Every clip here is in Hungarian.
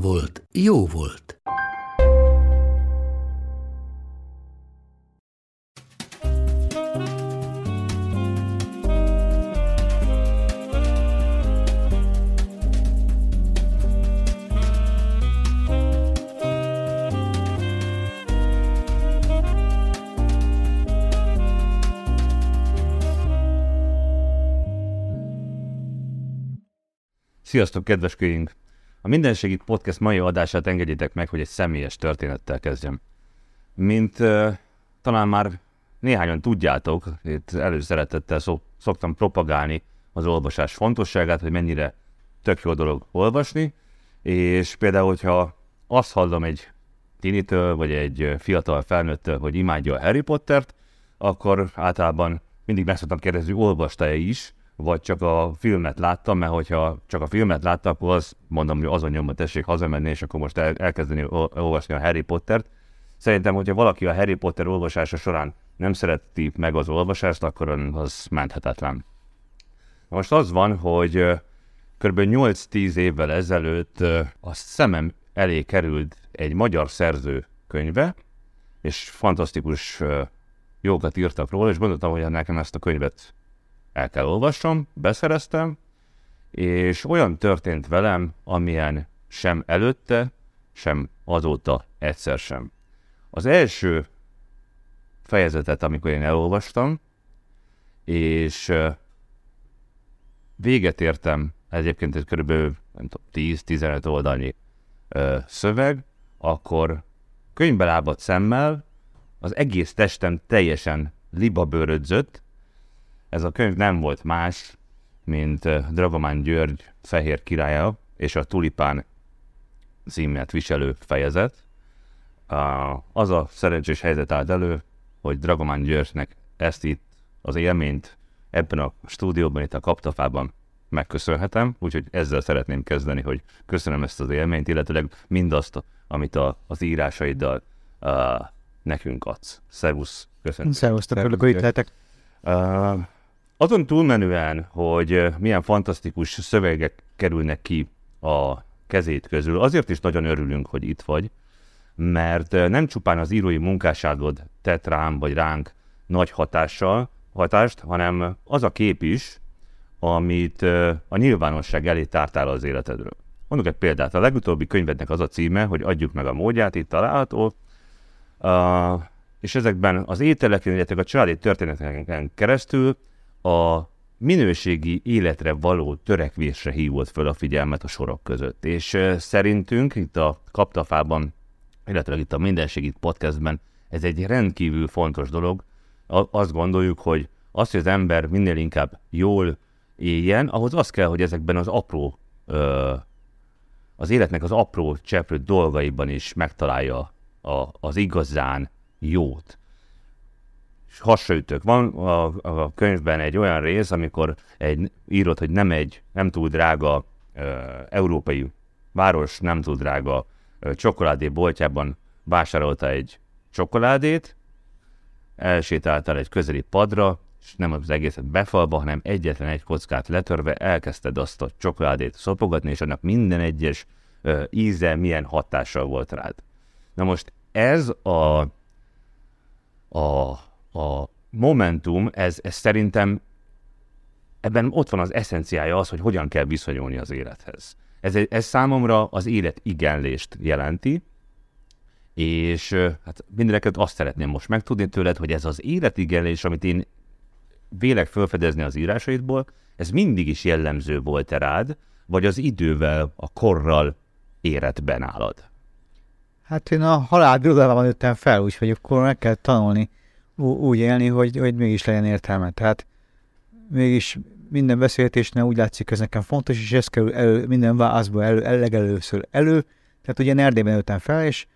volt, jó volt. Sziasztok, kedves kölyünk! A Mindenségit Podcast mai adását engedjétek meg, hogy egy személyes történettel kezdjem. Mint uh, talán már néhányan tudjátok, itt előszeretettel szok, szoktam propagálni az olvasás fontosságát, hogy mennyire tök jó dolog olvasni, és például, hogyha azt hallom egy tinitől, vagy egy fiatal felnőttől, hogy imádja a Harry Pottert, akkor általában mindig meg szoktam kérdezni, olvasta-e is, vagy csak a filmet láttam, mert hogyha csak a filmet láttam, akkor azt mondom, hogy azon nyomban tessék hazamenni, és akkor most el, elkezdeni olvasni a Harry Pottert. Szerintem, hogyha valaki a Harry Potter olvasása során nem szereti meg az olvasást, akkor az menthetetlen. Most az van, hogy kb. 8-10 évvel ezelőtt a szemem elé került egy magyar szerző könyve, és fantasztikus jókat írtak róla, és gondoltam, hogy nekem ezt a könyvet el kell olvassam, beszereztem, és olyan történt velem, amilyen sem előtte, sem azóta egyszer sem. Az első fejezetet, amikor én elolvastam, és véget értem, egyébként ez kb. 10-15 oldalnyi ö, szöveg, akkor könyvbe lábadt szemmel az egész testem teljesen libabőrödzött, ez a könyv nem volt más, mint Dragomán György fehér királya és a Tulipán címet viselő fejezet. Az a szerencsés helyzet állt elő, hogy Dragomán Györgynek ezt itt az élményt ebben a stúdióban, itt a kaptafában megköszönhetem, úgyhogy ezzel szeretném kezdeni, hogy köszönöm ezt az élményt, illetőleg mindazt, amit a, az írásaiddal uh, nekünk adsz. Szervusz, köszönöm. Szervusztok, örülök, hogy itt lehetek. Uh, azon túlmenően, hogy milyen fantasztikus szövegek kerülnek ki a kezét közül, azért is nagyon örülünk, hogy itt vagy, mert nem csupán az írói munkásságod tett rám vagy ránk nagy hatással, hatást, hanem az a kép is, amit a nyilvánosság elé tártál az életedről. Mondok egy példát. A legutóbbi könyvednek az a címe, hogy adjuk meg a módját, itt található, uh, és ezekben az ételeken, illetve a családi történeteken keresztül a minőségi életre való törekvésre hívott föl a figyelmet a sorok között. És szerintünk itt a Kaptafában, illetve itt a Mindenségit podcastben ez egy rendkívül fontos dolog. Azt gondoljuk, hogy az, hogy az ember minél inkább jól éljen, ahhoz az kell, hogy ezekben az apró, az életnek az apró cseprő dolgaiban is megtalálja az igazán jót hasonlítők. Van a, a könyvben egy olyan rész, amikor egy írott, hogy nem egy nem túl drága ö, európai város, nem túl drága ö, csokoládé boltjában vásárolta egy csokoládét, elsétáltál egy közeli padra, és nem az egészet befalva, hanem egyetlen egy kockát letörve elkezdted azt a csokoládét szopogatni, és annak minden egyes ö, íze milyen hatással volt rád. Na most ez a, a a momentum, ez, ez szerintem ebben ott van az eszenciája az, hogy hogyan kell viszonyulni az élethez. Ez, ez számomra az élet igenlést jelenti, és hát mindeneket azt szeretném most megtudni tőled, hogy ez az életigenlés, amit én vélek felfedezni az írásaidból, ez mindig is jellemző volt -e rád, vagy az idővel, a korral érett benálad? Hát én a halál birodalmában nőttem fel, úgyhogy akkor meg kell tanulni úgy élni, hogy, hogy mégis legyen értelme. Tehát mégis minden beszélgetésnél úgy látszik, ez nekem fontos, és ez kerül elő, minden válaszból elő, el- legelőször elő. Tehát ugye Erdélyben nőttem fel, és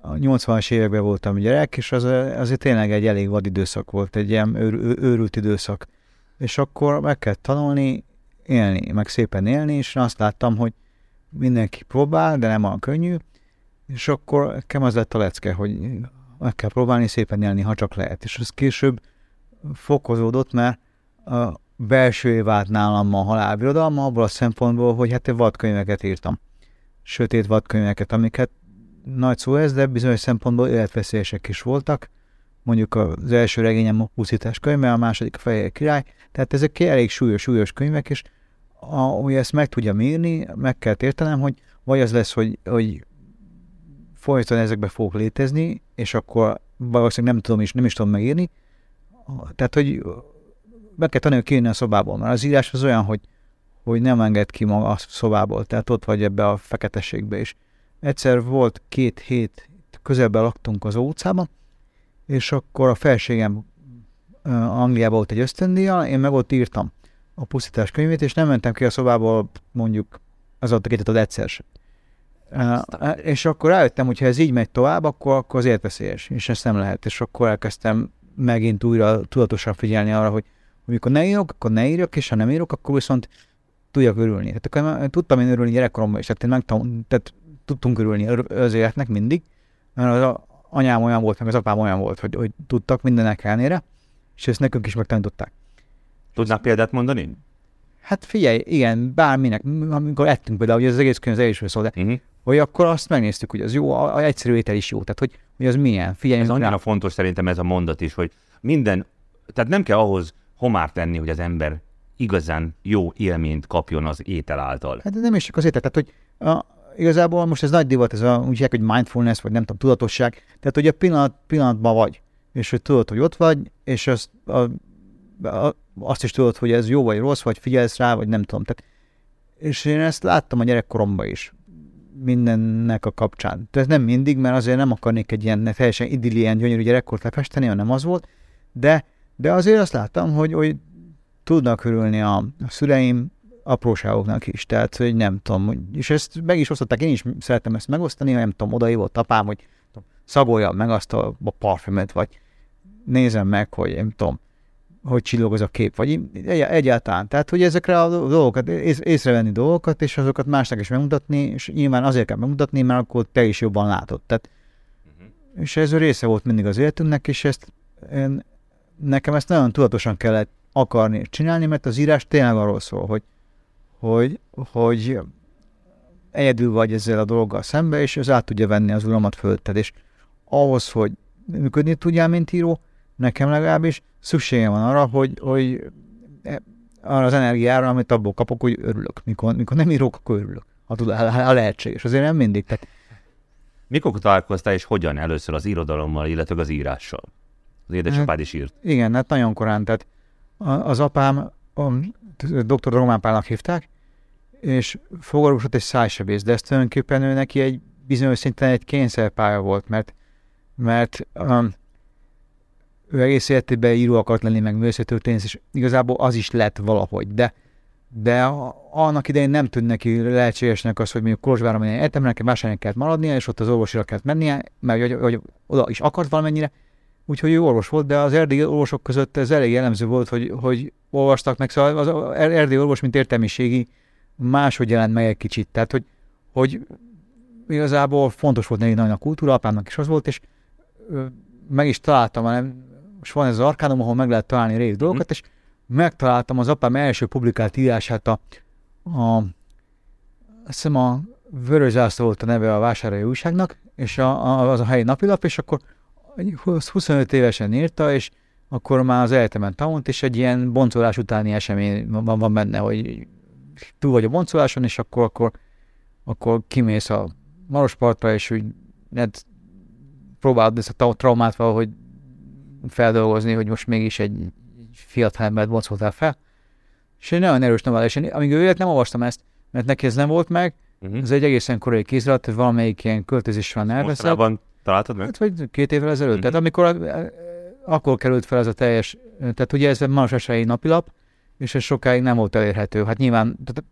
a 80-as években voltam gyerek, és az azért tényleg egy elég vad időszak volt, egy ilyen őr, őrült időszak. És akkor meg kell tanulni, élni, meg szépen élni, és azt láttam, hogy mindenki próbál, de nem olyan könnyű, és akkor nekem az lett a lecke, hogy meg kell próbálni szépen élni, ha csak lehet. És az később fokozódott, mert a belső vált nálam a halálbirodalma abból a szempontból, hogy hát én vadkönyveket írtam. Sötét vadkönyveket, amiket nagy szó ez, de bizonyos szempontból életveszélyesek is voltak. Mondjuk az első regényem a Puszítás könyve, a második a Fehér Király. Tehát ezek elég súlyos-súlyos könyvek, és a, hogy ezt meg tudjam írni, meg kell értenem, hogy vagy az lesz, hogy, hogy folyton ezekbe fogok létezni, és akkor valószínűleg nem tudom is, nem is tudom megírni. Tehát, hogy meg kell tanulni kijönni a szobából, mert az írás az olyan, hogy, hogy nem enged ki maga a szobából, tehát ott vagy ebbe a feketeségbe is. Egyszer volt két hét, közelben laktunk az utcában, és akkor a felségem Angliában volt egy ösztöndíja, én meg ott írtam a pusztítás könyvét, és nem mentem ki a szobából mondjuk az ott két egyszer sem. És akkor rájöttem, hogy ha ez így megy tovább, akkor, akkor az életveszélyes, és ezt nem lehet. És akkor elkezdtem megint újra tudatosan figyelni arra, hogy amikor ne írok, akkor ne írjak, és ha nem írok, akkor viszont tudjak örülni. Tehát akkor tudtam én örülni gyerekkoromban is, tehát, én megtam, tehát tudtunk örülni az életnek mindig, mert az anyám olyan volt, meg az apám olyan volt, hogy, hogy tudtak mindenek ellenére, és ezt nekünk is megtanították. Tudnál példát mondani? Hát figyelj, igen, bárminek, amikor ettünk például, hogy az egész könyv az egészről szól, de Uh-huh. Hogy akkor azt megnéztük, hogy az jó, a, a egyszerű étel is jó, tehát hogy, hogy az milyen. Figyelj, Ez rá. annyira fontos szerintem ez a mondat is, hogy minden, tehát nem kell ahhoz homár tenni, hogy az ember igazán jó élményt kapjon az étel által. Hát nem is csak az étel, tehát hogy a, igazából most ez nagy divat, ez a, úgy hívják, hogy mindfulness, vagy nem tudom, tudatosság, tehát hogy a pillanat, pillanatban vagy, és hogy tudod, hogy ott vagy, és azt, a, a, azt is tudod, hogy ez jó vagy rossz, vagy figyelsz rá, vagy nem tudom. Tehát, és én ezt láttam a gyerekkoromban is, mindennek a kapcsán. Tehát nem mindig, mert azért nem akarnék egy ilyen teljesen idillien gyönyörű gyerekkort lefesteni, hanem az volt, de, de azért azt láttam, hogy, hogy tudnak örülni a, a szüleim apróságoknak is, tehát hogy nem tudom, és ezt meg is osztották, én is szeretem ezt megosztani, nem tudom, odaívott apám, hogy szagolja meg azt a, a parfümöt, vagy nézem meg, hogy nem tudom, hogy csillog az a kép, vagy egy, egyáltalán. Tehát, hogy ezekre a dolgokat, ész, észrevenni dolgokat, és azokat másnak is megmutatni, és nyilván azért kell megmutatni, mert akkor te is jobban látod. Tehát, uh-huh. És ez a része volt mindig az életünknek, és ezt én, nekem ezt nagyon tudatosan kellett akarni csinálni, mert az írás tényleg arról szól, hogy, hogy, hogy egyedül vagy ezzel a dologgal szembe, és az át tudja venni az uramat fölted, és ahhoz, hogy működni tudjál, mint író, nekem legalábbis szükségem van arra, hogy, hogy arra az energiára, amit abból kapok, hogy örülök. Mikor, mikor nem írok, akkor örülök. Ha, tud, ha lehetséges. Azért nem mindig. Tehát... Mikor találkoztál és hogyan először az irodalommal, illetve az írással? Az édesapád is írt. Igen, hát nagyon korán. Tehát az apám, a dr. Román Pálnak hívták, és fogorvosott egy szájsebész, de ez tulajdonképpen ő neki egy bizonyos szinten egy kényszerpálya volt, mert, mert um, ő egész életében író akart lenni, meg művészetörténész, és igazából az is lett valahogy, de, de annak idején nem tűnt neki lehetségesnek az, hogy mondjuk Kolozsváron menjen egyetemre, neki vásárolni kellett maradnia, és ott az orvosira kellett mennie, mert hogy, hogy, oda is akart valamennyire, úgyhogy ő orvos volt, de az erdélyi orvosok között ez elég jellemző volt, hogy, hogy olvastak meg, szóval az erdélyi orvos, mint értelmiségi, máshogy jelent meg egy kicsit, tehát hogy, hogy igazából fontos volt neki nagyon a kultúra, apámnak is az volt, és meg is találtam, hanem most van ez az arkádom, ahol meg lehet találni régi dolgokat, mm. és megtaláltam az apám első publikált írását a, a azt hiszem a Vörös Zászló volt a neve a vásárolói újságnak, és a, a, az a helyi napilap, és akkor 25 évesen írta, és akkor már az egyetemen tanult, és egy ilyen boncolás utáni esemény van, van benne, hogy túl vagy a boncoláson, és akkor, akkor, akkor kimész a Marospartra, és úgy hát, próbálod ezt a traumát valahogy feldolgozni, hogy most mégis egy, egy fiatal embert boncoltál fel. És egy nagyon erős novella, és én, amíg ő élt, nem olvastam ezt, mert neki ez nem volt meg, uh-huh. ez egy egészen korai kézrat, valamelyik ilyen költözés van elveszett. Mostanában találtad meg? Hát, vagy két évvel ezelőtt. Uh-huh. Tehát amikor akkor került fel ez a teljes, tehát ugye ez a Maros Esai napilap, és ez sokáig nem volt elérhető. Hát nyilván tehát,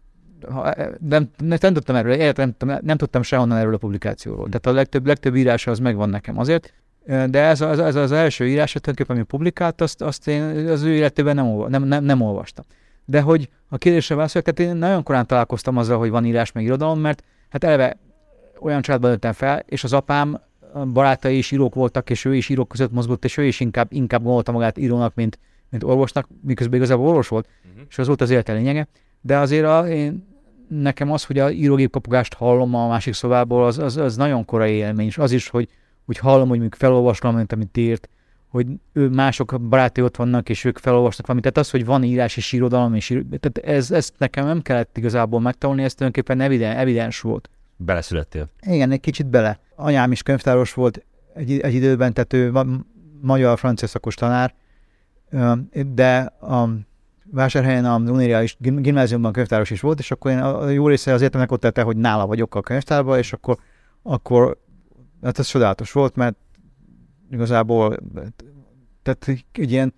ha, nem, nem, nem, tudtam erről, nem, nem, nem tudtam sehonnan erről a publikációról. Tehát a legtöbb, legtöbb írása az megvan nekem azért, de ez, az, ez az első írás, tulajdonképpen, ami publikált, azt, azt én az ő életében nem, nem, nem, nem olvastam. De hogy a kérdésre válaszoljak, tehát én nagyon korán találkoztam azzal, hogy van írás meg irodalom, mert hát eleve olyan családban nőttem fel, és az apám barátai is írók voltak, és ő is írók között mozgott, és ő is inkább, inkább gondolta magát írónak, mint, mint orvosnak, miközben igazából orvos volt, uh-huh. és az volt az élete lényege. De azért a, én, nekem az, hogy a írógép kapugást hallom a másik szobából, az, az, az nagyon korai élmény, és az is, hogy, hogy hallom, hogy mondjuk felolvasom, mint amit írt, hogy ő mások baráti ott vannak, és ők felolvasnak valamit. Tehát az, hogy van írás és irodalom, és író, tehát ez, ezt nekem nem kellett igazából megtanulni, ez tulajdonképpen evidens, evidens volt. Beleszülettél. Igen, egy kicsit bele. Anyám is könyvtáros volt egy, egy időben, tehát ő magyar-francia szakos tanár, de a Vásárhelyen a Unireális gimnáziumban könyvtáros is volt, és akkor én a jó része az értelmek ott tette, hogy nála vagyok a könyvtárban, és akkor, akkor hát ez csodálatos volt, mert igazából tehát egy ilyen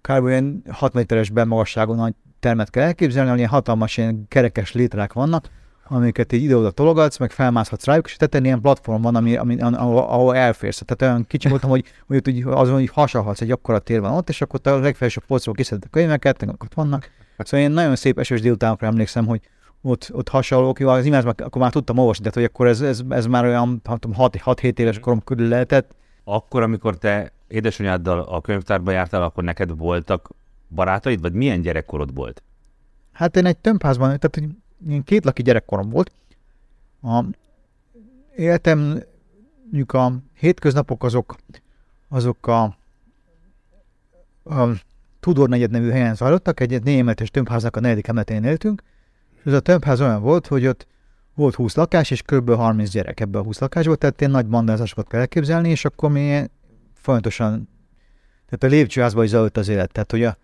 kb. ilyen 6 méteres bemagasságú nagy termet kell elképzelni, ahol ilyen hatalmas ilyen kerekes létrák vannak, amiket így ide-oda tologatsz, meg felmászhatsz rájuk, és tettem ilyen platform van, ami, ami, ahol, ahol elférsz. Tehát olyan kicsi voltam, hogy, hogy ott úgy, azon, hogy hasalhatsz, egy akkora tér van ott, és akkor a legfelsőbb polcról kiszedett a könyveket, ott vannak. Szóval én nagyon szép esős délutánokra emlékszem, hogy ott, ott hasonlók, jó, az imád, akkor már tudtam olvasni, tehát hogy akkor ez, ez, ez már olyan 6-7 éves korom körül lehetett. Akkor, amikor te édesanyáddal a könyvtárba jártál, akkor neked voltak barátaid, vagy milyen gyerekkorod volt? Hát én egy tömbházban, tehát hogy én két laki gyerekkorom volt. A életem, mondjuk a hétköznapok azok, azok a, a Tudor negyed nevű helyen zajlottak, egy németes tömbháznak a negyedik emeletén éltünk, és ez a tömbház olyan volt, hogy ott volt 20 lakás, és kb. 30 gyerek ebbe a 20 lakásból, tehát ilyen nagy bandázásokat kell elképzelni, és akkor mi folyamatosan, tehát a lépcsőházban is zajlott az élet, tehát hogy a,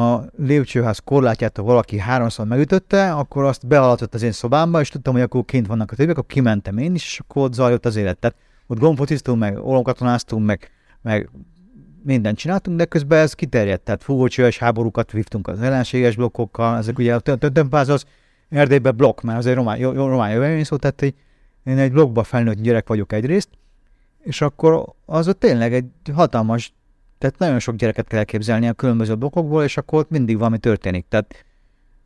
a lépcsőház korlátját, ha valaki háromszor megütötte, akkor azt bealatott az én szobámba, és tudtam, hogy akkor kint vannak a többiek, akkor kimentem én is, és akkor ott zajlott az élet. Tehát ott gombfociztunk, meg olomkatonáztunk, meg, meg mindent csináltunk, de közben ez kiterjedt, tehát fúvócsőes háborúkat vívtunk az ellenséges blokkokkal, ezek ugye a tömpáz az Erdélyben blokk, mert az egy román, román jövevény szó, tehát egy, én egy blokkba felnőtt gyerek vagyok egyrészt, és akkor az ott tényleg egy hatalmas tehát nagyon sok gyereket kell elképzelni a különböző blokkokból, és akkor ott mindig valami történik. Tehát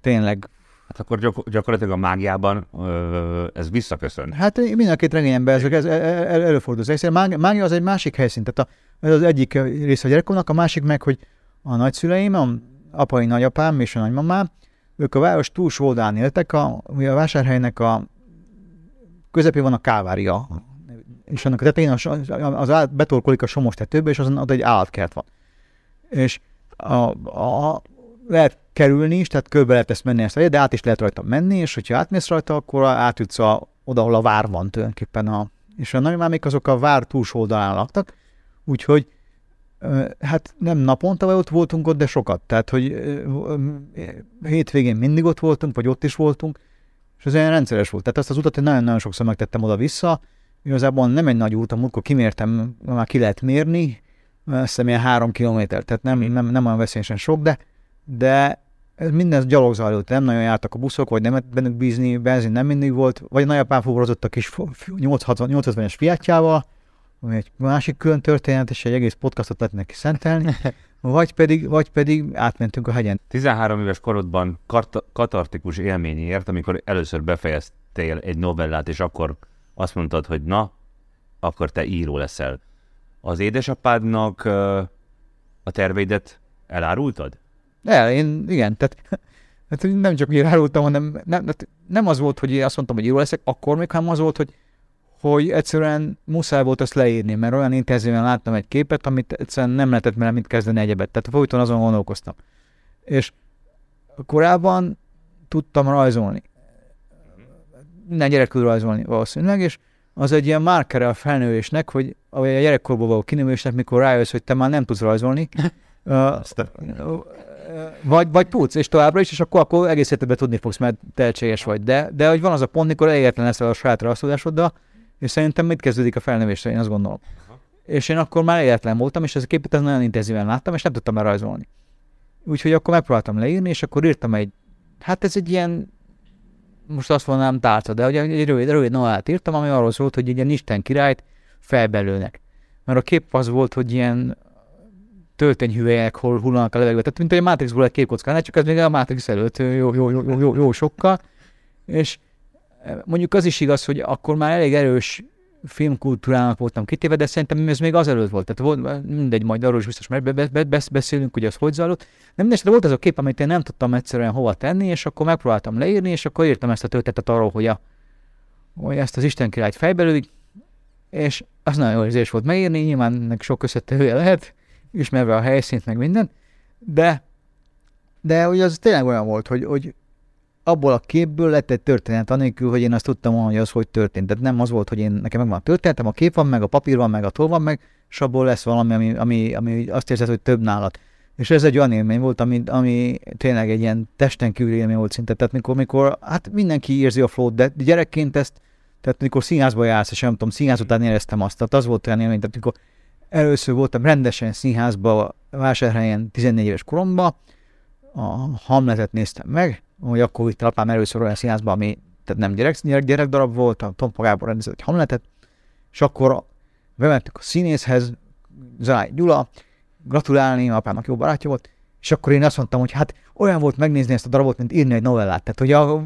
tényleg Hát akkor gyakor- gyakorlatilag a mágiában ö, ez visszaköszön. Hát mind a két regényemben ez, ez, ez előfordul. Ez mágia, mágia az egy másik helyszín. Tehát a, ez az egyik része a gyerekkornak, a másik meg, hogy a nagyszüleim, a apai nagyapám és a nagymamám, ők a város túlsó oldalán éltek, a, a vásárhelynek a közepén van a Kávária és annak a tetején az, az állat betorkolik a somos tetőbe, és azon ott egy állatkert van. És a, a, lehet kerülni is, tehát körbe lehet ezt menni ezt a de át is lehet rajta menni, és hogyha átmész rajta, akkor átjutsz a, oda, ahol a vár van tulajdonképpen. A, és a nagymámék azok a vár túlsó oldalán laktak, úgyhogy hát nem naponta vagy ott voltunk ott, de sokat. Tehát, hogy hétvégén mindig ott voltunk, vagy ott is voltunk, és ez olyan rendszeres volt. Tehát ezt az utat én nagyon-nagyon sokszor megtettem oda-vissza, Igazából nem egy nagy út, amikor kimértem, már ki lehet mérni, azt hiszem ilyen három kilométer, tehát nem, nem, nem olyan veszélyesen sok, de, de ez minden gyalog zajlott, nem nagyon jártak a buszok, vagy nem bennük bízni, benzin nem mindig volt, vagy nagyapám fuvarozott a kis 850-es fiátjával, ami egy másik külön történet, és egy egész podcastot lehet neki szentelni, vagy pedig, vagy pedig átmentünk a hegyen. 13 éves korodban kart- katartikus élményért, amikor először befejeztél egy novellát, és akkor azt mondtad, hogy na, akkor te író leszel. Az édesapádnak a terveidet elárultad? El, én igen, tehát hát nem csak elárultam, hanem nem, nem az volt, hogy azt mondtam, hogy író leszek, akkor még, hanem az volt, hogy, hogy egyszerűen muszáj volt azt leírni, mert olyan intenzíven láttam egy képet, amit egyszerűen nem lehetett vele mit kezdeni egyebet. Tehát folyton azon gondolkoztam. És korábban tudtam rajzolni minden gyerek tud rajzolni valószínűleg, és az egy ilyen márkere a felnővésnek, hogy a gyerekkorból való kinővésnek, mikor rájössz, hogy te már nem tudsz rajzolni, uh, vagy, vagy tudsz, és továbbra is, és akkor, akkor egész életedben tudni fogsz, mert tehetséges vagy. De, de hogy van az a pont, mikor egyetlen leszel a saját rajzolódásoddal, és szerintem mit kezdődik a felnővésre, én azt gondolom. Aha. És én akkor már egyetlen voltam, és ez a képet nagyon intenzíven láttam, és nem tudtam már rajzolni. Úgyhogy akkor megpróbáltam leírni, és akkor írtam egy, hát ez egy ilyen, most azt mondanám tárca, de ugye egy rövid, rövid novellát írtam, ami arról szólt, hogy egy ilyen Isten királyt felbelőnek. Mert a kép az volt, hogy ilyen töltényhüvelyek hol hullanak a levegőbe. Tehát mint egy Matrixból egy képkocka, csak ez még a Matrix előtt jó, jó, jó, jó, jó, jó sokkal. És mondjuk az is igaz, hogy akkor már elég erős filmkultúrának voltam kitéve, de szerintem ez még azelőtt volt. Tehát volt, mindegy, majd arról is biztos mert be, be, be, beszélünk, hogy az hogy zajlott. Nem mindegy, volt ez a kép, amit én nem tudtam egyszerűen hova tenni, és akkor megpróbáltam leírni, és akkor írtam ezt a történetet arról, hogy, a, hogy ezt az Isten királyt fejbelődik, és az nagyon jó érzés volt megírni, nyilván ennek sok összetevője lehet, ismerve a helyszínt, meg minden, de, de hogy az tényleg olyan volt, hogy, hogy abból a képből lett egy történet, anélkül, hogy én azt tudtam hogy az hogy történt. Tehát nem az volt, hogy én nekem megvan a történetem, a kép van meg, a papír van meg, a toll van meg, és abból lesz valami, ami, ami, ami azt érzed, hogy több nálad. És ez egy olyan élmény volt, ami, ami tényleg egy ilyen testen kívül élmény volt szinte. Tehát mikor, mikor hát mindenki érzi a flót, de gyerekként ezt, tehát mikor színházba jársz, és nem tudom, színház után éreztem azt, tehát az volt olyan élmény, tehát mikor először voltam rendesen színházba, vásárhelyen 14 éves koromban, a Hamletet néztem meg, hogy akkor vitt apám először olyan színházba, ami tehát nem gyerek, gyerek, gyerek darab volt, a Tom Gábor rendezett egy Hamletet, és akkor bementük a színészhez, Zaj Gyula, gratulálni, apámnak jó barátja volt, és akkor én azt mondtam, hogy hát olyan volt megnézni ezt a darabot, mint írni egy novellát. Tehát, hogy a,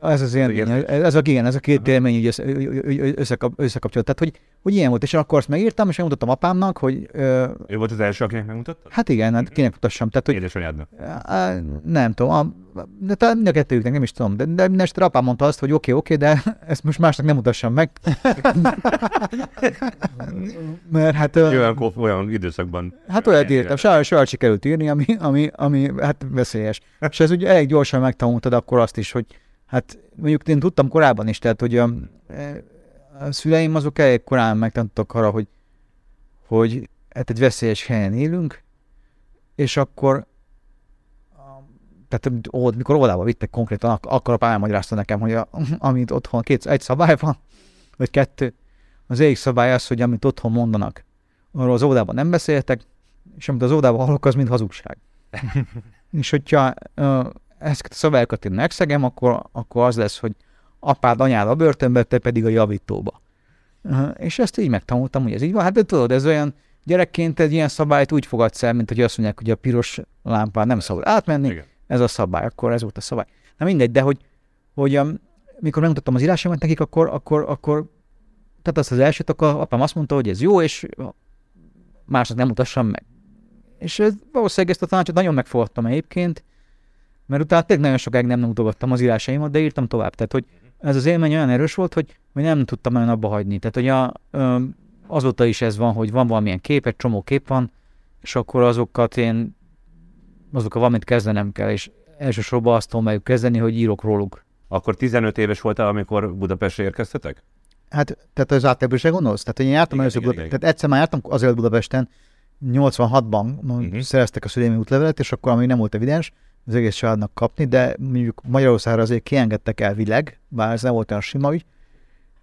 ez az ilyen, ez a, igen, ez a két élmény így össze, összekap, összekapcsolat. Tehát, hogy, hogy ilyen volt, és akkor azt megírtam, és megmutattam apámnak, hogy... Ö, ő volt az első, akinek megmutattad? Hát igen, hát kinek mutassam. Tehát, hogy, Édesanyádnak? Nem tudom, a, de talán mind a kettőjüknek, nem is tudom, de, de minden esetre apám mondta azt, hogy oké, okay, oké, okay, de ezt most másnak nem mutassam meg. Mert hát... Olyan, olyan időszakban. Hát olyat írtam, sajnos sajnos sikerült írni, ami, ami, ami hát veszélyes. És ez ugye elég gyorsan megtanultad akkor azt is, hogy Hát mondjuk én tudtam korábban is, tehát hogy a, a szüleim azok elég korán megtanultak arra, hogy, hogy hát egy veszélyes helyen élünk, és akkor tehát ó, mikor óvodába vittek konkrétan, akkor a pályán magyarázta nekem, hogy a, amit otthon két, egy szabály van, vagy kettő. Az egyik szabály az, hogy amit otthon mondanak, arról az óvodában nem beszéltek, és amit az óvodában hallok, az mind hazugság. és hogyha ezeket a szabályokat én megszegem, akkor, akkor az lesz, hogy apád, anyád a börtönbe, te pedig a javítóba. És ezt így megtanultam, hogy ez így van. Hát de tudod, ez olyan gyerekként egy ilyen szabályt úgy fogadsz el, mint hogy azt mondják, hogy a piros lámpán nem szabad átmenni, Igen. ez a szabály, akkor ez volt a szabály. Na mindegy, de hogy, hogy um, mikor megmutattam az írásomat nekik, akkor, akkor, akkor tehát azt az elsőt, akkor apám azt mondta, hogy ez jó, és másnak nem mutassam meg. És ez, valószínűleg ezt a tanácsot nagyon megfogadtam egyébként, mert utána tényleg nagyon sokáig nem mutogattam az írásaimat, de írtam tovább. Tehát, hogy ez az élmény olyan erős volt, hogy, hogy nem tudtam nagyon abba hagyni. Tehát, hogy a, ö, azóta is ez van, hogy van valamilyen kép, egy csomó kép van, és akkor azokat én, azokkal valamit kezdenem kell, és elsősorban azt tudom meg kezdeni, hogy írok róluk. Akkor 15 éves voltál, amikor Budapestre érkeztetek? Hát, tehát az áttelepülésre gondolsz? Tehát, hogy én jártam először, Budapest, tehát egyszer már jártam azért Budapesten, 86-ban uh-huh. szereztek a szüleimi útlevelet, és akkor ami nem volt evidens, az egész családnak kapni, de mondjuk Magyarországra azért kiengedtek elvileg, bár ez nem volt olyan sima ügy,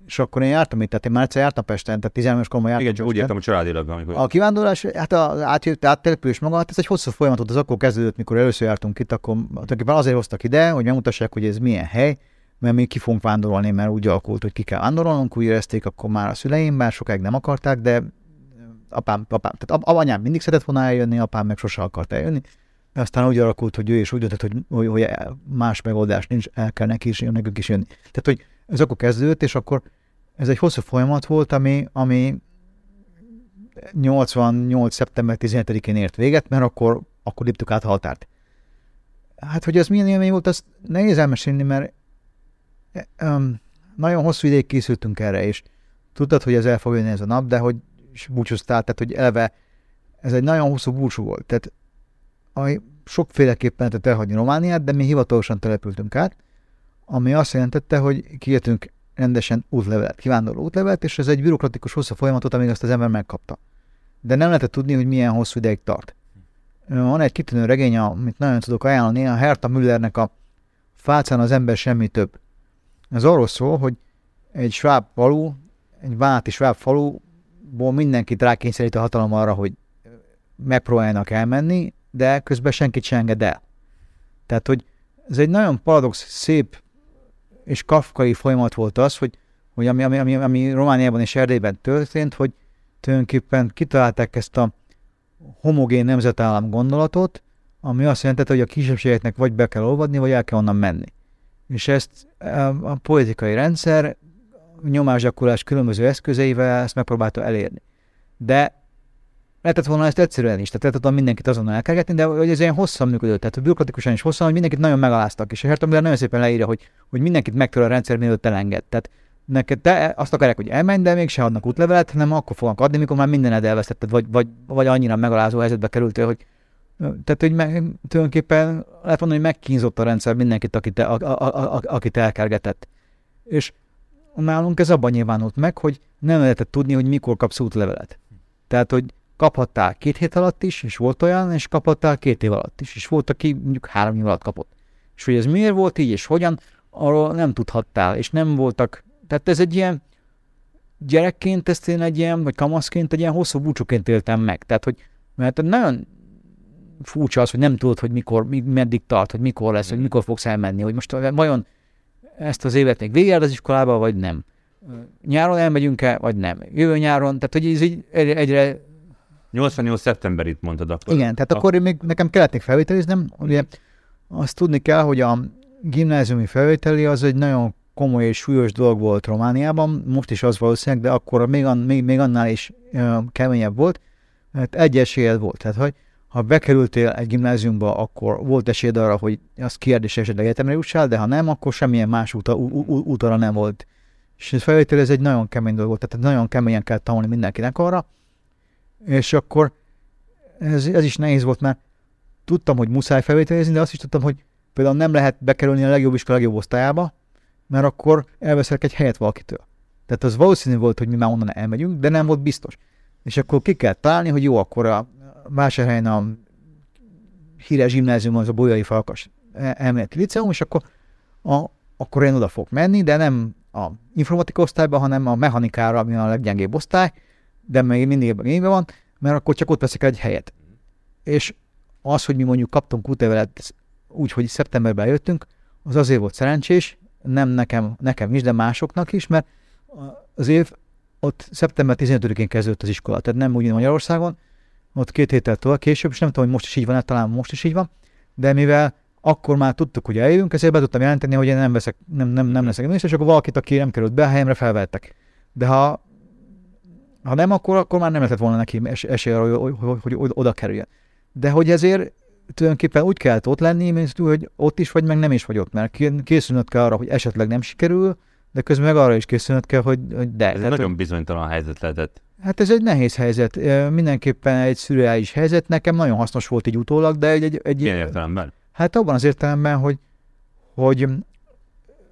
és akkor én jártam itt, tehát én már egyszer jártam Pesten, tehát 13 koromban jártam Igen, csak úgy értem a családilag. Amikor... A kivándorlás, hát az átjött, áttelepülés maga, hát ez egy hosszú folyamat az akkor kezdődött, mikor először jártunk itt, akkor tulajdonképpen azért hoztak ide, hogy megmutassák, hogy ez milyen hely, mert mi ki fogunk vándorolni, mert úgy alakult, hogy ki kell vándorolnunk, úgy érezték akkor már a szüleim, bár sokáig nem akarták, de apám, apám, tehát anyám mindig szeretett volna eljönni, apám meg sose akart eljönni, aztán úgy alakult, hogy ő is úgy döntött, hogy, hogy, hogy más megoldás nincs, el kell neki is nekünk is jönni. Tehát, hogy ez akkor kezdődött, és akkor ez egy hosszú folyamat volt, ami, ami 88. szeptember 17-én ért véget, mert akkor, akkor léptük át a határt. Hát, hogy ez milyen élmény volt, azt nehéz elmesélni, mert um, nagyon hosszú ideig készültünk erre, és tudtad, hogy ez el fog jönni ez a nap, de hogy búcsúztál, tehát hogy eleve ez egy nagyon hosszú búcsú volt. Tehát ami sokféleképpen lehetett elhagyni Romániát, de mi hivatalosan települtünk át, ami azt jelentette, hogy kijöttünk rendesen útlevelet, kivándorló útlevelet, és ez egy bürokratikus hosszú folyamatot, amíg azt az ember megkapta. De nem lehetett tudni, hogy milyen hosszú ideig tart. Van egy kitűnő regény, amit nagyon tudok ajánlani, a Herta Müllernek a Fácán az ember semmi több. Ez arról szól, hogy egy sváb falu, egy váti sváb faluból mindenkit rákényszerít a hatalom arra, hogy megpróbáljanak elmenni, de közben senkit sem enged el. Tehát, hogy ez egy nagyon paradox, szép és kafkai folyamat volt az, hogy, hogy ami, ami, ami, ami Romániában és Erdélyben történt, hogy tulajdonképpen kitalálták ezt a homogén nemzetállam gondolatot, ami azt jelenti, hogy a kisebbségeknek vagy be kell olvadni, vagy el kell onnan menni. És ezt a politikai rendszer nyomásgyakorlás különböző eszközeivel ezt megpróbálta elérni. De lehetett volna ezt egyszerűen is, tehát lehetett volna mindenkit azonnal elkergetni, de hogy ez ilyen hosszan működött, tehát bürokratikusan is hosszan, hogy mindenkit nagyon megaláztak, és Hertog nagyon szépen leírja, hogy, hogy mindenkit megtör a rendszer, mielőtt elenged. Tehát neked te azt akarják, hogy elmenj, de mégse adnak útlevelet, hanem akkor fognak adni, mikor már mindened elvesztetted, vagy, vagy, vagy annyira megalázó helyzetbe kerültél, hogy tehát, hogy meg, tulajdonképpen lehet mondani, hogy megkínzott a rendszer mindenkit, akit, a, a, a, a, akit elkergetett. És nálunk ez abban nyilvánult meg, hogy nem lehetett tudni, hogy mikor kapsz útlevelet. Tehát, hogy kaphattál két hét alatt is, és volt olyan, és kaphattál két év alatt is, és volt, aki mondjuk három év alatt kapott. És hogy ez miért volt így, és hogyan, arról nem tudhattál, és nem voltak, tehát ez egy ilyen, gyerekként ezt én egy ilyen, vagy kamaszként egy ilyen hosszú búcsúként éltem meg. Tehát, hogy mert nagyon furcsa az, hogy nem tudod, hogy mikor, meddig tart, hogy mikor lesz, hogy mikor fogsz elmenni, hogy most vajon ezt az évet még végig az iskolába, vagy nem. Nyáron elmegyünk-e, vagy nem. Jövő nyáron, tehát hogy ez így egyre... 88. szeptemberit mondtad akkor. Igen, tehát a... akkor még nekem kellett még felvételiznem. Ugye azt tudni kell, hogy a gimnáziumi felvételi az egy nagyon komoly és súlyos dolog volt Romániában, most is az valószínűleg, de akkor még, még, még annál is uh, keményebb volt, mert egy esélyed volt. Tehát, hogy ha bekerültél egy gimnáziumba, akkor volt esélyed arra, hogy az kérdés esetleg egyetemre jussál, de ha nem, akkor semmilyen más út, út arra nem volt. És ez felvétel ez egy nagyon kemény dolog volt, tehát nagyon keményen kell tanulni mindenkinek arra, és akkor ez, ez is nehéz volt, mert tudtam, hogy muszáj felvételizni, de azt is tudtam, hogy például nem lehet bekerülni a legjobb iskola legjobb osztályába, mert akkor elveszek egy helyet valakitől. Tehát az valószínű volt, hogy mi már onnan elmegyünk, de nem volt biztos. És akkor ki kell találni, hogy jó, akkor a Vásárhelyen a híres gimnázium az a Bolyai Falkas elméleti liceum, és akkor, a, akkor én oda fogok menni, de nem a informatika osztályba, hanem a mechanikára, ami a leggyengébb osztály, de még mindig ebben van, mert akkor csak ott veszek egy helyet. És az, hogy mi mondjuk kaptunk útlevelet úgy, hogy szeptemberben jöttünk, az azért volt szerencsés, nem nekem, nekem is, de másoknak is, mert az év ott szeptember 15-én kezdődött az iskola, tehát nem úgy, mint Magyarországon, ott két héttel tovább később, és nem tudom, hogy most is így van, talán most is így van, de mivel akkor már tudtuk, hogy eljövünk, ezért be tudtam jelenteni, hogy én nem veszek, nem, nem, nem leszek miniszter, és akkor valakit, aki nem került be a helyemre, felvettek. De ha, ha nem, akkor, akkor már nem lehetett volna neki es, esély arra, hogy, hogy, hogy, oda kerüljön. De hogy ezért tulajdonképpen úgy kellett ott lenni, mint hogy ott is vagy, meg nem is vagy ott, mert készülnöd kell arra, hogy esetleg nem sikerül, de közben meg arra is készülnöd kell, hogy, hogy de. Ez egy nagyon bizonytalan helyzet lehetett. Hát ez egy nehéz helyzet, mindenképpen egy szürreális helyzet. Nekem nagyon hasznos volt így utólag, de egy... egy, egy Milyen értelemben? Hát abban az értelemben, hogy, hogy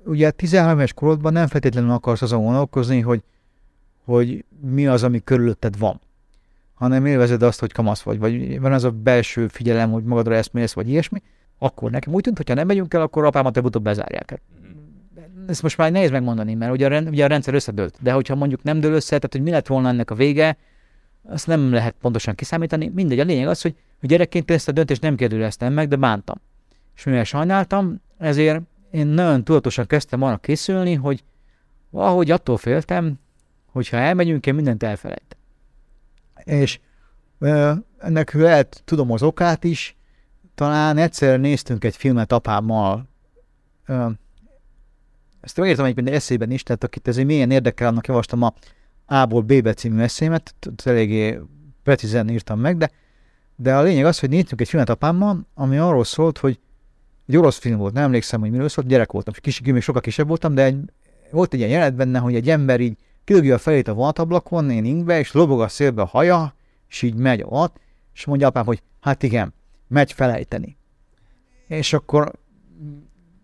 ugye 13 éves korodban nem feltétlenül akarsz azon gondolkozni, hogy, hogy mi az, ami körülötted van, hanem élvezed azt, hogy kamasz vagy, vagy van az a belső figyelem, hogy magadra eszmélsz, vagy ilyesmi, akkor nekem úgy tűnt, hogy ha nem megyünk el, akkor apámat előbb-utóbb bezárják. Hát ezt most már nehéz megmondani, mert ugye a, rend, ugye a rendszer összedőlt. De hogyha mondjuk nem dől össze, tehát hogy mi lett volna ennek a vége, azt nem lehet pontosan kiszámítani. Mindegy, a lényeg az, hogy, hogy gyerekként ezt a döntést nem kérdőjeleztem meg, de bántam. És mivel sajnáltam, ezért én nagyon tudatosan kezdtem arra készülni, hogy valahogy attól féltem, hogy ha elmegyünk, én mindent elfelejtem. És ö, ennek lehet, tudom az okát is, talán egyszer néztünk egy filmet apámmal, ö, ezt megértem egyébként eszében is, tehát akit ezért milyen érdekel, annak javaslom a A-ból B-be című eszémet, eléggé precízen írtam meg, de, de a lényeg az, hogy néztünk egy filmet apámmal, ami arról szólt, hogy egy orosz film volt, nem emlékszem, hogy miről szólt, gyerek voltam, kis, még sokkal kisebb voltam, de egy, volt egy ilyen jelenet benne, hogy egy ember így kilögje a fejét a vonatablakon, én ingbe, és lobog a szélbe a haja, és így megy ott, és mondja apám, hogy hát igen, megy felejteni. És akkor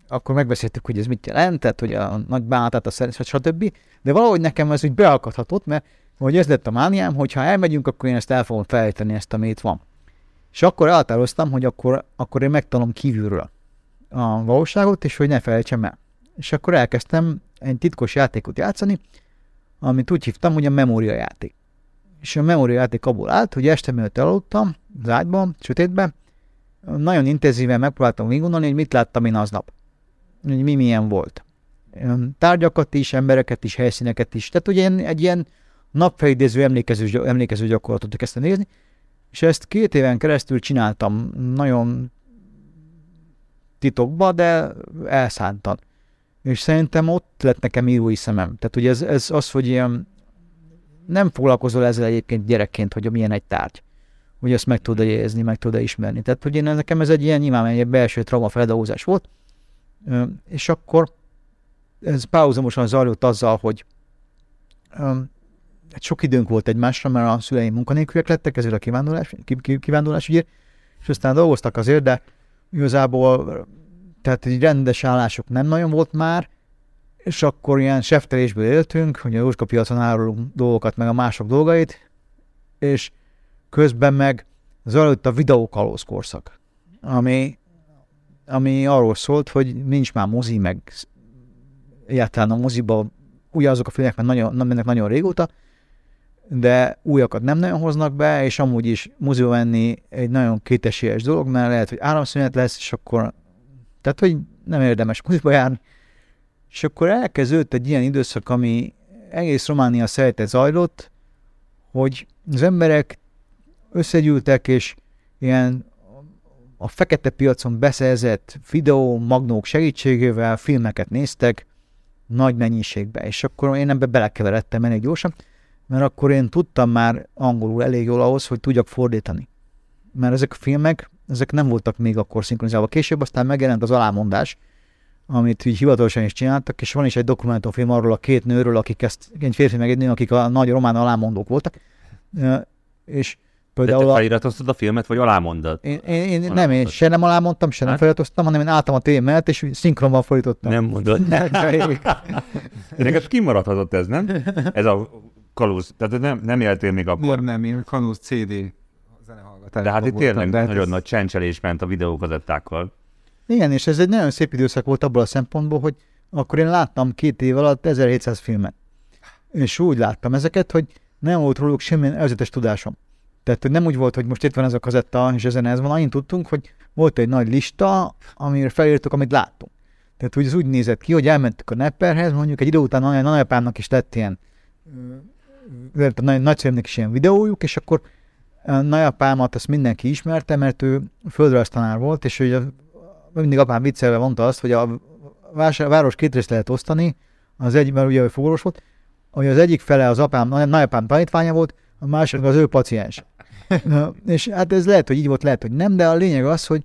akkor megbeszéltük, hogy ez mit jelentett, hogy a nagy bánatát, a szerint, stb. De valahogy nekem ez úgy bealkathatott, mert hogy ez lett a mániám, hogy ha elmegyünk, akkor én ezt el fogom felejteni, ezt, ami itt van. És akkor elhatároztam, hogy akkor, akkor én megtanulom kívülről a valóságot, és hogy ne felejtsem el. És akkor elkezdtem egy titkos játékot játszani, amit úgy hívtam, hogy a memória játék. És a memória játék abból állt, hogy este mielőtt elaludtam, az ágyban, sötétben, nagyon intenzíven megpróbáltam végigondolni, hogy mit láttam én aznap. Hogy mi milyen volt. Tárgyakat is, embereket is, helyszíneket is. Tehát ugye egy ilyen napfelidéző emlékező, emlékező gyakorlatot kezdtem nézni, és ezt két éven keresztül csináltam nagyon titokba, de elszántan. És szerintem ott lett nekem írói szemem. Tehát ugye ez, ez az, hogy ilyen nem foglalkozol ezzel egyébként gyerekként, hogy milyen egy tárgy. Hogy ezt meg tud érezni, meg tud ismerni. Tehát, hogy én nekem ez egy ilyen nyilván egy belső trauma feldolgozás volt, és akkor ez párhuzamosan zajlott azzal, hogy egy sok időnk volt egymásra, mert a szüleim munkanélküliek lettek, ezért a kivándorlás, ki, ki, kivándorlás ügyért, és aztán dolgoztak azért, de igazából tehát egy rendes állások nem nagyon volt már, és akkor ilyen seftelésből éltünk, hogy a Jóska piacon árulunk dolgokat, meg a mások dolgait, és közben meg zajlott a videókalóz korszak, ami, ami arról szólt, hogy nincs már mozi, meg egyáltalán a moziba ugye azok a filmek, mert nagyon, nem mennek nagyon régóta, de újakat nem nagyon hoznak be, és amúgy is moziba menni egy nagyon kétesélyes dolog, mert lehet, hogy áramszünet lesz, és akkor tehát, hogy nem érdemes moziba járni. És akkor elkezdődött egy ilyen időszak, ami egész Románia szerte zajlott, hogy az emberek összegyűltek, és ilyen a fekete piacon beszerzett videó magnók segítségével filmeket néztek nagy mennyiségbe, és akkor én ebbe belekeveredtem elég gyorsan, mert akkor én tudtam már angolul elég jól ahhoz, hogy tudjak fordítani. Mert ezek a filmek, ezek nem voltak még akkor szinkronizálva. Később aztán megjelent az alámondás, amit így hivatalosan is csináltak, és van is egy dokumentumfilm arról a két nőről, akik ezt, egy férfi meg egy nő, akik a nagy román alámondók voltak, és Például De te feliratoztad a filmet, vagy alámondod? Én, én, én nem, én se nem alámondtam, se nem hát? feliratoztam, hanem én álltam a mellett, és szinkronban fordítottam. Nem mondod. Nem, Neked kimaradhatott ez, nem? Ez a kalóz. Tehát nem, nem éltél még akkor. Miért nem, én kalóz CD. De hát itt tényleg de hát nagyon ez... nagy csencselés ment a videókazettákkal. Igen, és ez egy nagyon szép időszak volt abból a szempontból, hogy akkor én láttam két év alatt 1700 filmet. És úgy láttam ezeket, hogy nem volt róluk semmilyen előzetes tudásom. Tehát hogy nem úgy volt, hogy most itt van ez a kazetta, és ezen ez van, annyit tudtunk, hogy volt egy nagy lista, amire felírtuk, amit láttunk. Tehát hogy ez úgy nézett ki, hogy elmentük a Nepperhez, mondjuk egy idő után a nagyapámnak is lett ilyen, a nagyszülőmnek is ilyen videójuk, és akkor nagyapámat azt mindenki ismerte, mert ő földrajztanár volt, és hogy mindig apám viccelve mondta azt, hogy a város két részt lehet osztani, az egy, mert ugye ő fogorvos volt, hogy az egyik fele az apám, nagyapám tanítványa volt, a másik az ő paciens. És hát ez lehet, hogy így volt, lehet, hogy nem, de a lényeg az, hogy,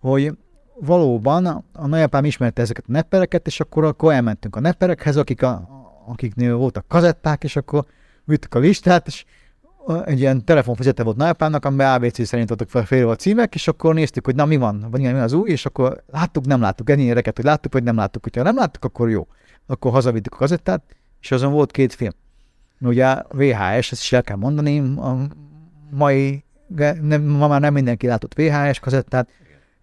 hogy valóban a nagyapám ismerte ezeket a neppereket, és akkor, akkor elmentünk a nepperekhez, akik a, akiknél voltak kazetták, és akkor vittük a listát, és egy ilyen telefonfizete volt nagyapámnak, amiben ABC szerint adtak fel fél a címek, és akkor néztük, hogy na mi van, vagy mi az új, és akkor láttuk, nem láttuk, ennyi éreket, hogy láttuk, vagy nem láttuk, hogyha nem láttuk, akkor jó. Akkor hazavittük a kazettát, és azon volt két film. Ugye VHS, ezt is el kell mondani, a mai, nem, ma már nem mindenki látott VHS kazettát,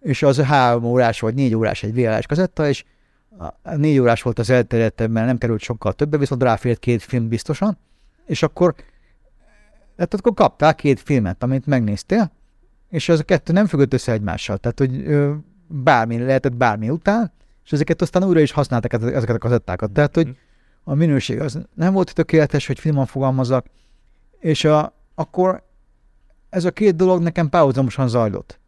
és az három órás vagy négy órás egy VHS kazetta, és a négy órás volt az elterjedtebb, mert nem került sokkal többe, viszont ráfért két film biztosan, és akkor tehát akkor kaptál két filmet, amit megnéztél, és az a kettő nem függött össze egymással. Tehát, hogy ö, bármi lehetett bármi után, és ezeket aztán újra is használtak ezeket a kazettákat. Tehát, hogy a minőség az nem volt tökéletes, hogy finoman fogalmazok, és a, akkor ez a két dolog nekem párhuzamosan zajlott.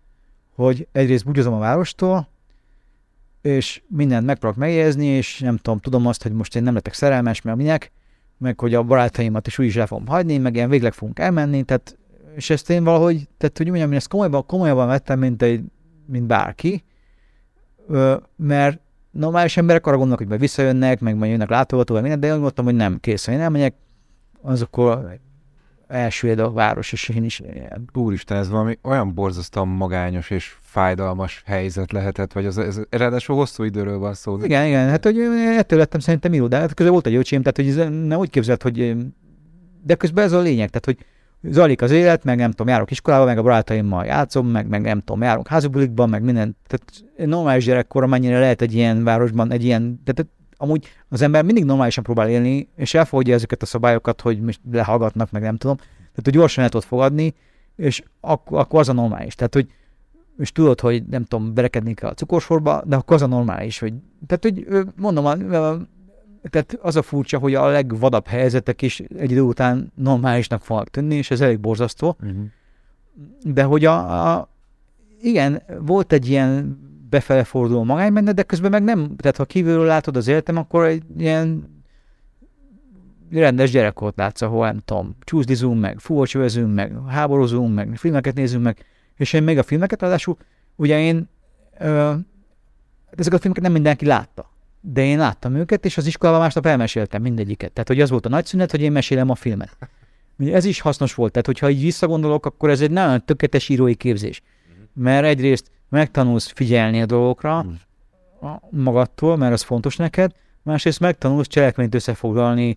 Hogy egyrészt búgyozom a várostól, és mindent megpróbálok megjegyezni, és nem tudom, tudom azt, hogy most én nem lettek szerelmes, mert minek, meg hogy a barátaimat is úgy is el fogom hagyni, meg ilyen végleg fogunk elmenni, tehát, és ezt én valahogy, tehát hogy mondjam, én ezt komolyabban, komolyabban vettem, mint, egy, mint bárki, mert normális emberek arra gondolnak, hogy majd visszajönnek, meg majd jönnek látogatóval, minden, de én gondoltam, hogy nem, kész, én elmegyek, az akkor elsüllyed a város, és én is... Úristen, ez valami olyan borzasztóan magányos és fájdalmas helyzet lehetett, vagy az, ez, ráadásul hosszú időről van szó. Igen, igen, hát hogy ettől lettem szerintem író, de hát közben volt egy öcsém, tehát hogy ez nem úgy képzelt, hogy de közben ez a lényeg, tehát hogy zajlik az élet, meg nem tudom, járok iskolába, meg a barátaimmal játszom, meg, meg nem tudom, járunk házibulikba, meg minden. Tehát normális gyerekkor, mennyire lehet egy ilyen városban, egy ilyen, tehát amúgy az ember mindig normálisan próbál élni, és elfogadja ezeket a szabályokat, hogy most lehallgatnak, meg nem tudom. Tehát, hogy gyorsan el tudod fogadni, és akkor, akkor az a normális. Tehát, hogy és tudod, hogy nem tudom, berekedni kell a cukorsorba, de akkor az a normális, hogy, tehát, hogy mondom, tehát az a furcsa, hogy a legvadabb helyzetek is egy idő után normálisnak fognak tűnni, és ez elég borzasztó, Uh-huh. de hogy a, a igen, volt egy ilyen befele forduló magány benne, de közben meg nem, tehát ha kívülről látod az életem, akkor egy ilyen rendes gyerekkort látsz, ahol nem tudom, csúszdizunk meg, fúvócsövezünk meg, háborúzunk meg, filmeket nézünk meg, és én még a filmeket, ráadásul ugye én ö, ezeket a filmeket nem mindenki látta, de én láttam őket, és az iskolában másnap elmeséltem mindegyiket. Tehát, hogy az volt a nagy szünet, hogy én mesélem a filmet. Ugye Ez is hasznos volt, tehát hogyha így visszagondolok, akkor ez egy nagyon tökéletes írói képzés. Mert egyrészt megtanulsz figyelni a dolgokra a- magadtól, mert az fontos neked, másrészt megtanulsz cselekményt összefoglalni,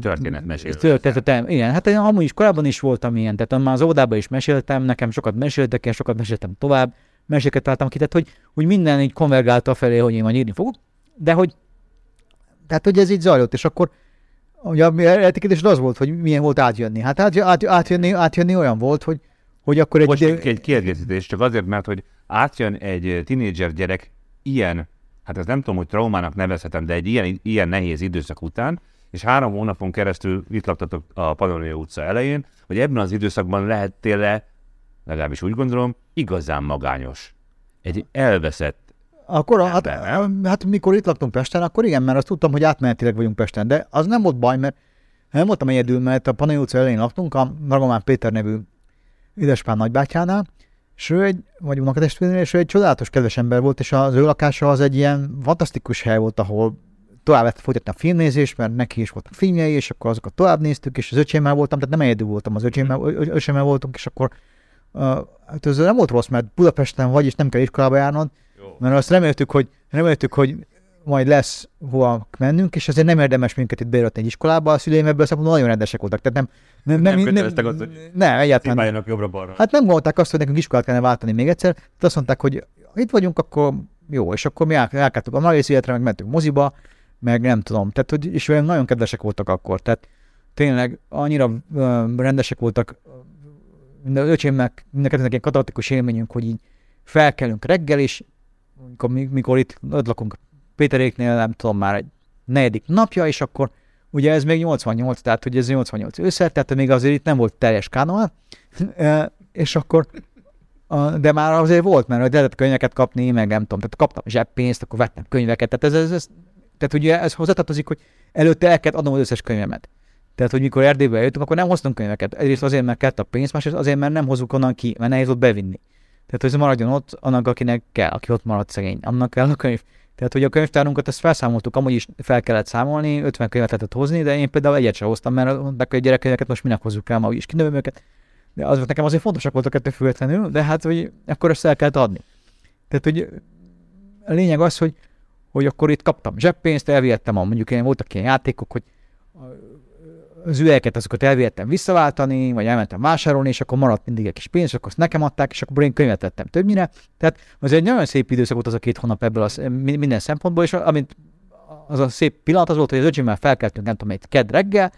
Történetmesélő. Történetet, igen, hát én amúgy is korábban is voltam ilyen, tehát már az óvodában is meséltem, nekem sokat meséltek, én sokat meséltem tovább, meséket találtam ki, tehát hogy, hogy minden így konvergálta felé, hogy én majd írni fogok, de hogy, tehát hogy ez így zajlott, és akkor ugye a eltékedés az volt, hogy milyen volt átjönni. Hát át, át, átjönni, átjönni olyan volt, hogy, hogy akkor egy... Most egy, egy kiegészítés, csak azért, mert hogy átjön egy tinédzser gyerek ilyen, hát ez nem tudom, hogy traumának nevezhetem, de egy ilyen, ilyen nehéz időszak után, és három hónapon keresztül itt laktatok a Pannonia utca elején, hogy ebben az időszakban lehettél le, legalábbis úgy gondolom, igazán magányos. Egy elveszett Akkor, hát, Ember, hát mikor itt laktunk Pesten, akkor igen, mert azt tudtam, hogy átmenetileg vagyunk Pesten, de az nem volt baj, mert nem voltam egyedül, mert a Panai utca elején laktunk, a Ragomán Péter nevű édespán nagybátyánál, és ő egy, vagy a testvérnél, és ő egy csodálatos, kedves ember volt, és az ő lakása az egy ilyen fantasztikus hely volt, ahol tovább lehet folytatni a filmnézést, mert neki is voltak filmjei, és akkor azokat tovább néztük, és az öcsémmel voltam, tehát nem egyedül voltam, az öcsémmel, ö- öcsémmel voltunk, és akkor uh, hát ez nem volt rossz, mert Budapesten vagy, és nem kell iskolába járnod, mert azt reméltük, hogy, reméltük, hogy majd lesz hova mennünk, és azért nem érdemes minket itt beíratni egy iskolába, a szüleim ebből a szempontból nagyon rendesek voltak, tehát nem, nem, nem, Nem nem, azt, hogy nem, egyáltalán jobbra-balra. Hát nem gondolták azt, hogy nekünk iskolát kellene váltani még egyszer, tehát azt mondták, hogy itt vagyunk, akkor jó, és akkor mi el- elkeltük a nagy életre, meg mentünk moziba, meg nem tudom, tehát, hogy, és olyan nagyon kedvesek voltak akkor, tehát tényleg annyira ö, rendesek voltak, minden öcsémnek, mindenkinek egy katartikus élményünk, hogy így felkelünk reggel, és mikor, mikor itt ott lakunk Péteréknél, nem tudom, már egy negyedik napja, és akkor ugye ez még 88, tehát hogy ez 88 ősszel, tehát még azért itt nem volt teljes kánonál, E, és akkor de már azért volt, mert hogy lehetett könyveket kapni, meg nem tudom, tehát kaptam zseppénzt, akkor vettem könyveket, tehát ez, ez, ez tehát ugye ez hozzátartozik, hogy előtte el kellett adnom az összes könyvemet. Tehát, hogy mikor Erdélybe jöttünk, akkor nem hoztunk könyveket. Egyrészt azért, mert kellett a pénz, másrészt azért, mert nem hozzuk onnan ki, mert nehéz ott bevinni. Tehát, hogy ez maradjon ott annak, akinek kell, aki ott marad szegény, annak kell a könyv. Tehát, hogy a könyvtárunkat ezt felszámoltuk, amúgy is fel kellett számolni, 50 könyvet lehetett hozni, de én például egyet sem hoztam, mert hogy a gyerekkönyveket most minek hozzuk el, ma is kinövöm őket. De az nekem azért fontosak voltak ettől függetlenül, de hát, hogy akkor ezt el kellett adni. Tehát, hogy a lényeg az, hogy, hogy akkor itt kaptam zseppénzt, elvihettem, a, mondjuk én voltak ilyen játékok, hogy az üvegeket azokat elvihettem visszaváltani, vagy elmentem vásárolni, és akkor maradt mindig egy kis pénz, és akkor azt nekem adták, és akkor én könyvet vettem többnyire. Tehát az egy nagyon szép időszak volt az a két hónap ebből az, minden szempontból, és amint az a szép pillanat az volt, hogy az öcsémmel felkeltünk, nem tudom, egy kedd reggel,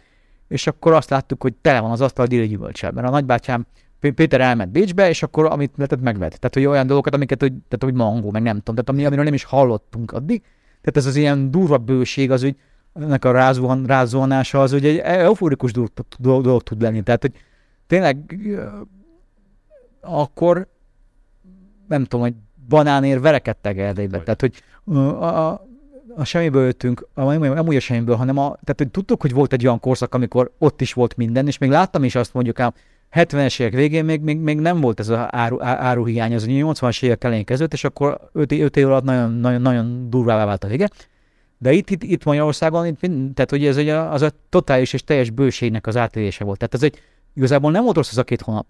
és akkor azt láttuk, hogy tele van az asztal déli gyümölcsel, mert a nagybátyám Pé- Péter elment Bécsbe, és akkor amit lehetett megvett. Tehát, hogy olyan dolgokat, amiket, tehát, hogy mangó, meg nem tudom, tehát ami, amiről nem is hallottunk addig. Tehát ez az ilyen durva bőség, az, hogy ennek a rázuhan, rázuhanása az, hogy egy euforikus dolog, dolog, dolog tud lenni. Tehát, hogy tényleg akkor nem tudom, hogy banánér verekedtek Erdélybe. Hogy. Tehát, hogy a, a, a semmiből jöttünk, a, nem, nem úgy a semmiből, hanem a, tehát, hogy tudtuk, hogy volt egy olyan korszak, amikor ott is volt minden, és még láttam is azt mondjuk ám, 70-es évek végén még, még, még nem volt ez az áru, á- áruhiány, az 80-as évek elején kezdődött, és akkor 5, év év alatt nagyon, nagyon, nagyon durvává vált a vége. De itt, itt, itt Magyarországon, itt, tehát hogy ez egy, az a totális és teljes bőségnek az átélése volt. Tehát ez egy, igazából nem volt rossz az a két hónap,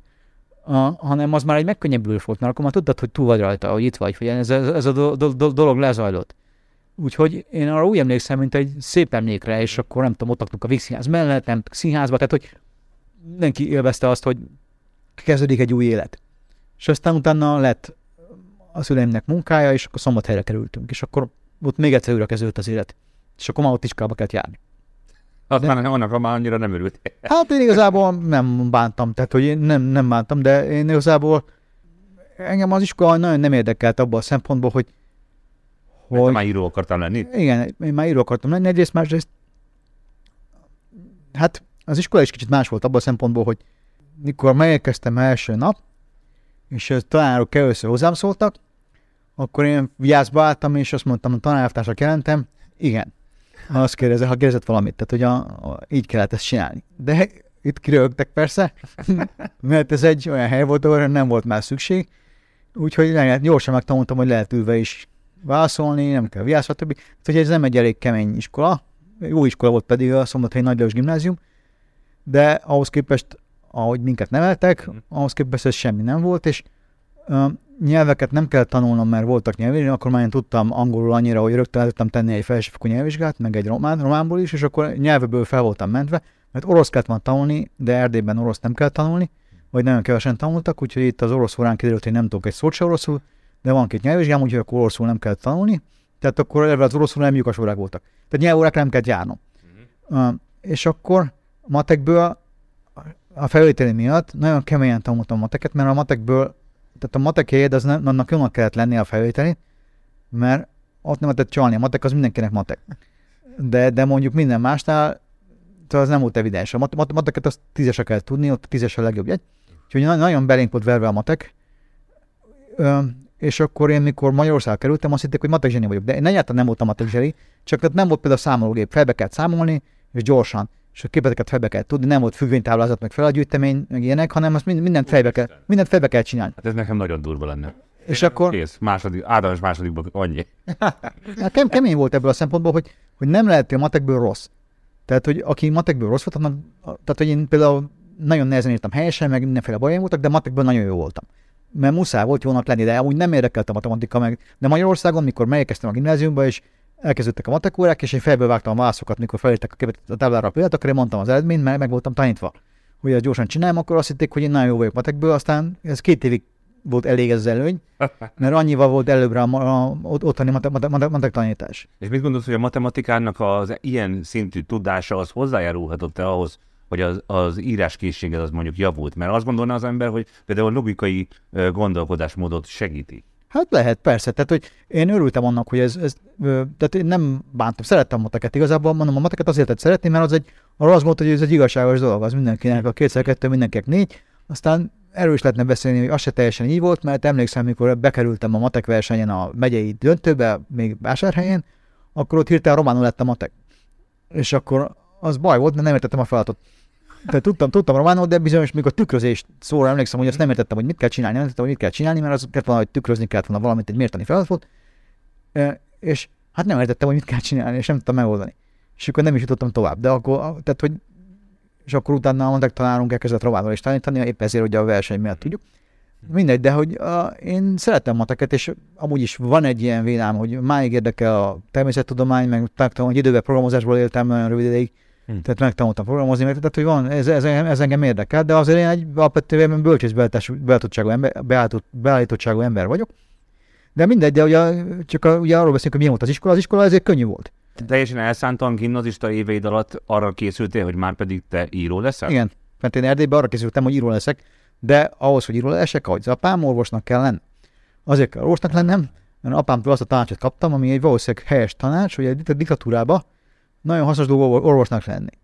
a, hanem az már egy megkönnyebbülés volt, mert akkor már tudtad, hogy túl vagy rajta, hogy itt vagy, hogy ez, ez, a do, do, do, dolog lezajlott. Úgyhogy én arra úgy emlékszem, mint egy szép emlékre, és akkor nem tudom, ott laktunk a Víg Színház mellett, nem színházba, tehát hogy mindenki élvezte azt, hogy kezdődik egy új élet. És aztán utána lett a szüleimnek munkája, és akkor szombathelyre kerültünk, és akkor ott még egyszer újra kezdődött az élet. És akkor már ott iskolába kellett járni. Azt De- már annak már annyira nem örült. Hát én igazából nem bántam, tehát hogy én nem, nem bántam, de én igazából engem az iskola nagyon nem érdekelt abban a szempontból, hogy, Hogy... hogy Már író akartam lenni? igen, én már író akartam lenni, egyrészt, másrészt hát az iskola is kicsit más volt abban a szempontból, hogy mikor megérkeztem első nap, és a tanárok először hozzám szóltak, akkor én vigyázba álltam, és azt mondtam, a tanártársak jelentem, igen. Azt kérdezett, ha kérdezett valamit, tehát hogy a, a, így kellett ezt csinálni. De itt kirögtek persze, mert ez egy olyan hely volt, ahol nem volt már szükség, úgyhogy lehet, gyorsan megtanultam, hogy lehet ülve is válaszolni, nem kell vigyázni, stb. Tehát, hogy ez nem egy elég kemény iskola, jó iskola volt pedig a Szombathelyi Nagy Lajos gimnázium, de ahhoz képest, ahogy minket neveltek, ahhoz képest ez semmi nem volt, és nyelveket nem kell tanulnom, mert voltak nyelvvizsgák, akkor már én tudtam angolul annyira, hogy rögtön tudtam tenni egy felsőfokú nyelvvizsgát, meg egy román, románból is, és akkor nyelvből fel voltam mentve, mert orosz kellett volna tanulni, de Erdélyben orosz nem kell tanulni, vagy nagyon kevesen tanultak, úgyhogy itt az orosz órán kiderült, hogy nem tudok egy szót se oroszul, de van két nyelvvizsgám, úgyhogy akkor oroszul nem kell tanulni, tehát akkor eleve az oroszul nem lyukas órák voltak. Tehát nyelvórákra nem kellett járnom. Uh, és akkor matekből a felvételi miatt nagyon keményen tanultam a mateket, mert a matekből, tehát a matek helyed, az nem, annak jónak kellett lenni a felvételi, mert ott nem lehetett csalni, a matek az mindenkinek matek. De, de mondjuk minden másnál tehát az nem volt evidens. A mat- mat- mateket azt tízesre kell tudni, ott a tízes a legjobb jegy. Úgyhogy na- nagyon belénk volt verve a matek. Ö, és akkor én, mikor Magyarország kerültem, azt hitték, hogy matek zseni vagyok. De én egyáltalán nem voltam matek zseni, csak nem volt például számológép. Felbe kellett számolni, és gyorsan. És a képleteket felbe kell tudni, nem volt függvénytáblázat, meg feladgyűjtemény, meg ilyenek, hanem azt mind, mindent, fejbe kell, mindent felbe kell csinálni. Hát ez nekem nagyon durva lenne. És akkor Kész, második, általános másodikban annyi. hát kem, kemény volt ebből a szempontból, hogy, hogy nem lehettél matekből rossz. Tehát, hogy aki matekből rossz volt, annak, tehát, hogy én például nagyon nehezen írtam helyesen, meg mindenféle bajaim voltak, de matekből nagyon jó voltam. Mert muszáj volt jónak lenni, de amúgy nem érdekelt a matematika meg. De Magyarországon, mikor megérkeztem a gimnáziumba, és elkezdődtek a matekórák, és én fejből vágtam a válaszokat, mikor felírtak a, a táblára a példát, akkor én mondtam az eredményt, mert meg voltam tanítva. Hogy ezt gyorsan csinálom, akkor azt hitték, hogy én nagyon jó vagyok matekből, aztán ez két évig volt elég ez az előny, mert annyival volt előbbre a, a, otthoni matek, matek, matek, matek tanítás. És mit gondolsz, hogy a matematikának az ilyen szintű tudása az hozzájárulhatott-e ahhoz, hogy az, az íráskészséged az mondjuk javult? Mert azt gondolná az ember, hogy például a logikai gondolkodásmódot segíti. Hát lehet, persze. Tehát, hogy én örültem annak, hogy ez, ez tehát én nem bántam, szerettem a mateket. Igazából mondom, a mateket azért lehet szeretni, mert az egy, arra azt mondta, hogy ez egy igazságos dolog, az mindenkinek, a kétszer kettő mindenkinek négy, aztán erről is lehetne beszélni, hogy az se teljesen így volt, mert emlékszem, mikor bekerültem a matek versenyen a megyei döntőbe, még vásárhelyen, akkor ott hirtelen románul lett a matek. És akkor az baj volt, mert nem értettem a feladatot. Tehát tudtam, tudtam románul, de bizonyos, mikor tükrözés szóra emlékszem, hogy azt nem értettem, hogy mit kell csinálni, nem értettem, hogy mit kell csinálni, mert az kellett volna, hogy tükrözni kellett volna valamit, egy mértani feladat volt, E, és hát nem értettem, hogy mit kell csinálni, és nem tudtam megoldani. És akkor nem is jutottam tovább. De akkor, tehát, hogy és akkor utána matek tanárunk elkezdett románul is tanítani, épp ezért, hogy a verseny miatt tudjuk. Mindegy, de hogy a, én szeretem mateket, és amúgy is van egy ilyen vélám, hogy máig érdekel a természettudomány, meg megtanultam, hogy időben programozásból éltem nagyon rövid ideig, Hm. tehát megtanultam programozni, meg, tehát hogy van, ez, ez, ez engem érdekel, de azért én egy alapvetően bölcsész beállítottságú ember, beállított, beállítottságú ember vagyok. De mindegy, de ugye, csak a, ugye arról beszélünk, hogy milyen volt az iskola, az iskola ezért könnyű volt. Teljesen elszántan gimnazista éveid alatt arra készültél, hogy már pedig te író leszel? Igen, mert én Erdélyben arra készültem, hogy író leszek, de ahhoz, hogy író leszek, ahogy apám, orvosnak kell lenni. Azért kell orvosnak lennem, mert apámtól azt a tanácsot kaptam, ami egy valószínűleg helyes tanács, hogy egy diktatúrába nagyon hasznos dolog orvosnak lenni.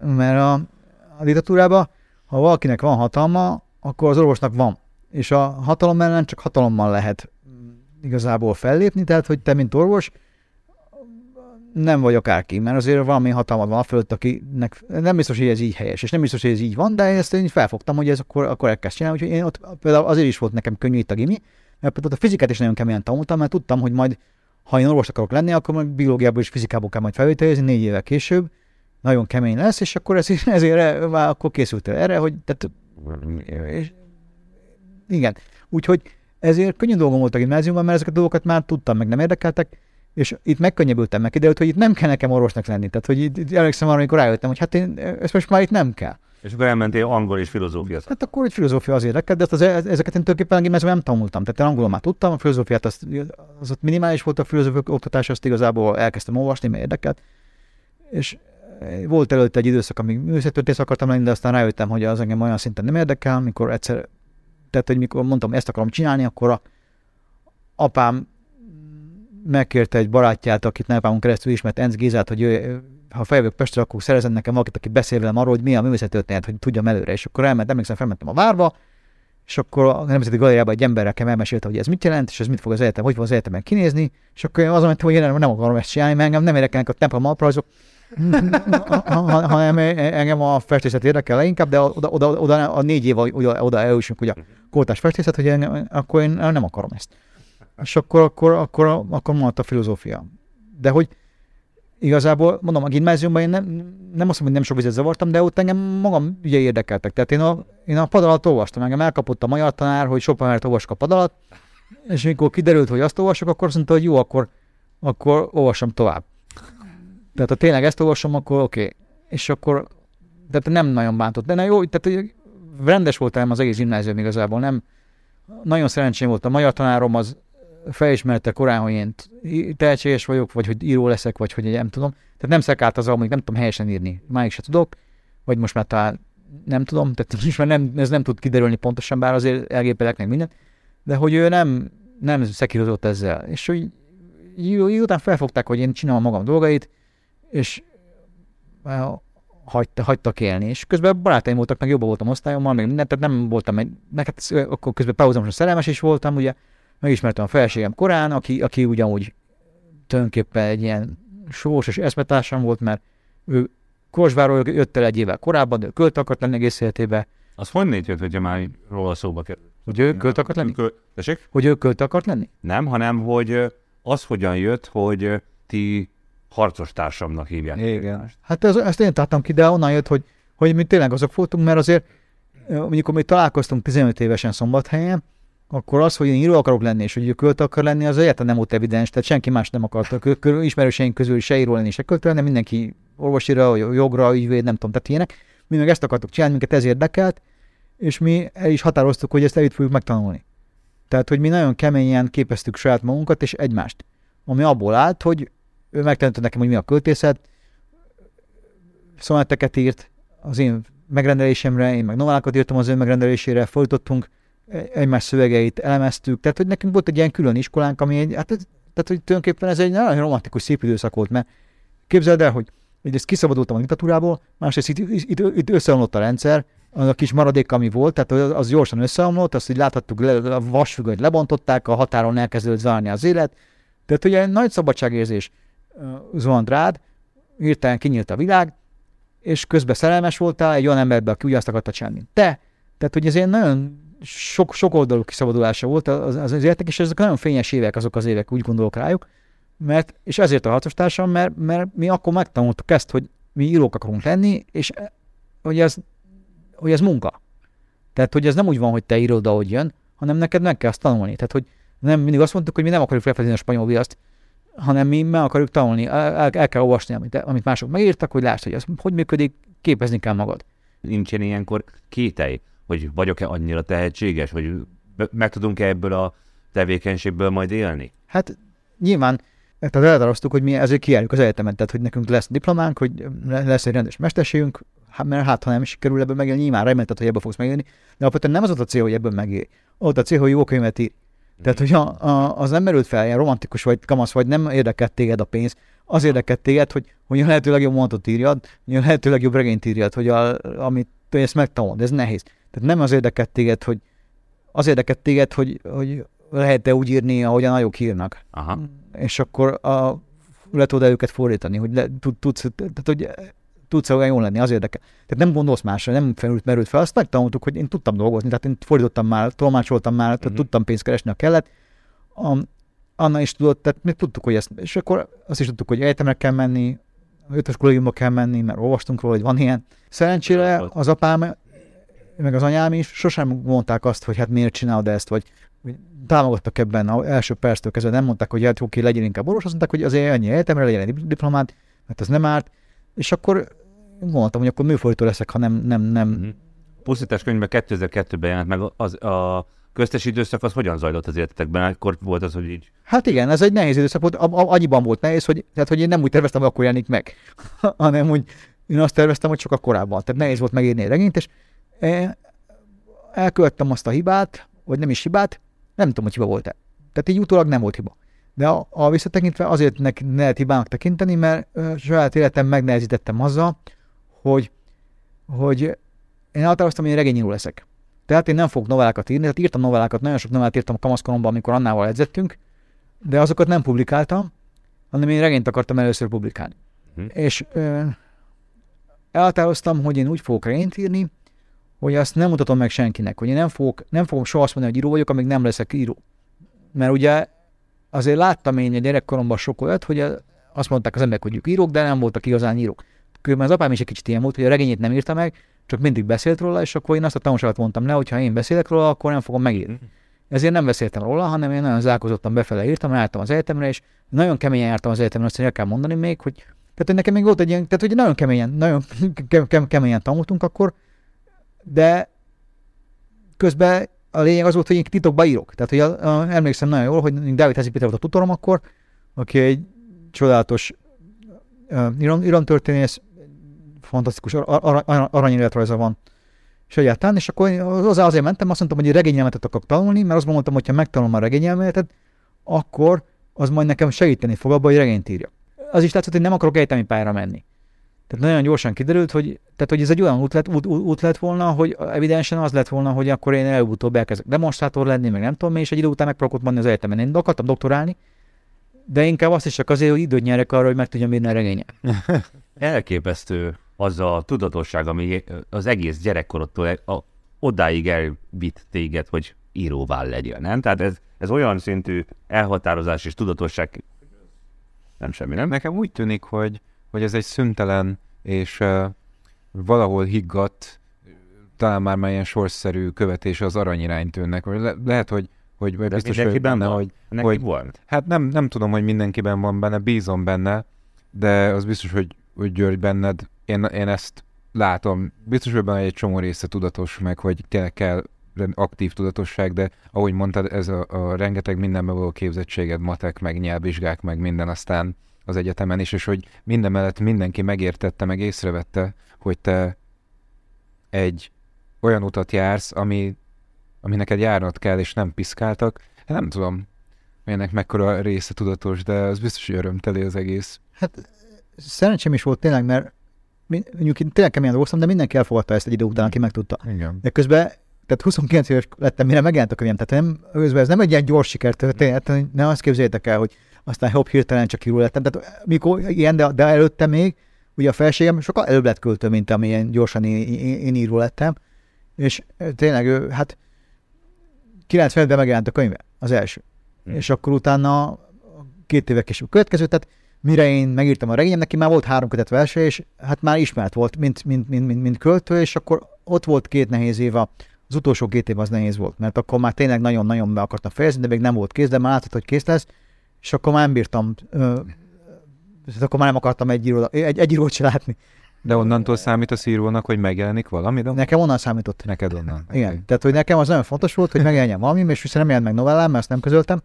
Mert a, a diktatúrában, ha valakinek van hatalma, akkor az orvosnak van. És a hatalom ellen csak hatalommal lehet igazából fellépni, tehát hogy te, mint orvos, nem vagy akárki, mert azért valami hatalmad van a fölött, akinek nem biztos, hogy ez így helyes, és nem biztos, hogy ez így van, de ezt én felfogtam, hogy ez akkor, akkor elkezd csinálni, úgyhogy én ott például azért is volt nekem könnyű itt a gimi, mert például a fizikát is nagyon keményen tanultam, mert tudtam, hogy majd ha én orvos akarok lenni, akkor meg biológiából és fizikából kell majd felvételizni négy évvel később, nagyon kemény lesz, és akkor ez, ezért már akkor készültél erre, hogy tehát, és, igen, úgyhogy ezért könnyű dolgom volt a gimnáziumban, mert ezeket a dolgokat már tudtam, meg nem érdekeltek, és itt megkönnyebbültem, meg kiderült, hogy itt nem kell nekem orvosnak lenni. Tehát, hogy itt, itt emlékszem arra, amikor rájöttem, hogy hát én, ezt most már itt nem kell. És akkor elmentél angol és filozófia. Hát akkor egy filozófia az érdekel, de ezt az, ezeket én tulajdonképpen gimnáziumban nem tanultam. Tehát én angolul már tudtam, a filozófiát az, az ott minimális volt a filozófia oktatás, azt igazából elkezdtem olvasni, mert érdekelt. És volt előtte egy időszak, amíg művészettörténész akartam lenni, de aztán rájöttem, hogy az engem olyan szinten nem érdekel, amikor egyszer Tehát, hogy mikor mondtam, ezt akarom csinálni, akkor a apám megkérte egy barátját, akit nagyapámon keresztül ismert, Enz Gézát, hogy ő, ha feljövök Pestre, akkor szerezzen nekem valakit, aki beszél velem arról, hogy mi a művészetörténet, hogy tudjam előre. És akkor elment, emlékszem, felmentem a várba, és akkor a Nemzeti Galériában egy ember nekem elmesélte, hogy ez mit jelent, és ez mit fog az egyetem, hogy fog az egyetemen kinézni, és akkor azon mentem, hogy én nem akarom ezt csinálni, mert engem nem érdekelnek a templom alprajzok, hanem engem a festészet érdekel leginkább, de oda, oda, oda a négy év oda, oda eljussunk, hogy a kórtás festészet, hogy engem, akkor én nem akarom ezt. És akkor, akkor, akkor, akkor mondta a filozófia. De hogy igazából, mondom, a gimnáziumban én nem, nem azt mondom, hogy nem sok vizet zavartam, de ott engem magam ugye érdekeltek. Tehát én a, én a padalat olvastam, engem elkapott a magyar tanár, hogy mert olvasak a padalat, és mikor kiderült, hogy azt olvasok, akkor azt mondta, hogy jó, akkor, akkor olvasom tovább. Tehát ha tényleg ezt olvasom, akkor oké. Okay. És akkor, tehát nem nagyon bántott. De na jó, tehát rendes voltam az egész gimnázium igazából, nem, nagyon szerencsém volt. A magyar tanárom az felismerte korán, hogy én tehetséges vagyok, vagy hogy író leszek, vagy hogy nem tudom. Tehát nem szekált az, amíg nem tudom helyesen írni. Máig se tudok, vagy most már talán nem tudom, tehát most már nem, ez nem tud kiderülni pontosan, bár azért elgépelek meg mindent, de hogy ő nem, nem szekírozott ezzel. És hogy után felfogták, hogy én csinálom magam dolgait, és hagyta, hagytak élni. És közben barátaim voltak, meg jobban voltam osztályommal, meg mindent, tehát nem voltam egy, meg hát akkor közben párhuzamosan szerelmes is voltam, ugye, megismertem a feleségem korán, aki, aki ugyanúgy tulajdonképpen egy ilyen sós és eszmetársam volt, mert ő Kolozsváról jött el egy évvel korábban, de ő költ akart lenni egész életébe. Az honnét jött, hogyha már róla szóba került? Hogy ő költ akart lenni? Köl... Tessék? Hogy ő költ akart lenni? Nem, hanem hogy az hogyan jött, hogy ti harcos társamnak hívják. Igen. Hát ez, ezt én tartom ki, de onnan jött, hogy, hogy mi tényleg azok voltunk, mert azért mondjuk, mi találkoztunk 15 évesen Szombathelyen, akkor az, hogy én író akarok lenni, és hogy ő költ akar lenni, az egyáltalán nem volt evidens, tehát senki más nem akarta. Ismerőseink közül se író lenni, se költő lenni, mindenki orvosira, jogra, ügyvéd, nem tudom, tehát ilyenek. Mi meg ezt akartuk csinálni, minket ez érdekelt, és mi el is határoztuk, hogy ezt együtt fogjuk megtanulni. Tehát, hogy mi nagyon keményen képeztük saját magunkat és egymást. Ami abból állt, hogy ő megtanította nekem, hogy mi a költészet, szoneteket írt az én megrendelésemre, én meg novellákat írtam az ő megrendelésére, folytottunk egymás szövegeit elemeztük, tehát hogy nekünk volt egy ilyen külön iskolánk, ami egy, hát, tehát hogy tulajdonképpen ez egy nagyon romantikus, szép időszak volt, mert képzeld el, hogy egyrészt kiszabadultam a diktatúrából, másrészt itt, itt, itt összeomlott a rendszer, az a kis maradék, ami volt, tehát az, gyorsan összeomlott, azt így láthattuk, le, a vasfüggönyt lebontották, a határon elkezdődött zárni az élet. Tehát ugye nagy szabadságérzés uh, zuhant rád, hirtelen kinyílt a világ, és közben szerelmes voltál egy olyan emberbe, aki ugyanazt akarta csinálni. Te, tehát hogy ez ilyen nagyon sok, sok oldalú kiszabadulása volt az, az, az életek, és ezek nagyon fényes évek azok az évek, úgy gondolok rájuk, mert, és ezért a harcostársam, mert, mert mi akkor megtanultuk ezt, hogy mi írók akarunk lenni, és eh, hogy ez, hogy ez munka. Tehát, hogy ez nem úgy van, hogy te írod, ahogy jön, hanem neked meg kell azt tanulni. Tehát, hogy nem mindig azt mondtuk, hogy mi nem akarjuk felfedezni a spanyol viaszt, hanem mi meg akarjuk tanulni, el, el kell olvasni, amit, amit mások megírtak, hogy lásd, hogy ez hogy működik, képezni kell magad. Nincsen ilyenkor kételj hogy vagyok-e annyira tehetséges, vagy meg tudunk-e ebből a tevékenységből majd élni? Hát nyilván, tehát eldarasztuk, hogy mi ezért kiálljuk az egyetemet, tehát hogy nekünk lesz diplománk, hogy lesz egy rendes mesterségünk, hát, mert hát ha nem sikerül ebből megélni, nyilván remélted, hogy ebből fogsz megélni, de alapvetően nem az ott a cél, hogy ebből megélj. Ott a cél, hogy jó könyvet ír. Tehát, hogyha a, az nem merült fel, ilyen romantikus vagy, kamasz vagy, nem érdekelt téged a pénz, az érdekelt téged, hogy, hogy a lehető legjobb mondatot írjad, hogy a lehető legjobb regényt írjad, hogy a, amit hogy ezt megtanulod, ez nehéz. Tehát nem az érdekelt téged, hogy az érdekelt téged, hogy, hogy lehet-e úgy írni, ahogyan a nagyok írnak. Aha. És akkor a, le tudod őket fordítani, hogy le, tud, tudsz, tehát, hogy tudsz olyan jól lenni, az érdekel. Tehát nem gondolsz másra, nem felült, merült fel. Azt megtanultuk, hogy én tudtam dolgozni, tehát én fordítottam már, tolmácsoltam már, tehát uh-huh. tudtam pénzt keresni, a kellett. A, Anna is tudott, tehát mi tudtuk, hogy ezt, és akkor azt is tudtuk, hogy egyetemre kell menni, ötös kollégiumba kell menni, mert olvastunk róla, hogy van ilyen. Szerencsére az apám meg az anyám is sosem mondták azt, hogy hát miért csinálod ezt, vagy támogattak ebben az első perctől kezdve, nem mondták, hogy hát oké, legyen inkább orvos, azt mondták, hogy azért ennyi egyetemre legyen egy diplomát, mert ez nem árt, és akkor gondoltam, hogy akkor műfordító leszek, ha nem, nem, nem. Uh-huh. Pusztítás könyvben 2002-ben jelent meg az, a köztes időszak az hogyan zajlott az életetekben? Akkor volt az, hogy így... Hát igen, ez egy nehéz időszak volt. Annyiban volt nehéz, hogy, tehát, hogy én nem úgy terveztem, hogy akkor jelenik meg, hanem úgy én azt terveztem, hogy csak a korábban. Tehát nehéz volt megírni egy regényt, és elkövettem azt a hibát, vagy nem is hibát, nem tudom, hogy hiba volt-e. Tehát így utólag nem volt hiba. De a, a visszatekintve azért ne, ne lehet hibának tekinteni, mert ö, saját életem megnehezítettem azzal, hogy, hogy én elhatároztam, hogy én regényíró leszek. Tehát én nem fogok novellákat írni, tehát írtam novellákat, nagyon sok novellát írtam a kamaszkoromban, amikor Annával edzettünk, de azokat nem publikáltam, hanem én regényt akartam először publikálni. Mhm. És ö, elhatároztam, hogy én úgy fogok regényt írni, hogy azt nem mutatom meg senkinek, hogy én nem, fogok, nem fogom soha azt mondani, hogy író vagyok, amíg nem leszek író. Mert ugye azért láttam én a gyerekkoromban sok olyat, hogy azt mondták az emberek, hogy ők írók, de nem voltak igazán írók. Különben az apám is egy kicsit ilyen volt, hogy a regényét nem írta meg, csak mindig beszélt róla, és akkor én azt a tanulságot mondtam le, hogy ha én beszélek róla, akkor nem fogom megírni. Ezért nem beszéltem róla, hanem én nagyon zárkozottan befele írtam, jártam az egyetemre, és nagyon keményen jártam az egyetemre, azt el kell mondani még, hogy tehát hogy nekem még volt egy ilyen, tehát hogy nagyon keményen, nagyon ke- ke- keményen tanultunk akkor, de közben a lényeg az volt, hogy én titokba írok. Tehát, hogy a, a, emlékszem nagyon jól, hogy Dávid Hezi Péter volt a tutorom akkor, aki egy csodálatos uh, iram, iramtörténész, fantasztikus ar- ar- ar- van, és egyáltalán, és akkor hozzá azért mentem, azt mondtam, hogy regényelmetet akarok tanulni, mert azt gondoltam, hogy ha megtanulom a regényelmetet, akkor az majd nekem segíteni fog abban, hogy regényt írja. Az is látszott, hogy nem akarok egyetemi pályára menni. Tehát nagyon gyorsan kiderült, hogy, tehát, hogy ez egy olyan út lett, út, út, út lett volna, hogy evidensen az lett volna, hogy akkor én előbb-utóbb elkezdek demonstrátor lenni, meg nem tudom, és egy idő után megpróbálok menni az egyetemen. Én akartam doktorálni, de inkább azt is csak azért, hogy időt nyerek arra, hogy meg tudjam írni a regényet. Elképesztő az a tudatosság, ami az egész gyerekkorodtól a, odáig elvitt téged, hogy íróvá legyél, nem? Tehát ez, ez olyan szintű elhatározás és tudatosság, nem semmi, nem? Nekem úgy tűnik, hogy, hogy ez egy szüntelen és uh, valahol higgadt, talán már már ilyen sorszerű követése az aranyiránytőnek. Le, lehet, hogy, hogy vagy De biztos mindenkiben benne, van. hogy Neki hogy- volt. Hát nem, nem tudom, hogy mindenkiben van benne, bízom benne, de az biztos, hogy, hogy György benned, én, én ezt látom. Biztos, hogy benne egy csomó része tudatos, meg hogy tényleg kell aktív tudatosság, de ahogy mondtad, ez a, a rengeteg mindenben való képzettséged, matek, meg nyelvvizsgák, meg minden aztán az egyetemen is, és hogy minden mellett mindenki megértette, meg észrevette, hogy te egy olyan utat jársz, ami, ami neked járnod kell, és nem piszkáltak. Hát nem tudom, ennek mekkora része tudatos, de az biztos, hogy örömteli az egész. Hát szerencsém is volt tényleg, mert mondjuk én tényleg keményen dolgoztam, de mindenki elfogadta ezt egy idő után, aki megtudta. Igen. De közben, tehát 29 éves lettem, mire megjelent a könyvem, tehát nem, közben ez nem egy ilyen gyors sikertörténet, ne azt képzeljétek el, hogy aztán hopp, hirtelen csak író lettem. Tehát mikor ilyen, de, de előtte még, ugye a felségem sokkal előbb lett költő, mint amilyen gyorsan én, én, én író lettem. És tényleg, ő, hát 95-ben megjelent a könyve, az első. Hm. És akkor utána két évek később következő, tehát mire én megírtam a regényem, neki már volt három kötet verse, és hát már ismert volt, mint, mint, mint, mint, mint költő, és akkor ott volt két nehéz év, az utolsó két év az nehéz volt, mert akkor már tényleg nagyon-nagyon be akartam fejezni, de még nem volt kész, de már látszott, hogy kész lesz, és akkor már nem bírtam, ö, tehát akkor már nem akartam egy, író, egy, egy írót se látni. De onnantól számít a szírónak, hogy megjelenik valami, de Nekem onnan számított. neked onnan. Igen, Oké. tehát hogy nekem az nagyon fontos volt, hogy megjelenjen valami, és viszont nem jelent meg novellám, mert ezt nem közöltem.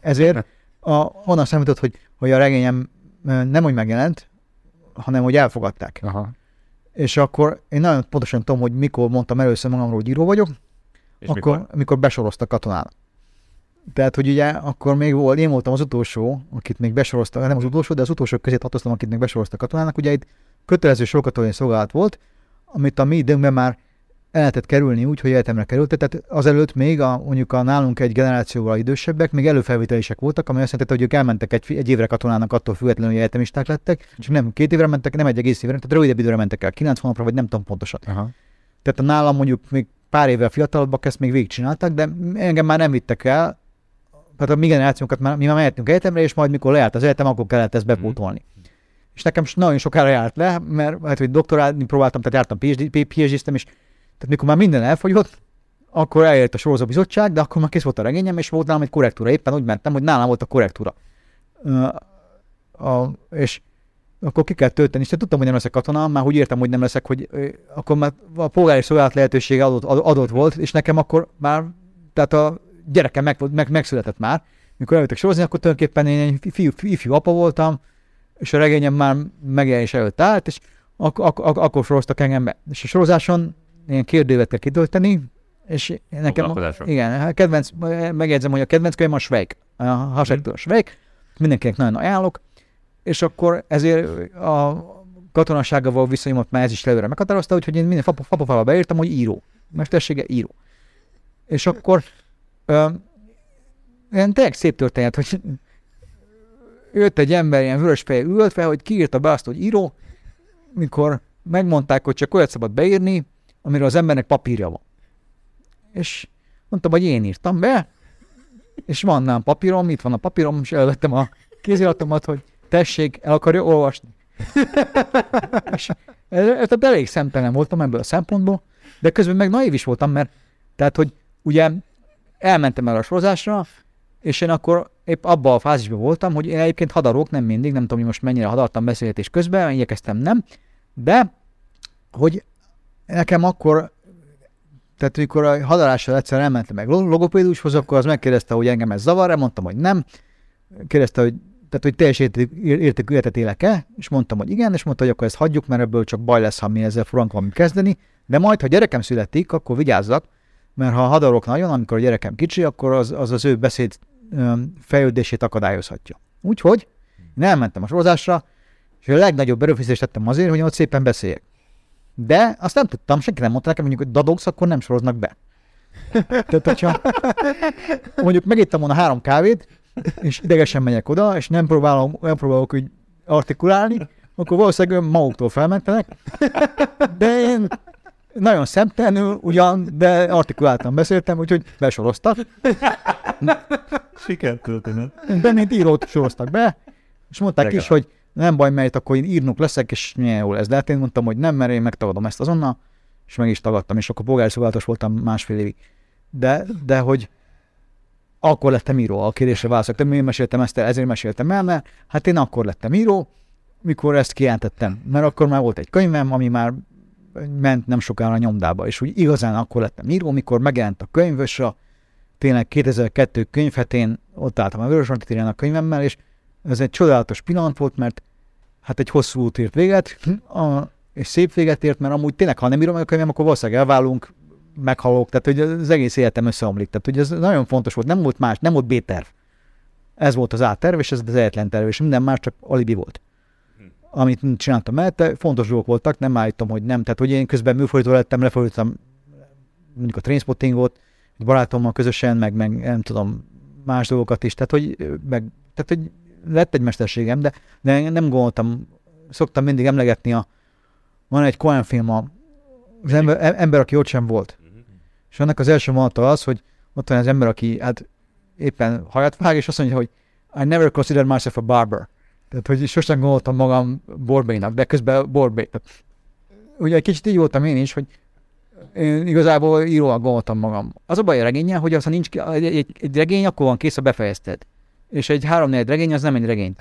Ezért a, onnan számított, hogy, hogy a regényem nem úgy megjelent, hanem hogy elfogadták. Aha. És akkor én nagyon pontosan tudom, hogy mikor mondtam először magamról, hogy író vagyok, És akkor, mikor? mikor? besoroztak katonának. Tehát, hogy ugye akkor még volt, én voltam az utolsó, akit még besoroztak, nem az utolsó, de az utolsók közé tartoztam, akit még besoroztak katonának. Ugye itt kötelező sorkatonai szolgálat volt, amit a mi időnkben már el lehetett kerülni úgy, hogy egyetemre került. Tehát azelőtt még a, mondjuk a nálunk egy generációval idősebbek, még előfelvételisek voltak, ami azt jelenti, hogy ők elmentek egy, egy évre katonának attól függetlenül, hogy egyetemisták lettek, csak nem két évre mentek, nem egy egész évre, tehát rövidebb időre mentek el, kilenc hónapra, vagy nem tudom pontosan. Aha. Tehát a nálam mondjuk még pár évvel fiatalabbak ezt még végigcsináltak, de engem már nem vittek el, tehát a mi generációnkat már, mi már mehetünk egyetemre, és majd mikor lejárt az egyetem, akkor kellett ezt bepótolni. És nekem nagyon sokára járt le, mert hát, hogy doktorálni próbáltam, tehát jártam PhD, PhD-ztem, és tehát mikor már minden elfogyott, akkor eljött a sorozóbizottság, de akkor már kész volt a regényem, és volt nálam egy korrektúra. Éppen úgy mentem, hogy nálam volt a korrektúra. Ö, a, és akkor ki kell tölteni, és tudtam, hogy nem leszek katona, már úgy értem, hogy nem leszek, hogy ö, akkor már a polgári szolgálat lehetősége adott, ad- adott volt, és nekem akkor már, tehát a gyerekem meg, meg, megszületett már, mikor eljöttek sorozni, akkor tulajdonképpen én egy fiú, ifjú apa voltam, és a regényem már megjelenés előtt állt, és ak- ak- ak- akkor soroztak engem be. És a sorozáson ilyen kérdővet kell kitölteni, És nekem, Foglalkozások. igen, a kedvenc, megjegyzem, hogy a kedvenc könyvem a Schweik, a Hasektől a Schweik, mindenkinek nagyon ajánlok, és akkor ezért a katonasággal való viszonyomat már ez is előre meghatározta, úgyhogy én minden fapafába beírtam, hogy író. Mestersége író. És akkor ö, ilyen tényleg szép történet, hogy jött egy ember ilyen vörös fejű ültve, hogy kiírta be azt, hogy író, mikor megmondták, hogy csak olyat szabad beírni, amiről az embernek papírja van. És mondtam, hogy én írtam be, és van nálam papírom, itt van a papírom, és elvettem a kéziratomat, hogy tessék, el akarja olvasni. és tehát elég szemtelen voltam ebből a szempontból, de közben meg naív is voltam, mert tehát, hogy ugye elmentem el a sorozásra, és én akkor épp abban a fázisban voltam, hogy én egyébként hadarok, nem mindig, nem tudom, hogy most mennyire hadartam beszélgetés közben, igyekeztem nem, de hogy nekem akkor, tehát amikor a hadarással egyszer elmentem meg logopédushoz, akkor az megkérdezte, hogy engem ez zavar mondtam, hogy nem, kérdezte, hogy tehát, hogy teljes érték- értékű életet élek-e, és mondtam, hogy igen, és mondta, hogy akkor ezt hagyjuk, mert ebből csak baj lesz, ha mi ezzel frank valamit kezdeni, de majd, ha gyerekem születik, akkor vigyázzak, mert ha hadarok nagyon, amikor a gyerekem kicsi, akkor az az, az ő beszéd fejlődését akadályozhatja. Úgyhogy én elmentem a sorozásra, és a legnagyobb erőfeszítést tettem azért, hogy ott szépen beszéljek. De azt nem tudtam, senki nem mondta nekem, mondjuk, hogy dadogsz, akkor nem soroznak be. Tehát, hogyha mondjuk megittem volna három kávét, és idegesen megyek oda, és nem próbálom, nem próbálok úgy artikulálni, akkor valószínűleg maguktól felmentenek. De én nagyon szemtelenül ugyan, de artikuláltan beszéltem, úgyhogy besoroztak. Sikertörténet. De mint írót soroztak be, és mondták Legalább. is, hogy nem baj, mert akkor én írnok leszek, és milyen jó lesz. De hát én mondtam, hogy nem, mert én megtagadom ezt azonnal, és meg is tagadtam, és akkor polgári szolgálatos voltam másfél évig. De, de hogy akkor lettem író, a kérdésre válaszoltam, én meséltem ezt el, ezért meséltem el, mert hát én akkor lettem író, mikor ezt kijelentettem, mert akkor már volt egy könyvem, ami már ment nem sokára a nyomdába, és úgy igazán akkor lettem író, mikor megjelent a könyv, és a tényleg 2002 könyvhetén ott álltam a Vörös a könyvemmel, és ez egy csodálatos pillanat volt, mert hát egy hosszú út ért véget, a, és szép véget ért, mert amúgy tényleg, ha nem írom meg a könyvem, akkor valószínűleg elválunk, meghalok, tehát hogy az egész életem összeomlik. Tehát hogy ez nagyon fontos volt, nem volt más, nem volt B-terv. Ez volt az A-terv, és ez az egyetlen terv, és minden más csak alibi volt. Amit csináltam mellette, fontos dolgok voltak, nem állítom, hogy nem. Tehát, hogy én közben műfordító lettem, lefordítottam mondjuk a Trainspottingot, egy barátommal közösen, meg, meg nem tudom, más dolgokat is. Tehát, hogy, meg, tehát, hogy lett egy mesterségem, de, de nem gondoltam, szoktam mindig emlegetni a, van egy Cohen film, a, az ember, ember, aki ott sem volt. És annak az első mondata az, hogy ott van az ember, aki hát éppen hajat vág, és azt mondja, hogy I never considered myself a barber. Tehát, hogy sosem gondoltam magam borbénak, de közben borbé. Ugye egy kicsit így voltam én is, hogy én igazából íróval gondoltam magam. Az a baj a regényen, hogy az, ha nincs egy, egy, egy regény, akkor van kész, ha befejezted. És egy három regény, az nem egy regény.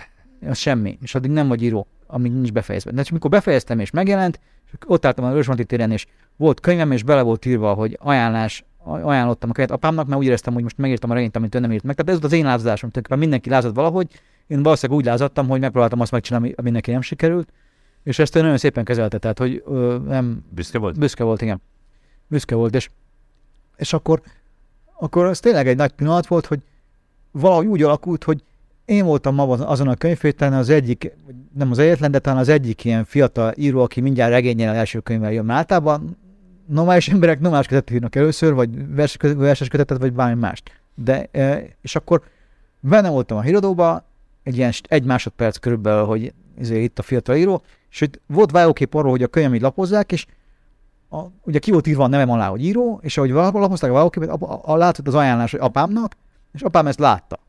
Az semmi. És addig nem vagy író, amíg nincs befejezve. De csak mikor befejeztem és megjelent, és ott álltam a Rösmonti téren, és volt könyvem, és bele volt írva, hogy ajánlás, ajánlottam a könyvet apámnak, mert úgy éreztem, hogy most megírtam a regényt, amit ő nem írt meg. Tehát ez az én lázadásom, tulajdonképpen mindenki lázadt valahogy. Én valószínűleg úgy lázadtam, hogy megpróbáltam azt megcsinálni, ami neki nem sikerült. És ezt ő nagyon szépen kezelte, tehát hogy ö, nem, Büszke volt? Büszke volt, igen. Büszke volt, és, és akkor, akkor az tényleg egy nagy pillanat volt, hogy valahogy úgy alakult, hogy én voltam ma azon a könyvhéten az egyik, nem az egyetlen, de talán az egyik ilyen fiatal író, aki mindjárt regényen első könyvvel jön. Mert általában normális emberek normális kötetet írnak először, vagy vers, verses kötetet, vagy bármi mást. De, és akkor benne voltam a híradóba, egy ilyen egy másodperc körülbelül, hogy ezért itt a fiatal író, és hogy volt vájókép arról, hogy a könyvem így lapozzák, és a, ugye ki volt írva a nevem alá, hogy író, és ahogy lapozták a vájóképet, a, a, a, látszott az ajánlás, hogy apámnak, és apám ezt látta.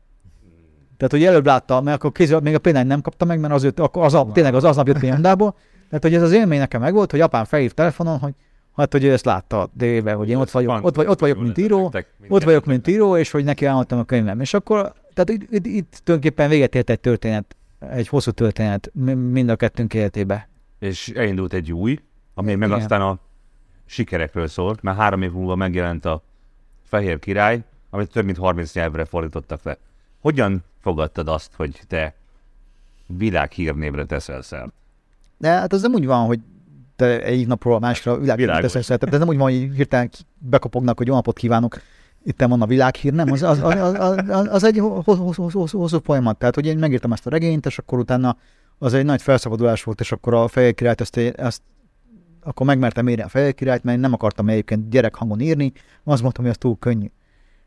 Tehát, hogy előbb látta, mert akkor kézzel, még a példányt nem kapta meg, mert az, jött, akkor az, tényleg az aznap jött példából. Tehát, hogy ez az élmény nekem megvolt, hogy apám felhív telefonon, hogy hát, hogy ő ezt látta délben, hogy én ott vagyok, ott, vagy, ott vagyok, mint író, ott vagyok, mint író, és hogy neki elmondtam a könyvem. És akkor, tehát itt, itt, itt tulajdonképpen véget ért egy történet, egy hosszú történet mind a kettőnk életébe. És elindult egy új, ami meg Igen. aztán a sikerekről szólt, mert három év múlva megjelent a Fehér Király, amit több mint 30 nyelvre fordítottak le. Hogyan fogadtad azt, hogy te világhírnévre teszel szert? De hát az nem úgy van, hogy te egyik napról a másikra világhírt Világos. teszek, tehát ez nem úgy van, hogy hirtelen bekopognak, hogy jó napot kívánok, itt van a világhír, nem, az, az, az, az, az, egy hosszú, hosszú, folyamat. Tehát, hogy én megírtam ezt a regényt, és akkor utána az egy nagy felszabadulás volt, és akkor a Fehér Királyt, azt, azt akkor megmertem írni a Fehér Királyt, mert én nem akartam egyébként gyerekhangon írni, azt mondtam, hogy az túl könnyű.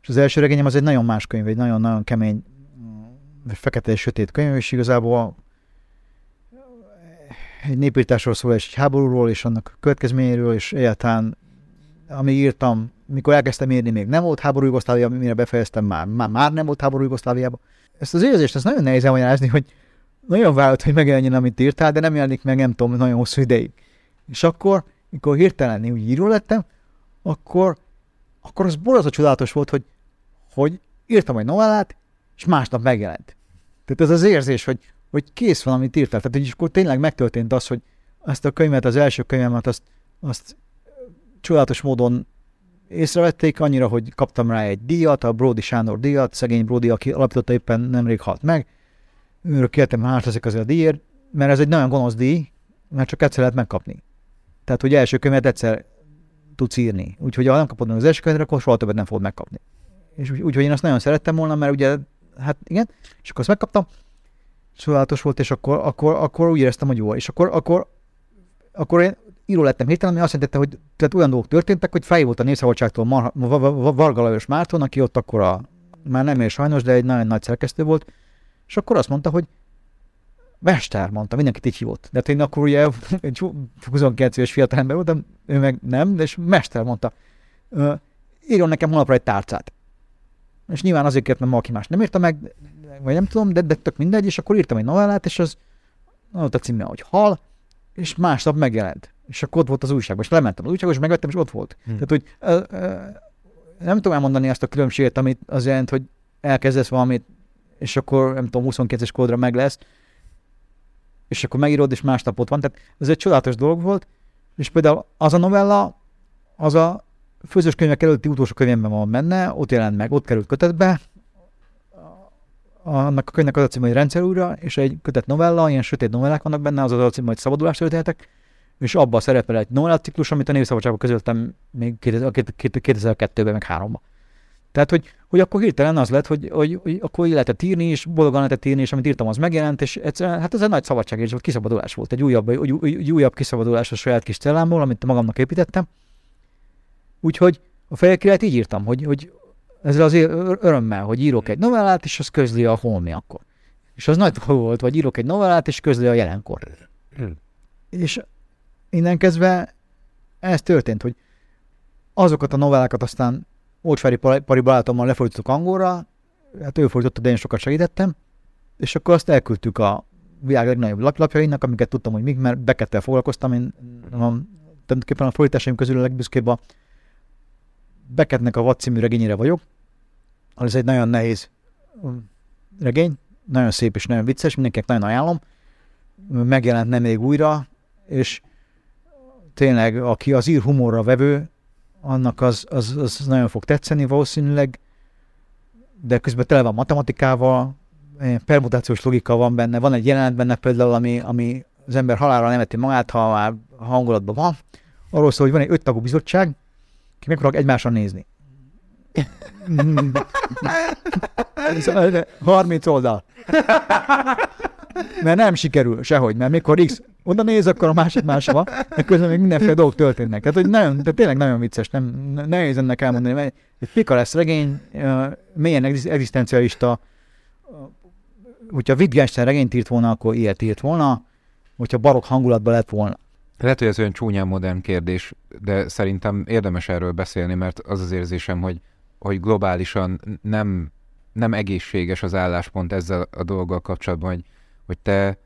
És az első regényem az egy nagyon más könyv, egy nagyon-nagyon kemény, mm, fekete és sötét könyv, és igazából egy népírtásról szól, és egy háborúról, és annak következményéről, és egyáltalán, ami írtam, mikor elkezdtem írni, még nem volt háború Jugoszlávia, mire befejeztem, már, már, már nem volt háború Jugoszláviában. Ezt az érzést, ez nagyon nehéz elmagyarázni, hogy nagyon vállalt, hogy megjelenjen, amit írtál, de nem jelenik meg, nem tudom, nagyon hosszú ideig. És akkor, mikor hirtelen úgy író lettem, akkor, akkor az borzasztó csodálatos volt, hogy, hogy írtam egy novellát, és másnap megjelent. Tehát ez az érzés, hogy, hogy kész van, amit írtál. Tehát hogy akkor tényleg megtörtént az, hogy ezt a könyvet, az első könyvemet, azt, azt csodálatos módon észrevették, annyira, hogy kaptam rá egy díjat, a Brody Sándor díjat, szegény Brody, aki alapította éppen nemrég halt meg. Őről kértem, hogy hálás azért a díjért, mert ez egy nagyon gonosz díj, mert csak egyszer lehet megkapni. Tehát, hogy első könyvet egyszer tudsz írni. Úgyhogy ha nem kapod meg az első könyvet, akkor soha többet nem fogod megkapni. És úgy, úgyhogy én azt nagyon szerettem volna, mert ugye, hát igen, és akkor azt megkaptam, csodálatos volt, és akkor, akkor, akkor úgy éreztem, hogy jó. És akkor, akkor, akkor én író lettem hirtelen, ami azt jelentette, hogy tehát olyan dolgok történtek, hogy felhívott a Népszabadságtól Mar- Va- Va- Varga Lajos Márton, aki ott akkor a, már nem ér sajnos, de egy nagyon nagy szerkesztő volt, és akkor azt mondta, hogy Mester, mondta, mindenkit így hívott. De hát én akkor ugye egy 29 éves fiatalember voltam, ő meg nem, de és Mester mondta, "Ö, írjon nekem holnapra egy tárcát. És nyilván azért kért, mert valaki más nem írta meg, vagy nem tudom, de, de tök mindegy, és akkor írtam egy novellát, és az ott a címe, hogy Hal, és másnap megjelent. És akkor ott volt az újságban, és lementem az újságba, és megvettem, és ott volt. Hm. Tehát, hogy ö, ö, nem tudom elmondani azt a különbséget, amit az jelent, hogy elkezdesz valamit, és akkor nem tudom, 22-es kódra meg lesz, és akkor megírod, és másnap ott van. Tehát ez egy csodálatos dolog volt, és például az a novella, az a főzős könyvek előtti utolsó könyvemben van benne, ott jelent meg, ott került kötetbe, annak a könyvnek az a címe, hogy rendszer újra, és egy kötet novella, ilyen sötét novellák vannak benne, az az a címe, hogy szabadulás történetek, és abban szerepel egy novellaciklus, amit a Népszabadságban közöltem még 2000 2002-ben, meg 3-ban. Tehát, hogy, hogy akkor hirtelen az lett, hogy, hogy, hogy akkor lehetett írni, és boldogan lehetett írni, és amit írtam, az megjelent, és egyszerűen, hát ez egy nagy szabadságérzés volt, kiszabadulás volt, egy újabb, egy, egy újabb kiszabadulás a saját kis cellámból, amit magamnak építettem. Úgyhogy a Fehér Királyt így írtam, hogy, hogy ezzel az ör- örömmel, hogy írok egy novellát, és az közli a holmi akkor. És az nagy dolog volt, hogy írok egy novellát, és közli a jelenkor. És innen kezdve ez történt, hogy azokat a novellákat aztán Olcsfári Pari barátommal lefordítottuk angolra, hát ő fordította, de én sokat segítettem, és akkor azt elküldtük a világ legnagyobb laplapjainak, amiket tudtam, hogy mik, mert Beckettel foglalkoztam, én a, tulajdonképpen a fordításaim közül a legbüszkébb a Beckettnek a Vad című regényére vagyok. Ez egy nagyon nehéz um, regény, nagyon szép és nagyon vicces, mindenkinek nagyon ajánlom. Megjelent nem még újra, és tényleg, aki az ír humorra vevő, annak az, az, az nagyon fog tetszeni valószínűleg, de közben tele van matematikával, eh, permutációs logika van benne, van egy jelenet benne például, ami, ami az ember halálra nem eti magát, ha már hangulatban van. Arról szól, hogy van egy öttagú bizottság, ki meg egymásra nézni. Ez 30 oldal. Mert nem sikerül sehogy, mert mikor X oda néz, akkor a másik máshova, de közben még mindenféle dolgok történnek. Tehát, hogy nagyon, de tényleg nagyon vicces, nem, nehéz ennek elmondani, mert egy pika lesz regény, ö, mélyen egzisz- egzisztencialista, ö, hogyha Wittgenstein regényt írt volna, akkor ilyet írt volna, hogyha barokk hangulatban lett volna. Lehet, hogy ez olyan csúnyán modern kérdés, de szerintem érdemes erről beszélni, mert az az érzésem, hogy, hogy globálisan nem, nem egészséges az álláspont ezzel a dolggal kapcsolatban, hogy, hogy te,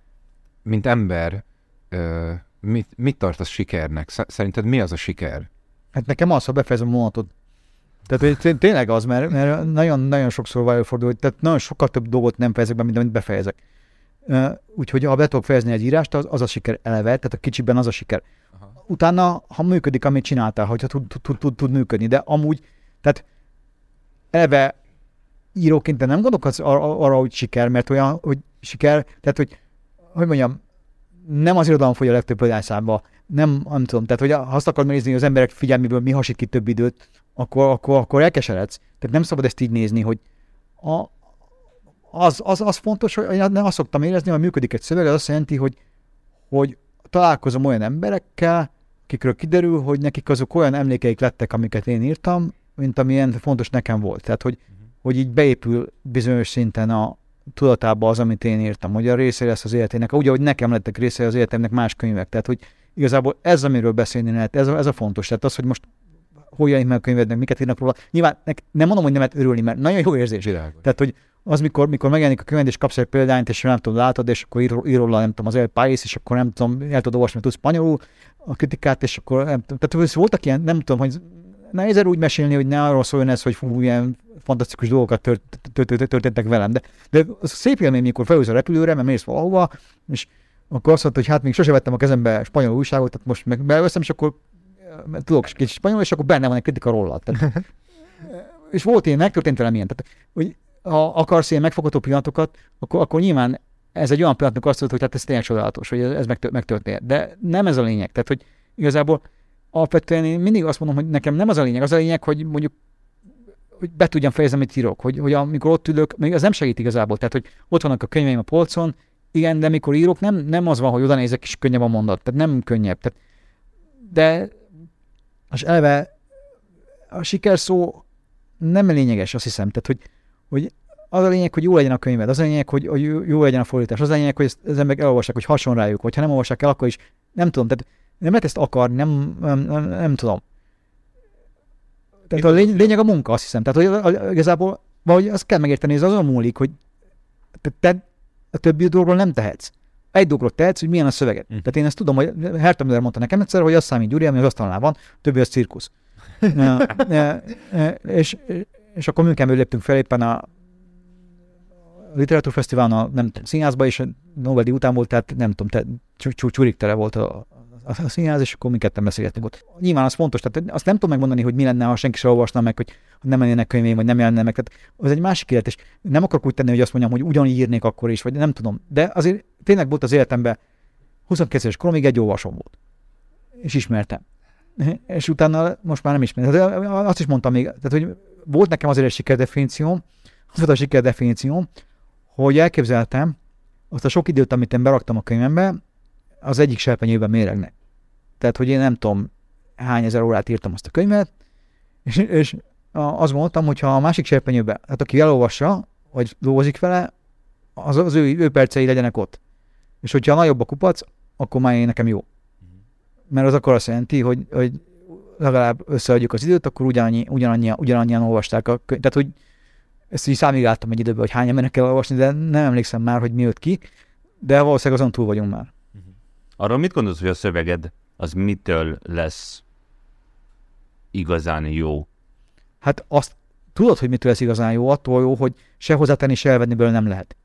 mint ember, ö, mit, mit tartasz sikernek? Sz- Szerinted mi az a siker? Hát nekem az, ha befejezem a mondatot. Tehát hogy té- tényleg az, mert, mert nagyon, nagyon sokszor előfordul, hogy tehát nagyon sokkal több dolgot nem fejezek be, mint amit befejezek. Úgyhogy ha be tudok fejezni egy írást, az, az a siker eleve, tehát a kicsiben az a siker. Aha. Utána, ha működik, amit csináltál, hogyha tud, tud, tud, tud, működni, de amúgy, tehát eleve íróként te nem gondolkodsz arra, arra, hogy siker, mert olyan, hogy siker, tehát hogy, hogy mondjam, nem az irodalom fogy a legtöbb példányszámba, nem, nem tudom, tehát hogy ha azt akarod nézni, hogy az emberek figyelméből mi hasít ki több időt, akkor, akkor, akkor elkeseredsz. Tehát nem szabad ezt így nézni, hogy a, az, az, az fontos, hogy én azt szoktam érezni, hogy működik egy szöveg, az azt jelenti, hogy, hogy találkozom olyan emberekkel, akikről kiderül, hogy nekik azok olyan emlékeik lettek, amiket én írtam, mint amilyen fontos nekem volt. Tehát, hogy, uh-huh. hogy így beépül bizonyos szinten a tudatába az, amit én írtam, hogy a része lesz az életének, úgy, ahogy nekem lettek része az életemnek más könyvek. Tehát, hogy igazából ez, amiről beszélni lehet, ez a, ez a fontos. Tehát az, hogy most hogy jelenik meg a könyvednek, miket írnak róla. Nyilván nem mondom, hogy nem lehet örülni, mert nagyon jó érzés. Világos. Tehát, hogy az, mikor, mikor megjelenik a könyved, és kapsz egy példányt, és nem tudom, látod, és akkor ír, ír róla, nem tudom, az El País, és akkor nem tudom, el tudod olvasni, tudsz spanyolul a kritikát, és akkor nem tudom. Tehát voltak ilyen, nem tudom, hogy nehéz úgy mesélni, hogy ne arról szóljon ez, hogy fú, ilyen fantasztikus dolgokat tört, tört, tört, történtek velem. De, de az szép élmény, mikor felülsz a repülőre, mert mész valahova, és akkor azt mondta, hogy hát még sose vettem a kezembe spanyol újságot, tehát most meg beveszem, és akkor tudok kicsit spanyol, és akkor benne van egy kritika róla. Tehát, és volt ilyen, megtörtént velem ilyen. Tehát, hogy ha akarsz ilyen megfogható pillanatokat, akkor, akkor nyilván ez egy olyan pillanatnak azt mondod, hogy hát ez tényleg csodálatos, hogy ez megtörtént. De nem ez a lényeg. Tehát, hogy igazából alapvetően én mindig azt mondom, hogy nekem nem az a lényeg, az a lényeg, hogy mondjuk hogy be tudjam fejezni, amit írok, hogy, hogy amikor ott ülök, még az nem segít igazából, tehát hogy ott vannak a könyveim a polcon, igen, de mikor írok, nem, nem az van, hogy oda nézek, és könnyebb a mondat, tehát nem könnyebb. Tehát, de és eleve a siker szó nem lényeges, azt hiszem. Tehát, hogy, hogy az a lényeg, hogy jó legyen a könyved, az a lényeg, hogy, hogy jó legyen a fordítás, az a lényeg, hogy az emberek elolvassák, hogy hason rájuk, vagy. Ha nem olvassák el, akkor is nem tudom, tehát nem lehet ezt akarni, nem, nem, nem, nem tudom. Tehát a lény, lényeg a munka, azt hiszem. Tehát hogy igazából valahogy azt kell megérteni, ez azon múlik, hogy te, te a többi dologról nem tehetsz. Egy dologról tehetsz, hogy milyen a szöveget. Mm. Tehát én ezt tudom, hogy Herta Müller mondta nekem egyszer, hogy az számít Gyuri, ami az asztalnál van, többi az cirkusz. ja, ja, és, és akkor Münchenből léptünk fel éppen a literatúrfesztiválon, a nem tudom, színházba, és a Nobel-díj után volt, tehát nem tudom, te, csurik tele volt a, a, színház, és akkor mi ketten beszélgetünk ott. Nyilván az fontos, tehát azt nem tudom megmondani, hogy mi lenne, ha senki sem olvasna meg, hogy nem lennének könyvém, vagy nem jelenne meg. Tehát az egy másik élet, és nem akarok úgy tenni, hogy azt mondjam, hogy ugyanígy írnék akkor is, vagy nem tudom. De azért tényleg volt az életemben 22 éves koromig egy olvasom volt. És ismertem. És utána most már nem ismerem. Tehát azt is mondtam még, tehát, hogy volt nekem azért egy sikerdefinícióm, az volt a sikerdefinícióm, hogy elképzeltem azt a sok időt, amit én beraktam a könyvembe, az egyik serpenyőben méregnek. Tehát, hogy én nem tudom, hány ezer órát írtam azt a könyvet, és, és azt mondtam, hogy ha a másik serpenyőben, hát aki elolvassa, vagy dolgozik vele, az, az ő, ő percei legyenek ott. És hogyha nagyobb a kupac, akkor már én nekem jó. Mert az akkor azt jelenti, hogy, hogy legalább összeadjuk az időt, akkor ugyanannyi, ugyanannyian, ugyanannyian olvasták a könyvet. Tehát, hogy ezt így számigáltam egy időben, hogy hány embernek kell olvasni, de nem emlékszem már, hogy mi jött ki, de valószínűleg azon túl vagyunk már. Arról mit gondolsz, hogy a szöveged az mitől lesz igazán jó? Hát azt tudod, hogy mitől lesz igazán jó, attól jó, hogy se hozzátenni, se elvenni belőle nem lehet.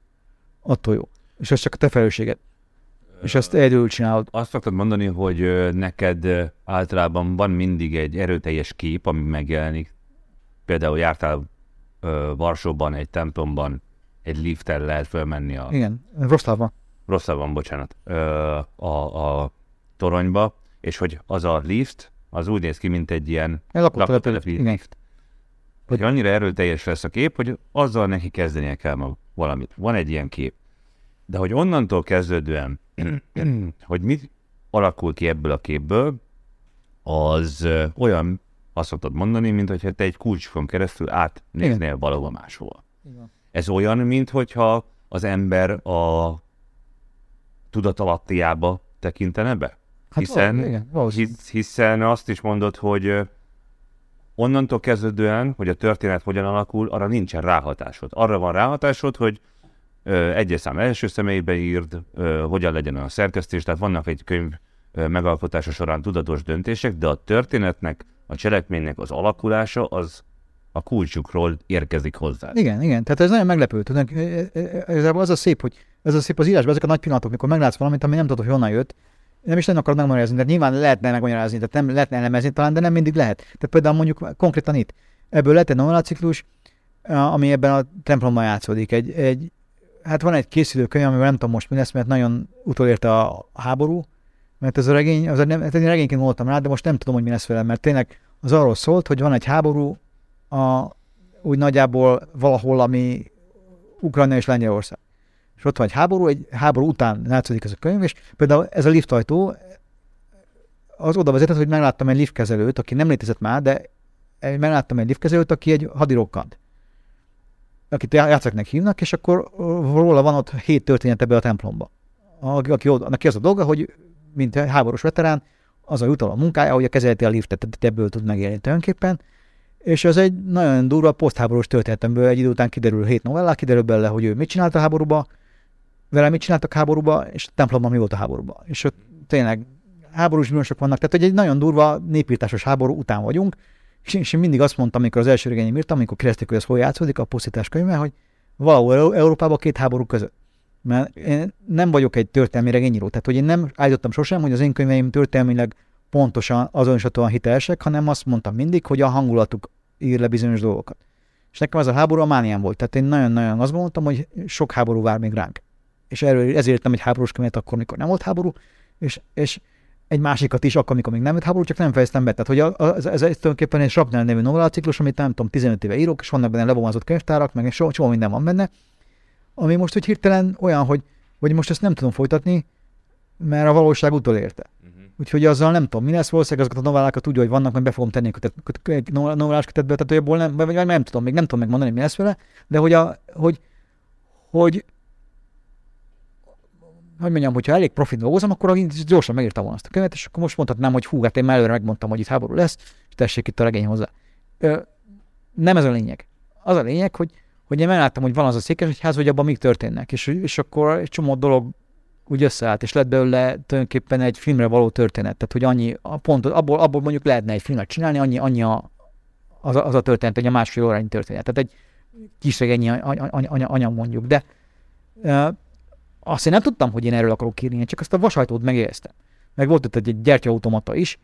Attól jó. És ez csak a te felelősséged. És ezt egyedül csinálod. Azt szoktad mondani, hogy neked általában van mindig egy erőteljes kép, ami megjelenik. Például jártál Varsóban, egy templomban, egy liftel lehet fölmenni a... Igen, Rosszlában. Rosszlában, bocsánat. A, a toronyba, és hogy az a lift, az úgy néz ki, mint egy ilyen lakótelepi lift. Hogy annyira erőteljes lesz a kép, hogy azzal neki kezdenie kell ma valamit. Van egy ilyen kép. De hogy onnantól kezdődően, hogy mit alakul ki ebből a képből, az olyan, azt szoktad mondani, mint hogyha te egy kulcskon keresztül átnéznél valahova máshova. Igen. Ez olyan, mint hogyha az ember a tudatalattiába tekintene be? Hát hiszen, valami, igen, hisz, hiszen azt is mondod, hogy onnantól kezdődően, hogy a történet hogyan alakul, arra nincsen ráhatásod. Arra van ráhatásod, hogy egyes szám első személybe írd, hogyan legyen a szerkesztés, tehát vannak egy könyv megalkotása során tudatos döntések, de a történetnek, a cselekménynek az alakulása az a kulcsukról érkezik hozzá. Igen, igen. Tehát ez nagyon meglepő. Ez az a szép, hogy ez a szép az írásban, ezek a nagy pillanatok, mikor meglátsz valamit, ami nem tudod, hogy honnan jött, nem is nagyon akarod megmagyarázni, de nyilván lehetne megmagyarázni, tehát nem lehetne elemezni talán, de nem mindig lehet. Tehát például mondjuk konkrétan itt, ebből lett egy ciklus, ami ebben a templomban játszódik. Egy, egy hát van egy készülőkönyv, amivel nem tudom most mi lesz, mert nagyon utolérte a háború, mert ez a regény, az nem, hát én regényként voltam rá, de most nem tudom, hogy mi lesz vele, mert tényleg az arról szólt, hogy van egy háború, a, úgy nagyjából valahol, ami Ukrajna és Lengyelország. És ott van egy háború, egy háború után látszódik ez a könyv, és például ez a liftajtó az oda vezetett, hogy megláttam egy liftkezelőt, aki nem létezett már, de megláttam egy liftkezelőt, aki egy hadirokkant akit játszaknak hívnak, és akkor róla van ott hét történet ebbe a templomba. Aki, aki, aki az a dolga, hogy mint háborús veterán, az a jutalom a munkája, hogy a kezeleti a liftet, tehát ebből tud megélni tulajdonképpen. És ez egy nagyon durva posztháborús történetemből egy idő után kiderül hét novellá, kiderül bele, hogy ő mit csinált a háborúba, vele mit csináltak háborúba, és a templomban mi volt a háborúba. És ott tényleg háborús bűnösök vannak, tehát hogy egy nagyon durva népírtásos háború után vagyunk, és én, és én mindig azt mondtam, amikor az első regényem írtam, amikor kérdezték, hogy ez hol játszódik, a pusztítás könyve, hogy valahol Európában két háború között. Mert én nem vagyok egy történelmi regényíró, tehát hogy én nem állítottam sosem, hogy az én könyveim történelmileg pontosan azonosítóan hitelesek, hanem azt mondtam mindig, hogy a hangulatuk ír le bizonyos dolgokat. És nekem ez a háború a mániám volt. Tehát én nagyon-nagyon azt gondoltam, hogy sok háború vár még ránk. És erről, ezért írtam egy háborús könyvet akkor, mikor nem volt háború, és, és egy másikat is, akkor, amikor még nem jött háború, csak nem fejeztem be. Tehát, hogy ez, ez, ez, tulajdonképpen egy Shrapnel nevű novellaciklus, amit nem tudom, 15 éve írok, és vannak benne lebomázott könyvtárak, meg so, csomó minden van benne, ami most hogy hirtelen olyan, hogy, hogy most ezt nem tudom folytatni, mert a valóság utolérte. Uh-huh. Úgyhogy azzal nem tudom, mi lesz, valószínűleg azokat a novellákat úgy, hogy vannak, mert be fogom tenni egy novellás kötetbe, tehát abból nem, vagy nem, nem tudom, még nem tudom megmondani, mi lesz vele, de hogy, a, hogy, hogy hogy mondjam, hogyha elég profit dolgozom, akkor gyorsan megírtam volna azt a könyvet, és akkor most mondhatnám, hogy hú, hát én már előre megmondtam, hogy itt háború lesz, és tessék itt a regény hozzá. Ö, nem ez a lényeg. Az a lényeg, hogy, hogy én megláttam, hogy van az a székesegyház, hogy abban mik történnek, és, és akkor egy csomó dolog úgy összeállt, és lett belőle tulajdonképpen egy filmre való történet. Tehát, hogy annyi, a pont, abból, abból mondjuk lehetne egy filmet csinálni, annyi, annyi a, az, a, az a történet, egy a másfél órányi történet. Tehát egy kis regényi anyag mondjuk. De azt én nem tudtam, hogy én erről akarok írni, csak azt a vasajtót megéreztem. Meg volt ott egy gyertyaautomata is.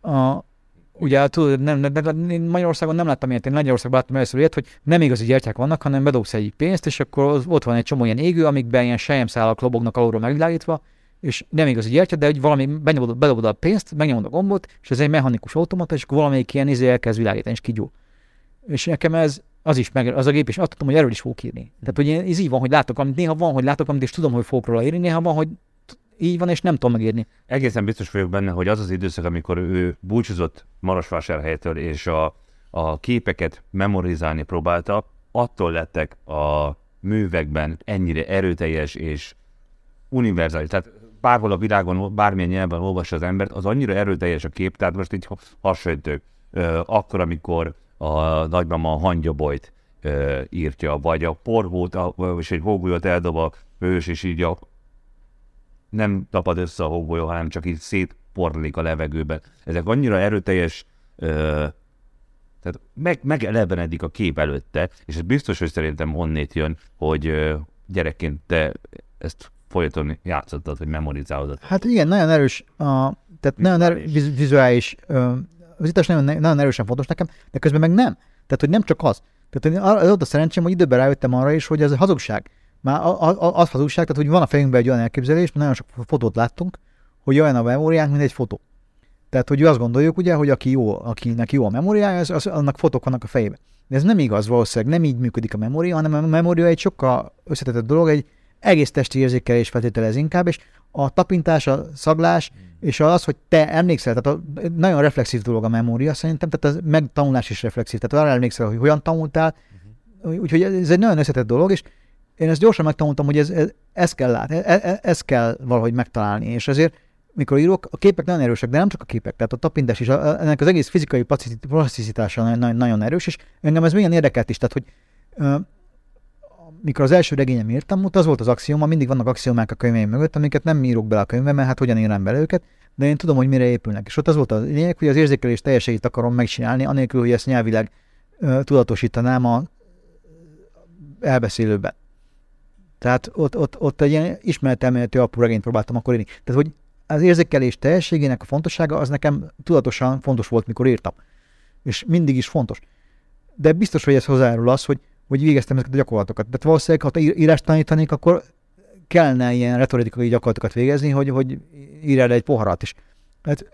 A, ugye tudod, nem, nem, nem, Magyarországon nem láttam ilyet, én Magyarországon láttam először ilyet, hogy nem igazi gyertyák vannak, hanem bedobsz egy pénzt, és akkor ott van egy csomó ilyen égő, amikben ilyen sejemszálak lobognak alulról megvilágítva, és nem igazi gyertya, de hogy valami benyomod, bedobod a pénzt, megnyomod a gombot, és ez egy mechanikus automata, és akkor valamelyik ilyen izé elkezd világítani, és kigyúl. És nekem ez, az is meg, az a gép is azt tudom, hogy erről is fogok írni. Tehát, hogy én, ez így van, hogy látok, amit néha van, hogy látok, amit és tudom, hogy fogok róla írni, néha van, hogy így van, és nem tudom megírni. Egészen biztos vagyok benne, hogy az az időszak, amikor ő búcsúzott Marosvásárhelytől, és a, a képeket memorizálni próbálta, attól lettek a művekben ennyire erőteljes és univerzális. Tehát bárhol a világon, bármilyen nyelven olvassa az embert, az annyira erőteljes a kép, tehát most így hasonlítő. Akkor, amikor a nagymama a hangyabolyt ö, írtja, vagy a porhót, a, és egy hógolyót eldob a hős, és így a, nem tapad össze a hógolyó, hanem csak így szétporlik a levegőben. Ezek annyira erőteljes, ö, tehát meg, megelevenedik a kép előtte, és ez biztos, hogy szerintem honnét jön, hogy ö, gyerekként te ezt folyton játszottad, hogy memorizálod. Hát igen, nagyon erős, a, tehát nagyon erős vizuális vizitás nagyon, nagyon erősen fontos nekem, de közben meg nem. Tehát, hogy nem csak az. Tehát az ott a szerencsém, hogy időben rájöttem arra is, hogy ez a hazugság. Már az hazugság, tehát hogy van a fejünkben egy olyan elképzelés, nagyon sok fotót láttunk, hogy olyan a memóriánk, mint egy fotó. Tehát, hogy azt gondoljuk, ugye, hogy aki jó, akinek jó a memóriája, az, az, annak fotók vannak a fejében. De ez nem igaz valószínűleg, nem így működik a memória, hanem a memória egy sokkal összetettebb dolog, egy egész testi érzékelés feltételez inkább, és a tapintás, a szaglás, és az, hogy te emlékszel, tehát a, nagyon reflexív dolog a memória szerintem, tehát az megtanulás is reflexív, tehát arra emlékszel, hogy hogyan tanultál, uh-huh. úgyhogy ez egy nagyon összetett dolog, és én ezt gyorsan megtanultam, hogy ez, ez, ez kell látni, ez, e, ez kell valahogy megtalálni, és ezért mikor írok, a képek nagyon erősek, de nem csak a képek, tehát a tapintás is, a, ennek az egész fizikai plaszticitása nagyon, nagyon erős, és engem ez milyen érdekelt is, tehát hogy mikor az első regényem írtam, ott az volt az axioma, mindig vannak axiomák a könyveim mögött, amiket nem írok bele a könyvbe, mert hát hogyan írnám bele őket, de én tudom, hogy mire épülnek. És ott az volt a lényeg, hogy az érzékelés teljességét akarom megcsinálni, anélkül, hogy ezt nyelvileg ö, tudatosítanám a elbeszélőben. Tehát ott, ott, ott egy ilyen ismeretelméleti alapú regényt próbáltam akkor írni. Tehát, hogy az érzékelés teljességének a fontossága az nekem tudatosan fontos volt, mikor írtam. És mindig is fontos. De biztos, hogy ez hozzájárul az, hogy hogy végeztem ezeket a gyakorlatokat. Tehát valószínűleg, ha ír- írást tanítanék, akkor kellene ilyen retorikai gyakorlatokat végezni, hogy, hogy írjál egy poharat is. Hát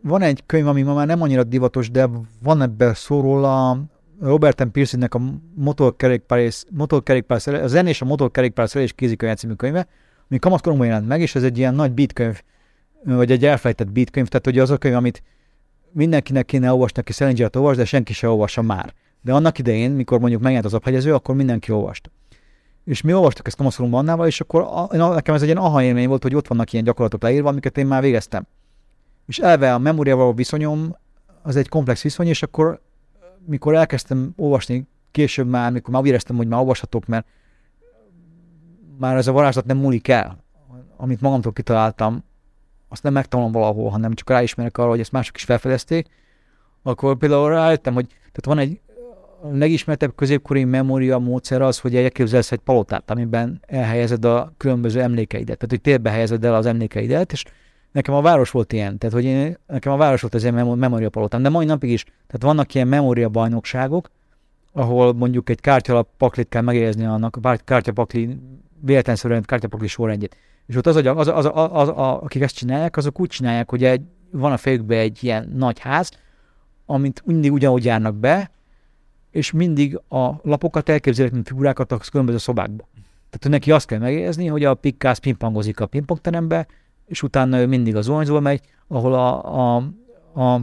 van egy könyv, ami ma már nem annyira divatos, de van ebben szó róla, Robert M. Pearsonnek a motorkerékpár, motorkerékpár a zen és a motorkerékpár szerelés kézikönyv című könyve, ami kamaszkoromban jelent meg, és ez egy ilyen nagy beatkönyv, vagy egy elfelejtett beatkönyv, tehát hogy az a könyv, amit mindenkinek kéne olvasni, aki Salinger-t olvas, de senki se olvassa már. De annak idején, mikor mondjuk megjelent az aphegyező, akkor mindenki olvasta. És mi olvastuk ezt kamaszkoromban Annával, és akkor a, nekem ez egy ilyen aha élmény volt, hogy ott vannak ilyen gyakorlatok leírva, amiket én már végeztem. És elve a memóriával viszonyom az egy komplex viszony, és akkor mikor elkezdtem olvasni később már, mikor már úgy éreztem, hogy már olvashatok, mert már ez a varázslat nem múlik el, amit magamtól kitaláltam, azt nem megtanulom valahol, hanem csak ráismerek arra, hogy ezt mások is felfedezték, akkor például rájöttem, hogy tehát van egy legismertebb középkori memória módszer az, hogy elképzelsz egy palotát, amiben elhelyezed a különböző emlékeidet, tehát hogy térbe helyezed el az emlékeidet, és nekem a város volt ilyen, tehát hogy én, nekem a város volt az ilyen memória palotám, de mai napig is, tehát vannak ilyen memória bajnokságok, ahol mondjuk egy kártyalap paklit kell megjegyezni annak, a kártyapakli, véletlenszerűen kártyapakli sorrendjét. És ott az, az, az, az, az, az, a, akik ezt csinálják, azok úgy csinálják, hogy egy, van a fejükben egy ilyen nagy ház, amit mindig ugyanúgy járnak be, és mindig a lapokat elképzelik, mint figurákat a különböző szobákba. Tehát neki azt kell megjegyezni, hogy a pikkász pingpongozik a pingpongterembe, és utána ő mindig az zuhanyzóba megy, ahol a, a, a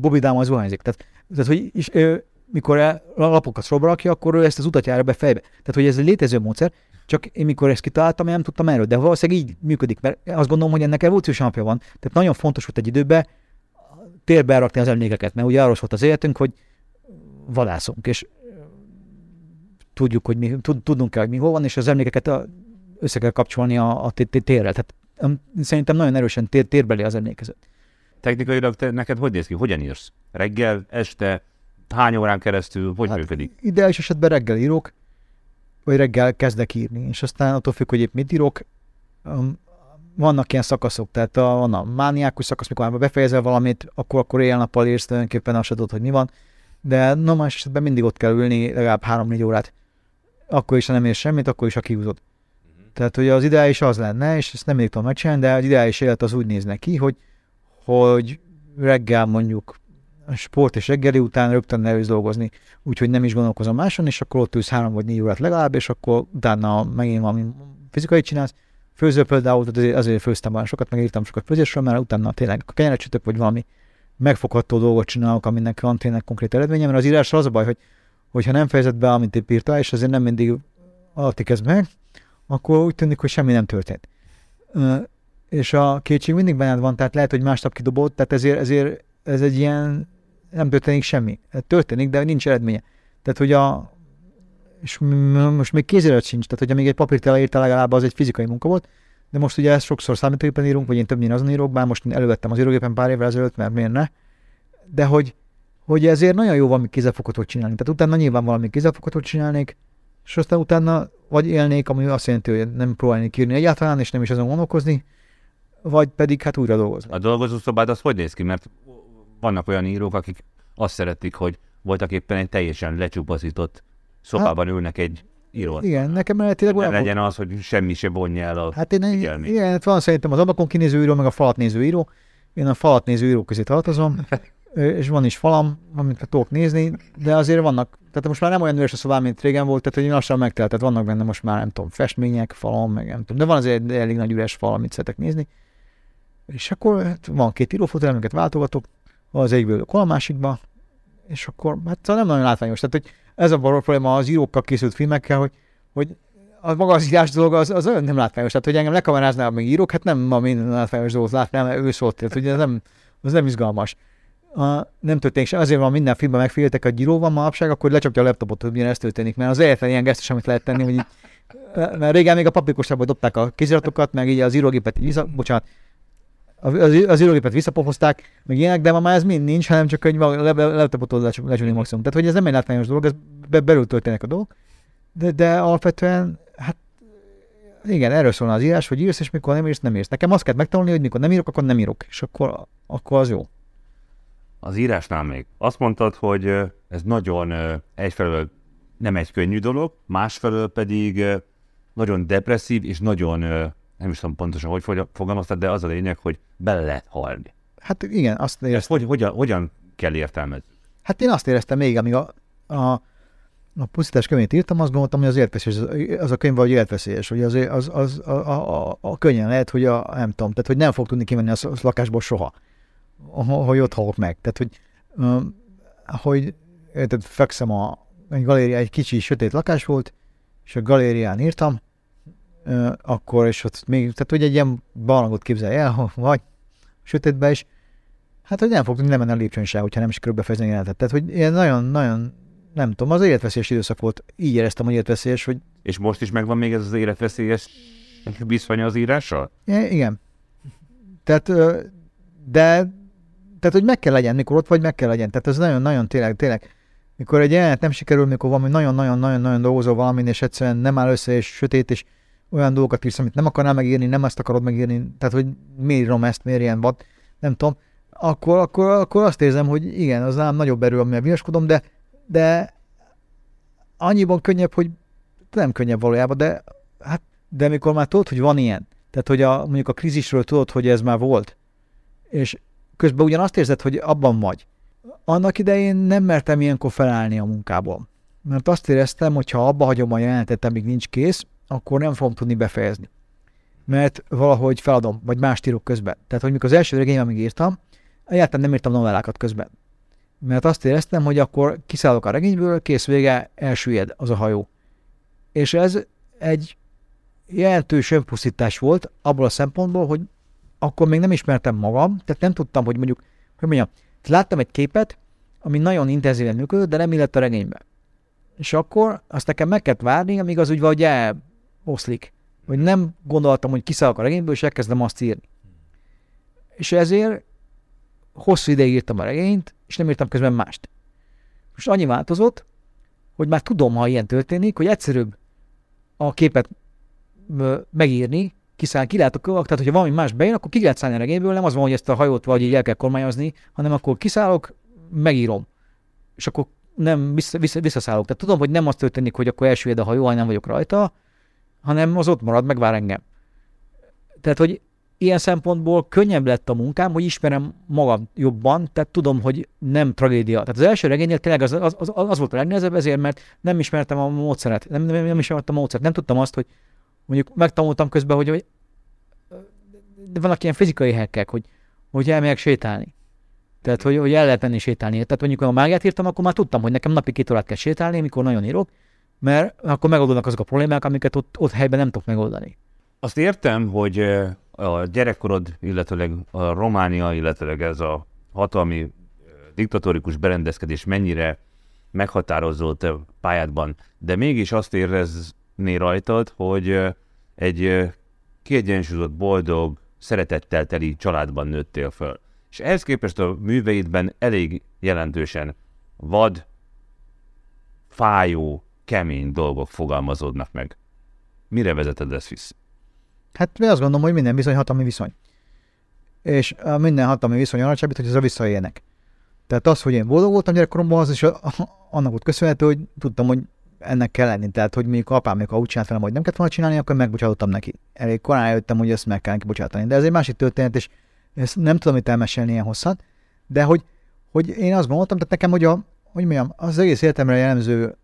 Bobby Dáma zuhanyzik. Tehát, tehát hogy is, ő, mikor a lapokat sorba rakja, akkor ő ezt az utat jár be fejbe. Tehát, hogy ez egy létező módszer, csak én mikor ezt kitaláltam, én nem tudtam erről, de valószínűleg így működik, mert azt gondolom, hogy ennek evolúciós napja van. Tehát nagyon fontos volt egy időben térbe rakni az emlékeket, mert ugye arról volt az életünk, hogy vadászunk, és tudjuk, hogy mi, tudnunk kell, hogy mi hol van, és az emlékeket össze kell kapcsolni a, a térrel. Tehát szerintem nagyon erősen tér, térbeli az emlékezet. Technikailag te, neked hogy néz ki? Hogyan írsz? Reggel, este, hány órán keresztül, hogy hát működik? Ideális esetben reggel írok, vagy reggel kezdek írni, és aztán attól függ, hogy épp mit írok, um, vannak ilyen szakaszok, tehát a, van a mániákus szakasz, mikor már befejezel valamit, akkor, akkor éjjel-nappal írsz, tulajdonképpen azt tudod, hogy mi van, de normális esetben mindig ott kell ülni legalább 3-4 órát. Akkor is, ha nem érsz semmit, akkor is, ha kiúzod. Tehát, hogy az ideális az lenne, és ezt nem még tudom megcsinálni, de az ideális élet az úgy nézne ki, hogy, hogy reggel mondjuk a sport és reggeli után rögtön nehéz dolgozni, úgyhogy nem is gondolkozom máson, és akkor ott ülsz három vagy négy órát legalább, és akkor utána megint valami fizikai csinálsz. Főző például, azért, azért főztem már sokat, megírtam sokat főzésről, mert utána tényleg a kenyeret vagy valami megfogható dolgot csinálok, aminek van tényleg konkrét eredménye, mert az írás az a baj, hogy hogyha nem fejezed be, amit épp írta, és azért nem mindig alatt kezd meg, akkor úgy tűnik, hogy semmi nem történt. És a kétség mindig benned van, tehát lehet, hogy másnap kidobott, tehát ezért, ezért ez egy ilyen, nem történik semmi. Történik, de nincs eredménye. Tehát, hogy a, és most még kézirat sincs, tehát hogyha még egy papírt elírtál, legalább az egy fizikai munka volt, de most ugye ezt sokszor számítógépen írunk, vagy én többnyire azon írok, bár most elővettem az írógépen pár évvel ezelőtt, mert miért ne, de hogy, hogy ezért nagyon jó valami kézzelfoghatót csinálni. Tehát utána nyilván valami kézzelfoghatót csinálnék, és aztán utána vagy élnék, ami azt jelenti, hogy nem próbálnék írni egyáltalán, és nem is azon gondolkozni, vagy pedig hát újra dolgozni. A dolgozószobád az hogy néz ki? Mert vannak olyan írók, akik azt szeretik, hogy voltak éppen egy teljesen lecsupaszított szobában hát, ülnek egy író. Igen, nekem eredetileg olyan legyen az, hogy semmi se vonja el a Hát én, igen, hát van szerintem az abakon kinéző író, meg a falat néző író. Én a falat néző író közé tartozom, és van is falam, amit tudok nézni, de azért vannak, tehát most már nem olyan üres a szobám, mint régen volt, tehát hogy lassan megtelt, tehát vannak benne most már nem tudom, festmények, falam, meg nem tudom, de van azért elég nagy üres fal, amit szeretek nézni. És akkor hát van két írófotel, amiket váltogatok, az egyikből a másikba, és akkor hát szóval nem nagyon látványos. Tehát, hogy ez a probléma az írókkal készült filmekkel, hogy, hogy a maga az írás dolog az, az olyan nem látványos. Tehát, hogy engem lekameráznál még írók, hát nem ma minden látványos dolgot látnám, mert ő szólt, tehát ugye nem, az nem izgalmas a, nem történik sem. Azért van minden filmben megfigyeltek, a gyíró van manapság, akkor lecsapja a laptopot, hogy ez történik, mert az egyetlen ilyen gesztus, amit lehet tenni, hogy így, mert régen még a papírkostába dobták a kéziratokat, meg így az írógépet így bocsánat, az, az írógépet visszapofozták, meg ilyenek, de ma már ez mind nincs, hanem csak egy laptopot lecsúni maximum. Tehát, hogy ez nem egy látványos dolog, ez be, belül történik a dolog, de, de alapvetően, hát igen, erről szólna az írás, hogy írsz, és mikor nem írsz, nem írsz. Nekem azt kell megtanulni, hogy mikor nem írok, akkor nem írok, és akkor, akkor az jó. az írásnál még. Azt mondtad, hogy ez nagyon egyfelől nem egy könnyű dolog, másfelől pedig nagyon depresszív, és nagyon, nem is tudom pontosan, hogy fogalmaztad, de az a lényeg, hogy bele lehet halni. Hát igen, azt Ezt éreztem. hogy, hogyan, hogyan kell értelmezni? Hát én azt éreztem még, amíg a, a, a pusztítás könyvét írtam, azt gondoltam, hogy az életveszélyes, az, a könyv vagy életveszélyes, hogy az, az, az a, a, a, a, könnyen lehet, hogy a, nem tudom, tehát hogy nem fog tudni kimenni a a lakásból soha, ho- hogy ott halok meg. Tehát, hogy, hogy érted, fekszem a, egy galéria, egy kicsi sötét lakás volt, és a galérián írtam, akkor, és ott még, tehát hogy egy ilyen barlangot képzelj el, ha vagy sötétbe is, hát hogy nem fog tudni lemenni a lépcsőn se, hogyha nem sikerül befejezni a jelenetet. Tehát, hogy ilyen nagyon-nagyon, nem tudom, az életveszélyes időszak volt. Így éreztem, hogy életveszélyes, hogy És most is megvan még ez az életveszélyes viszony az írással? I- igen. Tehát, de, tehát, hogy meg kell legyen, mikor ott vagy, meg kell legyen. Tehát ez nagyon-nagyon tényleg, tényleg, mikor egy jelenet nem sikerül, mikor valami nagyon-nagyon-nagyon-nagyon dolgozol valamin, és egyszerűen nem áll össze, és sötét, és olyan dolgokat írsz, amit nem akarnál megírni, nem ezt akarod megírni, tehát, hogy miért írom ezt, miért ilyen vad, nem tudom, akkor, akkor, akkor azt érzem, hogy igen, az nálam nagyobb erő, amivel viaskodom, de, de annyiban könnyebb, hogy nem könnyebb valójában, de hát, de mikor már tudod, hogy van ilyen, tehát hogy a, mondjuk a krízisről tudod, hogy ez már volt, és közben ugyan azt érzed, hogy abban vagy. Annak idején nem mertem ilyenkor felállni a munkából. Mert azt éreztem, hogy ha abba hagyom a jelenetet, amíg nincs kész, akkor nem fogom tudni befejezni. Mert valahogy feladom, vagy más írok közben. Tehát, hogy mikor az első regény, amíg írtam, egyáltalán nem írtam novellákat közben. Mert azt éreztem, hogy akkor kiszállok a regényből, kész vége, elsüllyed az a hajó. És ez egy jelentős önpusztítás volt abból a szempontból, hogy akkor még nem ismertem magam, tehát nem tudtam, hogy mondjuk, hogy mondjam, láttam egy képet, ami nagyon intenzíven működött, de nem illett a regénybe. És akkor azt nekem meg kellett várni, amíg az úgy valahogy eloszlik. Hogy nem gondoltam, hogy kiszállok a regényből, és elkezdem azt írni. És ezért hosszú ideig írtam a regényt, és nem írtam közben mást. Most annyi változott, hogy már tudom, ha ilyen történik, hogy egyszerűbb a képet megírni, kiszáll, ki lehet, tehát hogyha valami más bejön, akkor ki lehet szállni a regényből, nem az van, hogy ezt a hajót vagy így el kell kormányozni, hanem akkor kiszállok, megírom. És akkor nem vissza, vissza, visszaszállok. Tehát tudom, hogy nem az történik, hogy akkor elsüllyed a hajó, ha nem vagyok rajta, hanem az ott marad, megvár engem. Tehát, hogy ilyen szempontból könnyebb lett a munkám, hogy ismerem magam jobban, tehát tudom, hogy nem tragédia. Tehát az első regénynél tényleg az, az, az, az volt a legnehezebb ezért, mert nem ismertem a módszeret, nem, nem, nem ismertem a módszert, nem tudtam azt, hogy mondjuk megtanultam közben, hogy, hogy de vannak ilyen fizikai hekkek, hogy, hogy elmegyek sétálni. Tehát, hogy, hogy el lehet menni sétálni. Tehát mondjuk, ha mágiát írtam, akkor már tudtam, hogy nekem napi két órát kell sétálni, mikor nagyon írok, mert akkor megoldódnak azok a problémák, amiket ott, ott helyben nem tudok megoldani. Azt értem, hogy a gyerekkorod, illetőleg a Románia, illetőleg ez a hatalmi diktatórikus berendezkedés mennyire meghatározó te pályádban, de mégis azt érezni rajtad, hogy egy kiegyensúlyozott, boldog, szeretettel teli családban nőttél föl. És ehhez képest a műveidben elég jelentősen vad, fájó, kemény dolgok fogalmazódnak meg. Mire vezeted ezt vissza? Hát én azt gondolom, hogy minden viszony hatalmi viszony. És a minden hatalmi viszony arra csábít, hogy ezzel visszaélnek. Tehát az, hogy én boldog voltam gyerekkoromban, az is annak volt köszönhető, hogy tudtam, hogy ennek kell lenni. Tehát, hogy mondjuk apám, amikor úgy csinált velem, hogy nem kellett volna csinálni, akkor megbocsátottam neki. Elég korán jöttem, hogy ezt meg kell neki bocsátani. De ez egy másik történet, és ezt nem tudom itt elmesélni ilyen hosszat, de hogy, hogy én azt gondoltam, tehát nekem, hogy, a, hogy mondjam, az egész életemre jellemző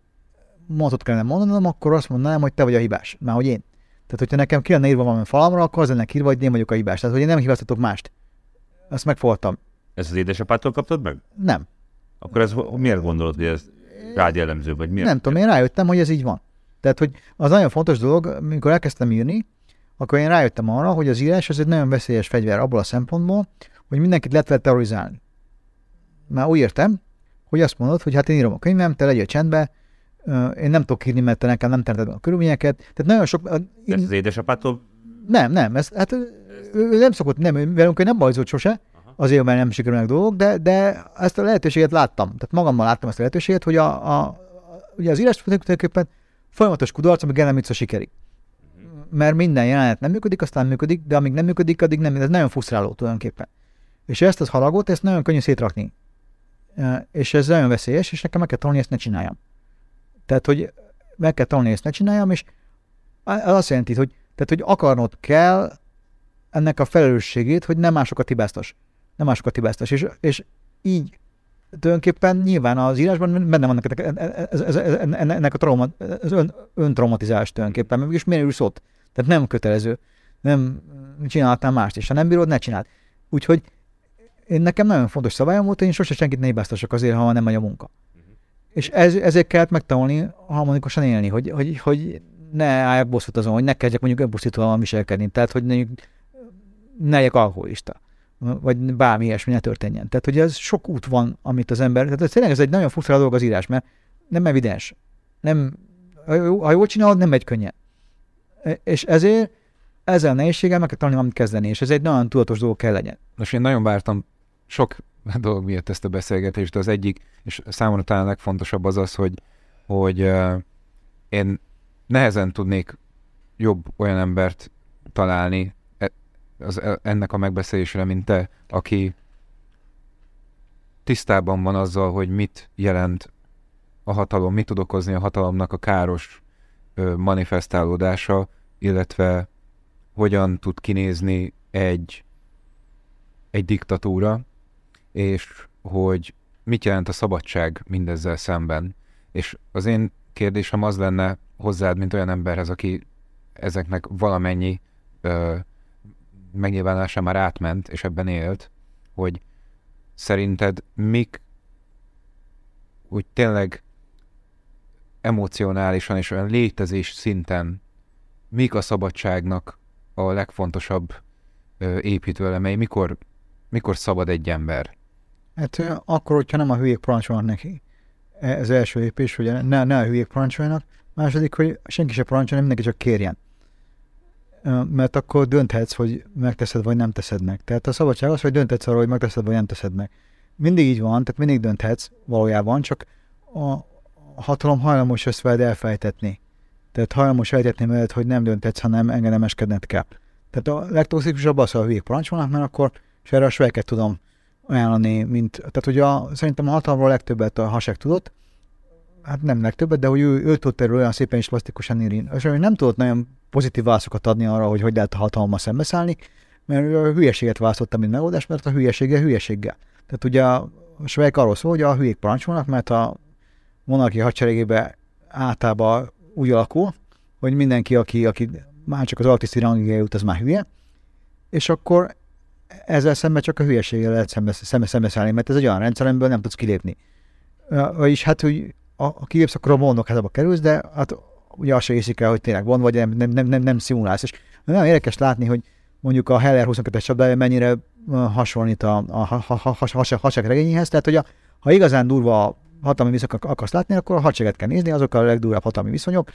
mondatot kellene mondanom, akkor azt mondanám, hogy te vagy a hibás, már hogy én. Tehát, hogyha nekem ki lenne írva valami falamra, akkor az lenne írva, hogy én vagyok a hibás. Tehát, hogy én nem hibáztatok mást. Azt megfogadtam. Ezt az édesapától kaptad meg? Nem. Akkor ez miért gondolod, hogy ez rád jellemző, vagy miért? Nem tudom, én rájöttem, hogy ez így van. Tehát, hogy az nagyon fontos dolog, amikor elkezdtem írni, akkor én rájöttem arra, hogy az írás az egy nagyon veszélyes fegyver abból a szempontból, hogy mindenkit lehet vele terrorizálni. Már úgy értem, hogy azt mondod, hogy hát én írom a könyvem, te legyél csendbe, én nem tudok írni, mert te nekem nem terted a körülményeket. Tehát nagyon sok... Ezt az édesapától Nem, nem, ez, hát ő, nem szokott, nem, ő- velünk ő nem bajzott sose, azért, mert nem sikerülnek dolgok, de, de ezt a lehetőséget láttam. Tehát magammal láttam ezt a lehetőséget, hogy a, a, ugye az írás tulajdonképpen folyamatos kudarc, amíg el nem jutsz a sikerig. Mert minden jelenet nem működik, aztán működik, de amíg nem működik, addig nem, ez nagyon frusztráló tulajdonképpen. És ezt az haragot, ezt nagyon könnyű szétrakni. És ez nagyon veszélyes, és nekem meg kell tanulni, ezt ne csináljam. Tehát, hogy meg kell tanulni, ezt ne csináljam, és az azt jelenti, hogy, tehát, hogy akarnod kell ennek a felelősségét, hogy nem másokat hibáztas. Nem másokat hibáztas. És, és így tulajdonképpen nyilván az írásban benne van ennek a trauma, az ön, öntraumatizálás tulajdonképpen, mert miért ülsz ott? Tehát nem kötelező. Nem csinálhatnál mást, és ha nem bírod, ne csináld. Úgyhogy én nekem nagyon fontos szabályom volt, hogy én sose senkit ne hibáztassak azért, ha nem megy a munka. És ez, ezért kellett megtanulni harmonikusan élni, hogy, hogy, hogy ne álljak bosszút azon, hogy ne kezdjek mondjuk önpusztítóan viselkedni, tehát hogy ne, ne legyek alkoholista vagy bármi ilyesmi ne történjen. Tehát, hogy ez sok út van, amit az ember, tehát ez tényleg ez egy nagyon frusztráló dolog az írás, mert nem evidens. Nem, ha jól csinálod, nem megy könnyen. E, és ezért ezzel a nehézséggel meg kell tanulni valamit kezdeni, és ez egy nagyon tudatos dolog kell legyen. Most én nagyon vártam sok dolog miatt ezt a beszélgetést, de az egyik, és számomra talán a legfontosabb az az, hogy, hogy uh, én nehezen tudnék jobb olyan embert találni, az, e, ennek a megbeszélésre, mint te, aki tisztában van azzal, hogy mit jelent a hatalom, mit tud okozni a hatalomnak a káros ö, manifestálódása, illetve hogyan tud kinézni egy, egy diktatúra, és hogy mit jelent a szabadság mindezzel szemben. És az én kérdésem az lenne hozzád, mint olyan emberhez, aki ezeknek valamennyi ö, megnyilvánulása már átment, és ebben élt, hogy szerinted mik úgy tényleg emocionálisan és olyan létezés szinten mik a szabadságnak a legfontosabb építőelemei, mikor, mikor szabad egy ember? Hát akkor, hogyha nem a hülyék parancsolnak neki. Ez első lépés, hogy ne, ne a hülyék parancsoljanak. Második, hogy senki se parancsol, mindenki csak kérjen mert akkor dönthetsz, hogy megteszed, vagy nem teszed meg. Tehát a szabadság az, hogy dönthetsz arról, hogy megteszed, vagy nem teszed meg. Mindig így van, tehát mindig dönthetsz valójában, csak a hatalom hajlamos ezt veled elfejtetni. Tehát hajlamos eltetni veled, hogy nem dönthetsz, hanem engedelmeskedned kell. Tehát a legtoxikusabb az, ha a hülyék parancsolnak, mert akkor, és erre a sveket tudom ajánlani, mint, tehát hogy a, szerintem a hatalomról legtöbbet a hasek tudott, hát nem legtöbbet, de hogy ő, ő tudott erről olyan szépen és plastikusan írni. És ő nem tudott nagyon pozitív válaszokat adni arra, hogy hogy lehet a hatalommal szembeszállni, mert a hülyeséget választotta, mint megoldás, mert a hülyesége hülyeséggel. Tehát ugye a svejk arról szól, hogy a hülyék parancsolnak, mert a monarchia hadseregébe általában úgy alakul, hogy mindenki, aki, aki már csak az artiszti rangig jut, az már hülye, és akkor ezzel szemben csak a hülyeséggel lehet szembe, szembe, szembeszállni, mert ez egy olyan rendszer, amiből nem tudsz kilépni. Vagyis hát, hogy a, a kilépsz, akkor a mondok házába kerülsz, de hát ugye azt se hiszik el, hogy tényleg van, vagy nem, nem, nem, nem, nem szimulálsz. És nagyon érdekes látni, hogy mondjuk a Heller 22-es csapdája mennyire hasonlít a, a, a, a hasek regényéhez, tehát hogy a, ha igazán durva hatalmi viszonyokat akarsz látni, akkor a hadsereget kell nézni, azok a legdurvább hatalmi viszonyok,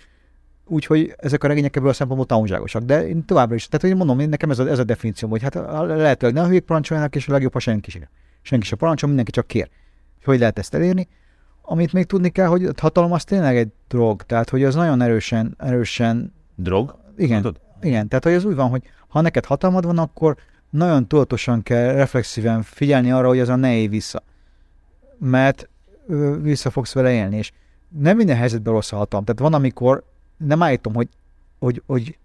úgyhogy ezek a regények ebből a szempontból tanulságosak. De én továbbra is, tehát hogy mondom, én nekem ez a, ez a definíció, hogy hát lehetőleg ne a hülyék parancsoljanak, és a legjobb, ha senki sem. Senki sem parancsol, mindenki csak kér. Hogy lehet ezt elérni? amit még tudni kell, hogy a hatalom az tényleg egy drog, tehát hogy az nagyon erősen, erősen... Drog? Igen, Mondod? igen, tehát hogy az úgy van, hogy ha neked hatalmad van, akkor nagyon tudatosan kell reflexíven figyelni arra, hogy az a ne élj vissza. Mert vissza fogsz vele élni, és nem minden helyzetben rossz a hatalom. Tehát van, amikor nem állítom, hogy, hogy, hogy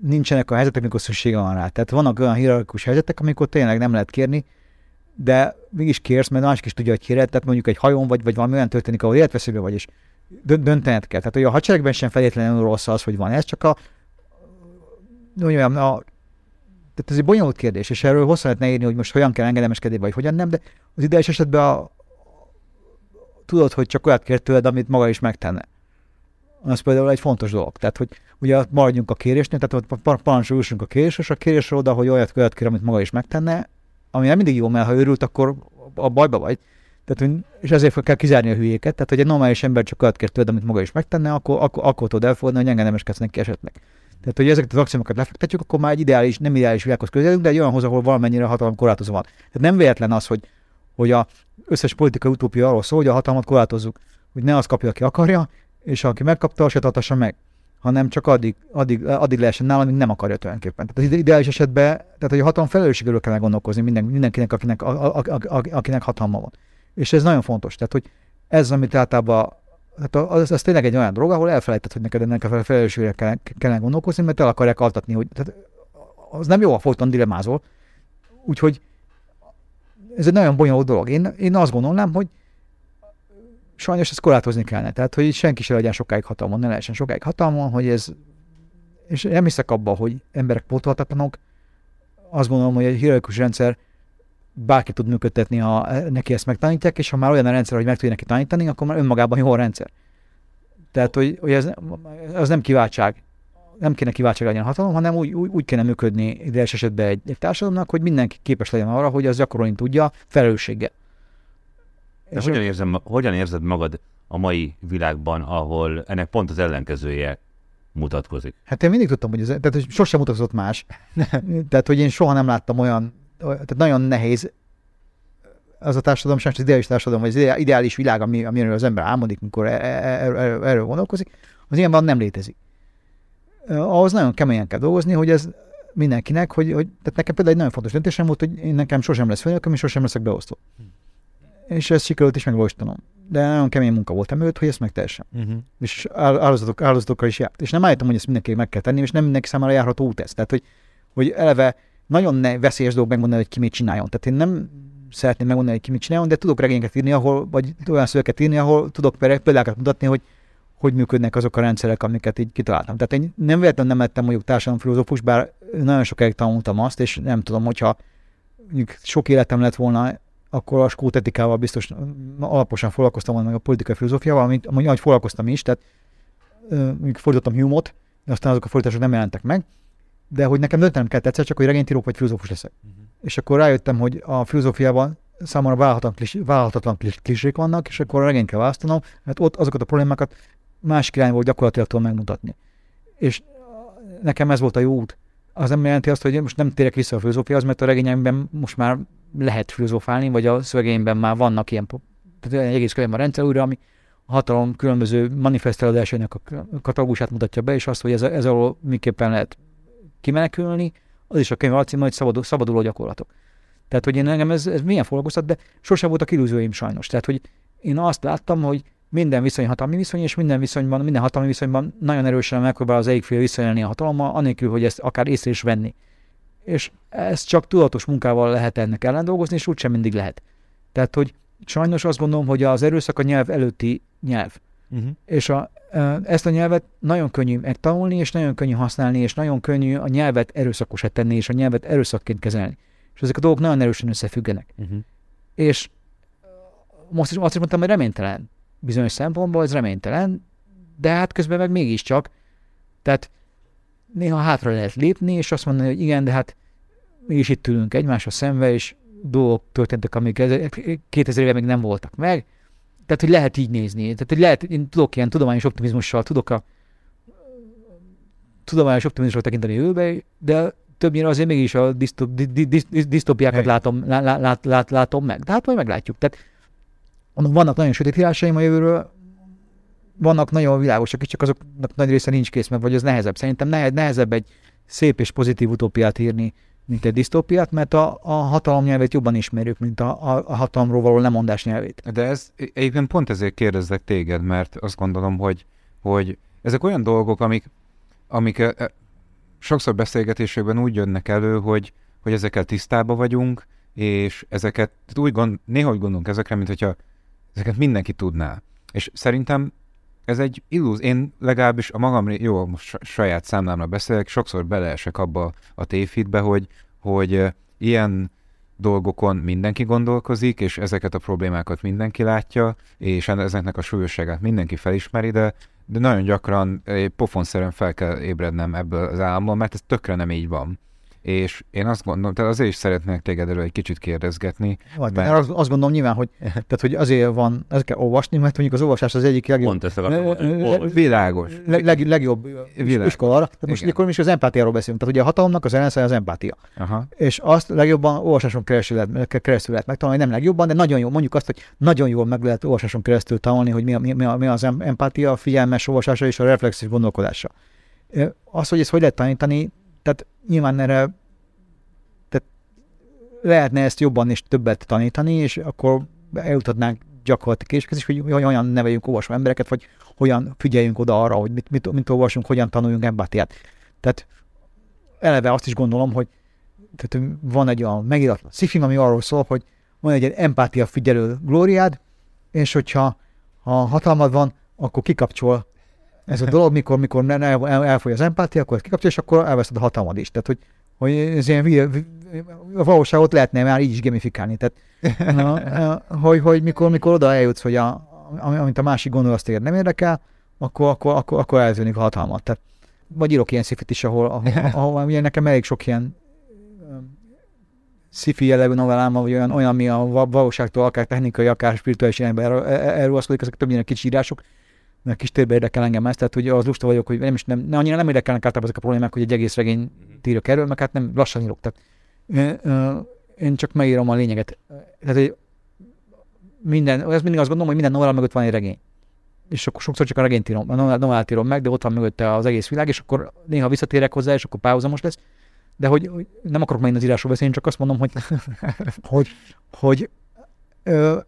nincsenek a helyzetek, amikor szüksége van rá. Tehát vannak olyan hierarchikus helyzetek, amikor tényleg nem lehet kérni, de mégis kérsz, mert másik is tudja, hogy kéred, tehát mondjuk egy hajón vagy, vagy valami olyan történik, ahol életveszélyben vagy, és döntened kell. Tehát hogy a hadseregben sem feltétlenül rossz az, hogy van ez, csak a, olyan, a tehát ez egy bonyolult kérdés, és erről hosszan lehetne írni, hogy most hogyan kell engedelmeskedni, vagy hogyan nem, de az ideális esetben a, tudod, hogy csak olyat kér tőled, amit maga is megtenne. Az például egy fontos dolog. Tehát, hogy ugye maradjunk a kérésnél, tehát parancsoljussunk a kérésre, és a kérésre oda, hogy olyat, olyat kér, amit maga is megtenne, ami nem mindig jó, mert ha őrült, akkor a bajba vagy. Tehát, és ezért kell kizárni a hülyéket. Tehát, hogy egy normális ember csak olyat kér tőled, amit maga is megtenne, akkor, akkor, akkor tudod elfogadni, hogy engem nem neki esetleg. Tehát, hogy ezeket az akciókat lefektetjük, akkor már egy ideális, nem ideális világhoz közelünk, de egy olyan hoz, ahol valamennyire hatalom korlátozó van. Tehát nem véletlen az, hogy, hogy a összes politikai utópia arról szól, hogy a hatalmat korlátozzuk, hogy ne az kapja, aki akarja, és aki megkapta, se tartassa meg hanem csak addig, addig, addig lehessen nálam, amíg nem akarja tulajdonképpen. Tehát az ideális esetben, tehát hogy a hatalom felelősségről kell gondolkozni minden, mindenkinek, akinek, a, a, a, a, akinek hatalma van. És ez nagyon fontos. Tehát, hogy ez, amit általában hát az, az tényleg egy olyan dolog, ahol elfelejtett, hogy neked ennek a felelősségre kell, kellene gondolkozni, mert el akarják altatni, hogy tehát az nem jó, ha folyton dilemázol. Úgyhogy ez egy nagyon bonyolult dolog. Én, én azt gondolnám, hogy sajnos ezt korlátozni kellene. Tehát, hogy senki se legyen sokáig hatalmon, ne lehessen sokáig hatalmon, hogy ez, és nem hiszek abba, hogy emberek pótolhatatlanok. Azt gondolom, hogy egy hierarchikus rendszer bárki tud működtetni, ha neki ezt megtanítják, és ha már olyan a rendszer, hogy meg tudja neki tanítani, akkor már önmagában jó a rendszer. Tehát, hogy, hogy ez, az nem kiváltság. Nem kéne kiváltság legyen hatalom, hanem úgy, úgy, úgy kéne működni ideális esetben egy, egy társadalomnak, hogy mindenki képes legyen arra, hogy az gyakorolni tudja felelősséggel. De hogyan, érzem, hogyan érzed magad a mai világban, ahol ennek pont az ellenkezője mutatkozik? Hát én mindig tudtam, hogy ez, tehát hogy sosem mutatkozott más. tehát, hogy én soha nem láttam olyan, tehát nagyon nehéz az a társadalom, sajnos az ideális társadalom, vagy az ideális világ, ami, amiről az ember álmodik, mikor e, e, e, erről, erről gondolkozik, az ilyenben nem létezik. Ahhoz nagyon keményen kell dolgozni, hogy ez mindenkinek, hogy, hogy tehát nekem például egy nagyon fontos döntésem volt, hogy én nekem sosem lesz főnököm, és sosem leszek beosztó. És ezt sikerült is megvalósítanom. De nagyon kemény munka volt emőtt, hogy ezt megtehessem. Uh-huh. És áldozatok, áldozatokkal is járt. És nem állítom, hogy ezt mindenki meg kell tenni, és nem mindenki számára járható út ez. Tehát, hogy, hogy eleve nagyon ne veszélyes dolog megmondani, hogy ki mit csináljon. Tehát én nem szeretném megmondani, hogy ki mit csináljon, de tudok regényeket írni, ahol, vagy olyan szöveket írni, ahol tudok példákat mutatni, hogy hogy működnek azok a rendszerek, amiket így kitaláltam. Tehát én nem véletlenül nem lettem mondjuk társadalomfilozófus, bár nagyon sokáig tanultam azt, és nem tudom, hogyha mondjuk sok életem lett volna akkor a skót etikával biztos alaposan foglalkoztam meg a politikai filozófiával, amit amúgy ahogy foglalkoztam is, tehát mondjuk fordítottam Hume-ot, aztán azok a fordítások nem jelentek meg, de hogy nekem döntenem kell egyszer csak, hogy regénytírok vagy filozófus leszek. Uh-huh. És akkor rájöttem, hogy a filozófiában számomra vállalhatatlan, klis, vállalhatatlan klisék vannak, és akkor a regényt kell választanom, mert ott azokat a problémákat másik irányból gyakorlatilag tudom megmutatni. És nekem ez volt a jó út. Az nem jelenti azt, hogy most nem térek vissza a filozófiához, mert a regényemben most már lehet filozofálni, vagy a szövegeimben már vannak ilyen, tehát egy egész könyv a rendszer újra, ami a hatalom különböző manifestálódásainak a katalógusát mutatja be, és azt, hogy ez, ez alól miképpen lehet kimenekülni, az is a könyv alcím, hogy szabadul, szabaduló gyakorlatok. Tehát, hogy én engem ez, ez milyen foglalkoztat, de sosem voltak illúzióim sajnos. Tehát, hogy én azt láttam, hogy minden viszony hatalmi viszony, és minden viszonyban, minden hatalmi viszonyban nagyon erősen megpróbál az egyik fél visszaélni a hatalommal, anélkül, hogy ezt akár észre is venni és ez csak tudatos munkával lehet ennek ellen dolgozni, és úgysem mindig lehet. Tehát, hogy sajnos azt gondolom, hogy az erőszak a nyelv előtti nyelv. Uh-huh. És a, ezt a nyelvet nagyon könnyű megtanulni, és nagyon könnyű használni, és nagyon könnyű a nyelvet erőszakosá tenni, és a nyelvet erőszakként kezelni. És ezek a dolgok nagyon erősen összefüggenek. Uh-huh. És most is azt is mondtam, hogy reménytelen. Bizonyos szempontból ez reménytelen, de hát közben meg mégiscsak. Tehát néha hátra lehet lépni, és azt mondani, hogy igen, de hát mi is itt ülünk egymásra szembe, és dolgok történtek, amik 2000 éve még nem voltak meg. Tehát, hogy lehet így nézni. Tehát, hogy lehet, én tudok ilyen tudományos optimizmussal, tudok a tudományos optimizmusról tekinteni jövőbe, de többnyire azért mégis a disztópiákat látom, lát, lát, látom meg. De hát majd meglátjuk. Tehát vannak nagyon sötét írásaim a jövőről, vannak nagyon világosak csak azoknak nagy része nincs kész, mert vagy az nehezebb. Szerintem nehezebb egy szép és pozitív utópiát írni, mint egy disztópiát, mert a, a hatalom nyelvét jobban ismerjük, mint a, a, a hatalomról való lemondás nyelvét. De ez egyébként pont ezért kérdezlek téged, mert azt gondolom, hogy, hogy ezek olyan dolgok, amik, amik e, e, sokszor beszélgetésekben úgy jönnek elő, hogy, hogy ezekkel tisztában vagyunk, és ezeket úgy gond, néha úgy gondolunk ezekre, mint hogyha ezeket mindenki tudná. És szerintem ez egy illúz. Én legalábbis a magam, jó, most saját számlámra beszélek, sokszor beleesek abba a tévhitbe, hogy, hogy ilyen dolgokon mindenki gondolkozik, és ezeket a problémákat mindenki látja, és ezeknek a súlyosságát mindenki felismeri, de, de nagyon gyakran pofonszerűen fel kell ébrednem ebből az államból, mert ez tökre nem így van és én azt gondolom, tehát azért is szeretnék téged erről egy kicsit kérdezgetni. Vagy, mert... azt, azt gondolom nyilván, hogy, tehát, hogy azért van, ezt kell olvasni, mert mondjuk az olvasás az egyik legjobb. Pont ezt akartam. Világos. Leg, leg, legjobb Világos. iskola. Tehát most akkor is az empátiáról beszélünk. Tehát ugye a hatalomnak az ellenszere az empátia. Aha. És azt legjobban olvasáson keresztül lehet, keresztül lehet megtanulni, nem legjobban, de nagyon jó. Mondjuk azt, hogy nagyon jól meg lehet olvasáson keresztül tanulni, hogy mi, a, mi, a, mi az empátia, a figyelmes olvasása és a reflexív gondolkodása. Az, hogy ezt hogy lehet tanítani, tehát nyilván erre tehát lehetne ezt jobban és többet tanítani, és akkor eljutatnánk gyakorlati késhez is, hogy hogyan neveljünk olvasó embereket, vagy hogyan figyeljünk oda arra, hogy mit, mit, mit olvasunk, hogyan tanuljunk empátiát. Tehát eleve azt is gondolom, hogy tehát van egy olyan megiratlan szifim, ami arról szól, hogy van egy empátia figyelő glóriád, és hogyha ha hatalmad van, akkor kikapcsol ez a dolog, mikor, mikor el, el, elfogy az empátia, akkor kikapcsol, és akkor elveszed a hatalmad is. Tehát, hogy, hogy ez ilyen a valóságot lehetne már így is gamifikálni. Tehát, na, hogy, hogy mikor, mikor oda eljutsz, hogy a, amit a másik gondol, azt téged nem érdekel, akkor, akkor, akkor, akkor eltűnik a hatalmat. Tehát, vagy írok ilyen szifit is, ahol, ahol, ahol ugye nekem elég sok ilyen sci-fi jellegű novellám, vagy olyan, olyan, ami a valóságtól, akár technikai, akár spirituális irányba elruhaszkodik, ezek többnyire kicsi írások, mert kis térbe érdekel engem ezt, tehát hogy az lusta vagyok, hogy nem is nem, ne, annyira nem érdekelnek általában ezek a problémák, hogy egy egész regény írok erről, meg hát nem lassan írok. Tehát, én csak megírom a lényeget. Tehát, hogy minden, ez mindig azt gondolom, hogy minden novella mögött van egy regény. És akkor sokszor csak a regényt írom, a novellát írom meg, de ott van mögötte az egész világ, és akkor néha visszatérek hozzá, és akkor párhuzamos lesz de hogy, hogy nem akarok megint az írásról beszélni, csak azt mondom, hogy, hogy, hogy ö,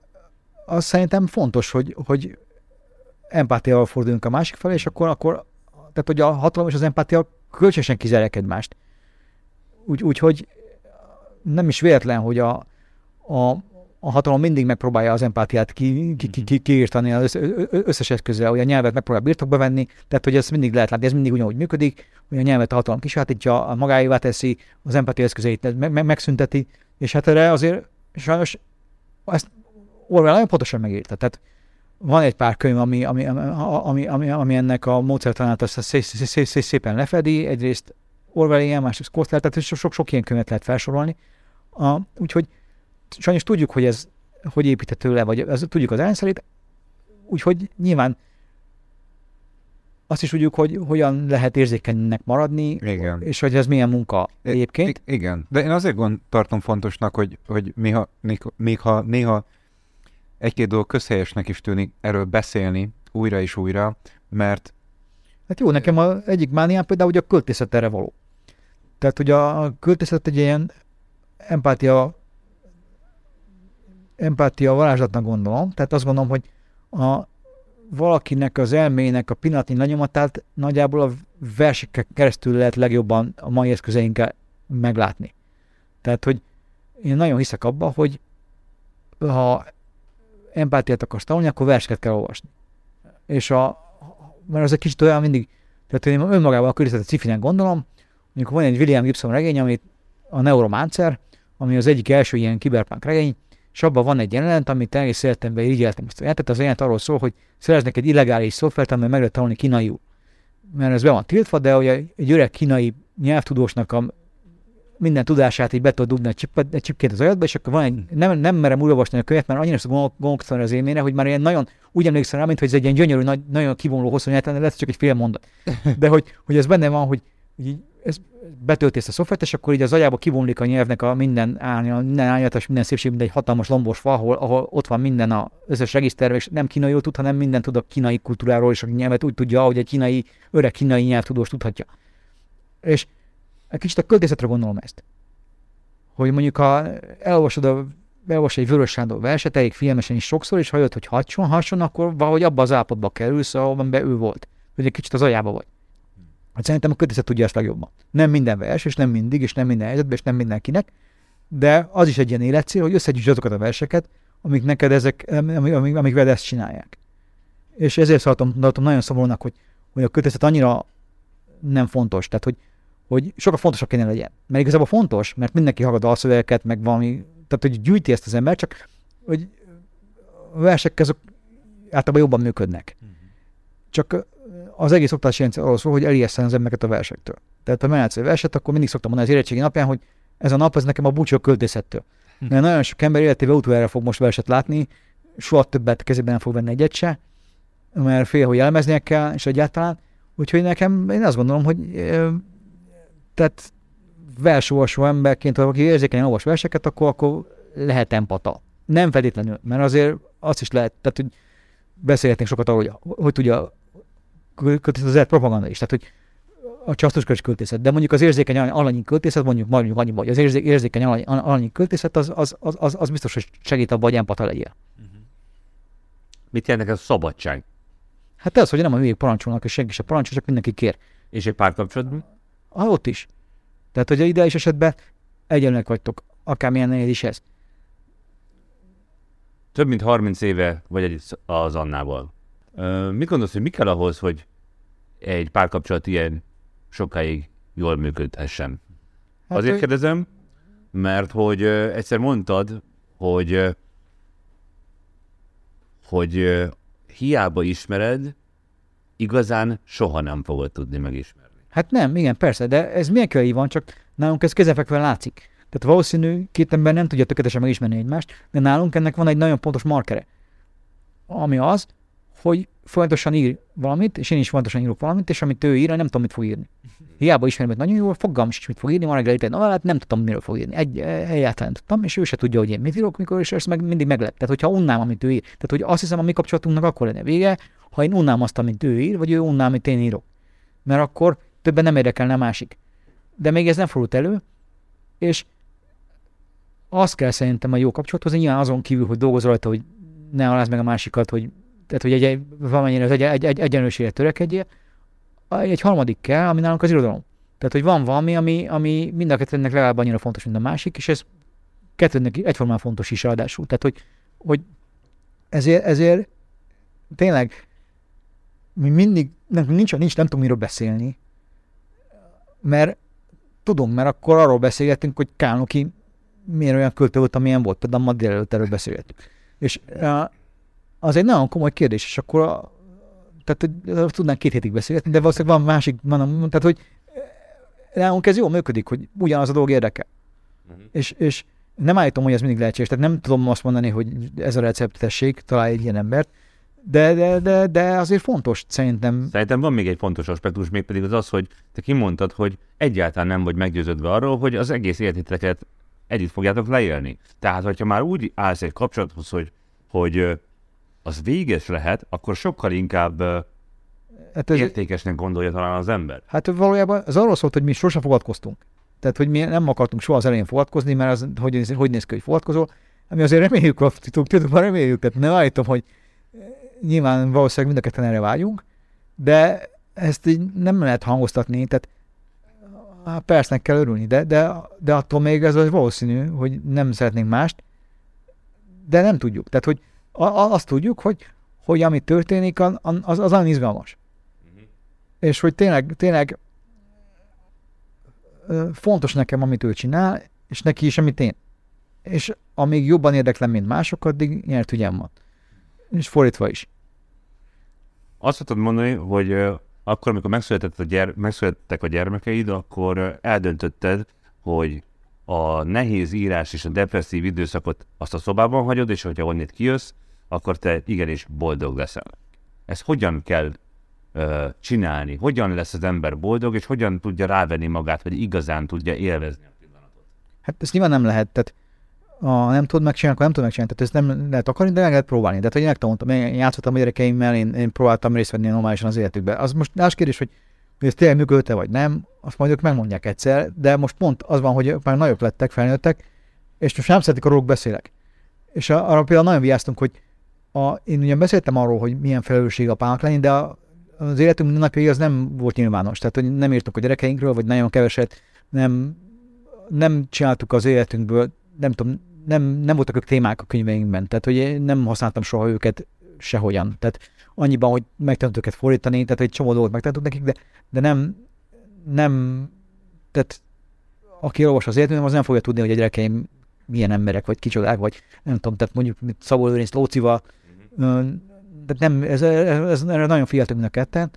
az szerintem fontos, hogy, hogy empátiával forduljunk a másik felé, és akkor, akkor tehát, hogy a hatalom és az empátia kölcsönösen kizárják egymást. Úgy, úgyhogy nem is véletlen, hogy a, a, a hatalom mindig megpróbálja az empátiát ki, ki, ki, ki, kiírtani az összes eszközzel, hogy a nyelvet megpróbálja birtokba venni, tehát hogy ez mindig lehet látni, ez mindig ugyanúgy működik, hogy a nyelvet a hatalom kisátítja, a magáévá teszi, az empátia eszközeit meg, meg, megszünteti, és hát erre azért sajnos ezt Orwell nagyon pontosan megírta. Tehát van egy pár könyv, ami, ami, ami, ami, ami ennek a módszertanát azt szé, szé, szé, szé, szépen lefedi, egyrészt Orwell ilyen, másrészt Kosztel, tehát sok-sok ilyen könyvet lehet felsorolni. A, úgyhogy sajnos tudjuk, hogy ez hogy építhető le, vagy ez, tudjuk az rendszerét, úgyhogy nyilván azt is tudjuk, hogy hogyan lehet érzékenynek maradni, igen. és hogy ez milyen munka egyébként. I- igen, de én azért gond, tartom fontosnak, hogy, hogy még, ha, még ha néha egy-két dolog közhelyesnek is tűnik erről beszélni újra és újra, mert... Hát jó, nekem az egyik mániám például, hogy a költészet erre való. Tehát, hogy a költészet egy ilyen empátia empátia varázslatnak gondolom, tehát azt gondolom, hogy a, valakinek az elmének a pillanatnyi lenyomatát nagyjából a versekkel keresztül lehet legjobban a mai eszközeinkkel meglátni. Tehát, hogy én nagyon hiszek abba, hogy ha empátiát akarsz tanulni, akkor verseket kell olvasni. És a, mert az egy kicsit olyan mindig, tehát én önmagában a környezetet cifinek gondolom, mondjuk van egy William Gibson regény, amit a Neuromancer, ami az egyik első ilyen kiberpunk regény, és abban van egy jelenet, amit egész életemben irigyeltem ezt a jelenetet. Az jelenet arról szól, hogy szereznek egy illegális szoftvert, amivel meg lehet tanulni kínaiul. Mert ez be van tiltva, de ugye egy öreg kínai nyelvtudósnak a minden tudását így be tud dugni egy, csip, egy csipként az agyadba, és akkor van egy, nem, nem merem olvasni a könyvet, mert annyira gondolkodtam az élményre, hogy már ilyen nagyon úgy emlékszem rá, mint hogy ez egy ilyen gyönyörű, nagy, nagyon kivonuló hosszú nyelv, lehet csak egy fél mondat. De hogy, hogy ez benne van, hogy, hogy így, ez betölti ezt a szoftvert, és akkor így az agyába kivonlik a nyelvnek a minden árnya, minden árnyatos, minden szépség, mint egy hatalmas lombos fa, ahol, ahol ott van minden az összes regiszter, és nem kínai tud, hanem minden tud a kínai kultúráról, és a nyelvet úgy tudja, ahogy egy kínai, öreg kínai nyelvtudós tudhatja. És egy kicsit a költészetre gondolom ezt. Hogy mondjuk, ha elolvasod a elolvas egy Vörös Sándor verset, elég filmesen is sokszor, és ha jött, hogy hasson, hasson, akkor valahogy abba az állapotba kerülsz, ahol ő volt. Hogy egy kicsit az ajába vagy. Hát szerintem a költészet tudja ezt legjobban. Nem minden vers, és nem mindig, és nem minden helyzetben, és nem mindenkinek, de az is egy ilyen életcél, hogy összegyűjtsd azokat a verseket, amik neked ezek, amik, amik, amik veled ezt csinálják. És ezért szóltam, tartom nagyon szomorúnak, hogy, hogy a költészet annyira nem fontos, tehát hogy, hogy sokkal fontosabb kéne legyen. Mert igazából fontos, mert mindenki hallgat dalszövegeket, meg valami, tehát hogy gyűjti ezt az ember, csak hogy a versek azok általában jobban működnek. Mhm. Csak az egész oktatási rendszer arról szól, hogy elijesszen az embereket a versektől. Tehát ha mehetsz egy verset, akkor mindig szoktam mondani az érettségi napján, hogy ez a nap, ez nekem a búcsú költészettől. Hm. Mert nagyon sok ember életében utoljára fog most verset látni, soha többet kezében nem fog venni egyet se, mert fél, hogy elmeznie kell, és egyáltalán. Úgyhogy nekem, én azt gondolom, hogy tehát versolvasó emberként, aki érzékenyen olvas verseket, akkor, akkor lehet empata. Nem feltétlenül, mert azért azt is lehet, tehát hogy beszélhetnénk sokat arról, hogy hogy tudja az propaganda is. Tehát, hogy a csasztoskörös költészet, de mondjuk az érzékeny alany- alanyi költészet, mondjuk mondjuk annyiba, hogy az érzé- érzékeny alany- alanyi költészet, az, az, az, az, az biztos, hogy segít abban, hogy empata legyél. Mit jelent ez a szabadság? Hát az, hogy nem a hülyék parancsolnak, és senki se parancsol, csak mindenki kér. És egy párkapcsolatban? Ah, ott is. Tehát, hogy a ideális esetben egyenlőek vagytok, akármilyen nehéz is ez. Több mint 30 éve vagy együtt az Annával. Ö, mit gondolsz, hogy mi kell ahhoz, hogy egy párkapcsolat ilyen sokáig jól működhessen? Hát, Azért ő- kérdezem, mert hogy ö, egyszer mondtad, hogy ö, hogy ö, hiába ismered, igazán soha nem fogod tudni megismerni. Hát nem, igen, persze, de ez milyen kell van, csak nálunk ez kezenfekvően látszik. Tehát valószínű két ember nem tudja tökéletesen megismerni egymást, de nálunk ennek van egy nagyon pontos markere. Ami az, hogy folyamatosan ír valamit, és én is folyamatosan írok valamit, és amit ő ír, nem tudom, mit fog írni. Hiába ismerem őt nagyon jól, fogalmam is, mit fog írni, ma reggel itt, hát nem tudtam, miről fog írni. Egy, egyáltalán nem tudtam, és ő se tudja, hogy én mit írok, mikor, és ez meg mindig meglep. Tehát, hogyha unnám, amit ő ír. Tehát, hogy azt hiszem, a mi kapcsolatunknak akkor lenne vége, ha én unnám azt, amit ő ír, vagy ő unná, amit én írok. Mert akkor többen nem érdekelne a másik. De még ez nem fordult elő, és azt kell szerintem a jó kapcsolathoz, nyilván azon kívül, hogy dolgozol rajta, hogy ne alázd meg a másikat, hogy, tehát, hogy egy, valamennyire az egy, egy, egy, egyenlőségre törekedjél, egy, harmadik kell, ami nálunk az irodalom. Tehát, hogy van valami, ami, ami mind a kettőnek legalább annyira fontos, mint a másik, és ez kettőnek egyformán fontos is ráadásul. Tehát, hogy, hogy ezért, ezért tényleg mi mindig, nem, nincs, nincs, nem tudunk miről beszélni, mert tudom, mert akkor arról beszélgettünk, hogy Kálnoki miért olyan költő volt, amilyen volt, például ma délelőtt erről beszélgettünk. És az egy nagyon komoly kérdés, és akkor a, tehát tudnánk két hétig beszélgetni, de valószínűleg van másik, van, tehát hogy nálunk ez jól működik, hogy ugyanaz a dolog érdekel. Mhm. És, és nem állítom, hogy ez mindig lehetséges, tehát nem tudom azt mondani, hogy ez a recept tessék, találj egy ilyen embert, de, de, de, de azért fontos szerintem. Szerintem van még egy fontos aspektus, mégpedig az az, hogy te kimondtad, hogy egyáltalán nem vagy meggyőződve arról, hogy az egész életeteket együtt fogjátok leélni. Tehát, hogyha már úgy állsz egy kapcsolathoz, hogy, hogy az véges lehet, akkor sokkal inkább Hát, ez, értékesnek gondolja talán az ember. hát valójában az arról szólt, hogy mi sosem fogadkoztunk. Tehát, hogy mi nem akartunk soha az elején fogadkozni, mert az, hogy, néz- hogy néz ki, hogy fogadkozol, ami azért reméljük, tudjuk, már reméljük, tehát nem állítom, hogy nyilván valószínűleg mind a ketten erre vágyunk, de ezt így nem lehet hangoztatni, tehát hát persze kell örülni, de, de, de attól még ez az valószínű, hogy nem szeretnénk mást, de nem tudjuk. Tehát, hogy a, a, azt tudjuk, hogy, hogy ami történik, az, az, az nagyon izgalmas. És hogy tényleg, tényleg fontos nekem, amit ő csinál, és neki is, amit én. És amíg jobban érdeklem, mint mások, addig nyert ügyem van. És fordítva is. Azt tudod mondani, hogy akkor, amikor megszületett a gyere- megszülettek a gyermekeid, akkor eldöntötted, hogy a nehéz írás és a depresszív időszakot azt a szobában hagyod, és hogyha onnét kijössz, akkor te igenis boldog leszel. Ezt hogyan kell ö, csinálni? Hogyan lesz az ember boldog, és hogyan tudja rávenni magát, vagy igazán tudja élvezni a pillanatot? Hát ezt nyilván nem lehet, tehát ha nem tudod megcsinálni, akkor nem tudod megcsinálni, tehát ezt nem lehet akarni, de meg lehet próbálni. Tehát, hogy én megtanultam, én játszottam a gyerekeimmel, én, én próbáltam részt venni normálisan az életükbe. Az most más kérdés, hogy, hogy ez tényleg működte, vagy nem, azt majd ők megmondják egyszer, de most pont az van, hogy már nagyok lettek, felnőttek, és most nem szeretik, arról beszélek. És a- arra például nagyon vigyáztunk, hogy a, én ugyan beszéltem arról, hogy milyen felelősség apának lenni, de a, az életünk mindennapjai az nem volt nyilvános. Tehát, hogy nem írtuk a gyerekeinkről, vagy nagyon keveset, nem, nem csináltuk az életünkből, nem tudom, nem, nem voltak ők témák a könyveinkben. Tehát, hogy én nem használtam soha őket sehogyan. Tehát annyiban, hogy megtanultuk őket fordítani, tehát egy csomó dolgot megtanultuk nekik, de, de nem, nem, tehát aki olvas az életművem, az nem fogja tudni, hogy a gyerekeim milyen emberek, vagy kicsodák, vagy nem tudom, tehát mondjuk mit Szabó Lőrinc Lócival, ö, de nem, ez, ez, ez, erre nagyon figyeltünk mind a ketten,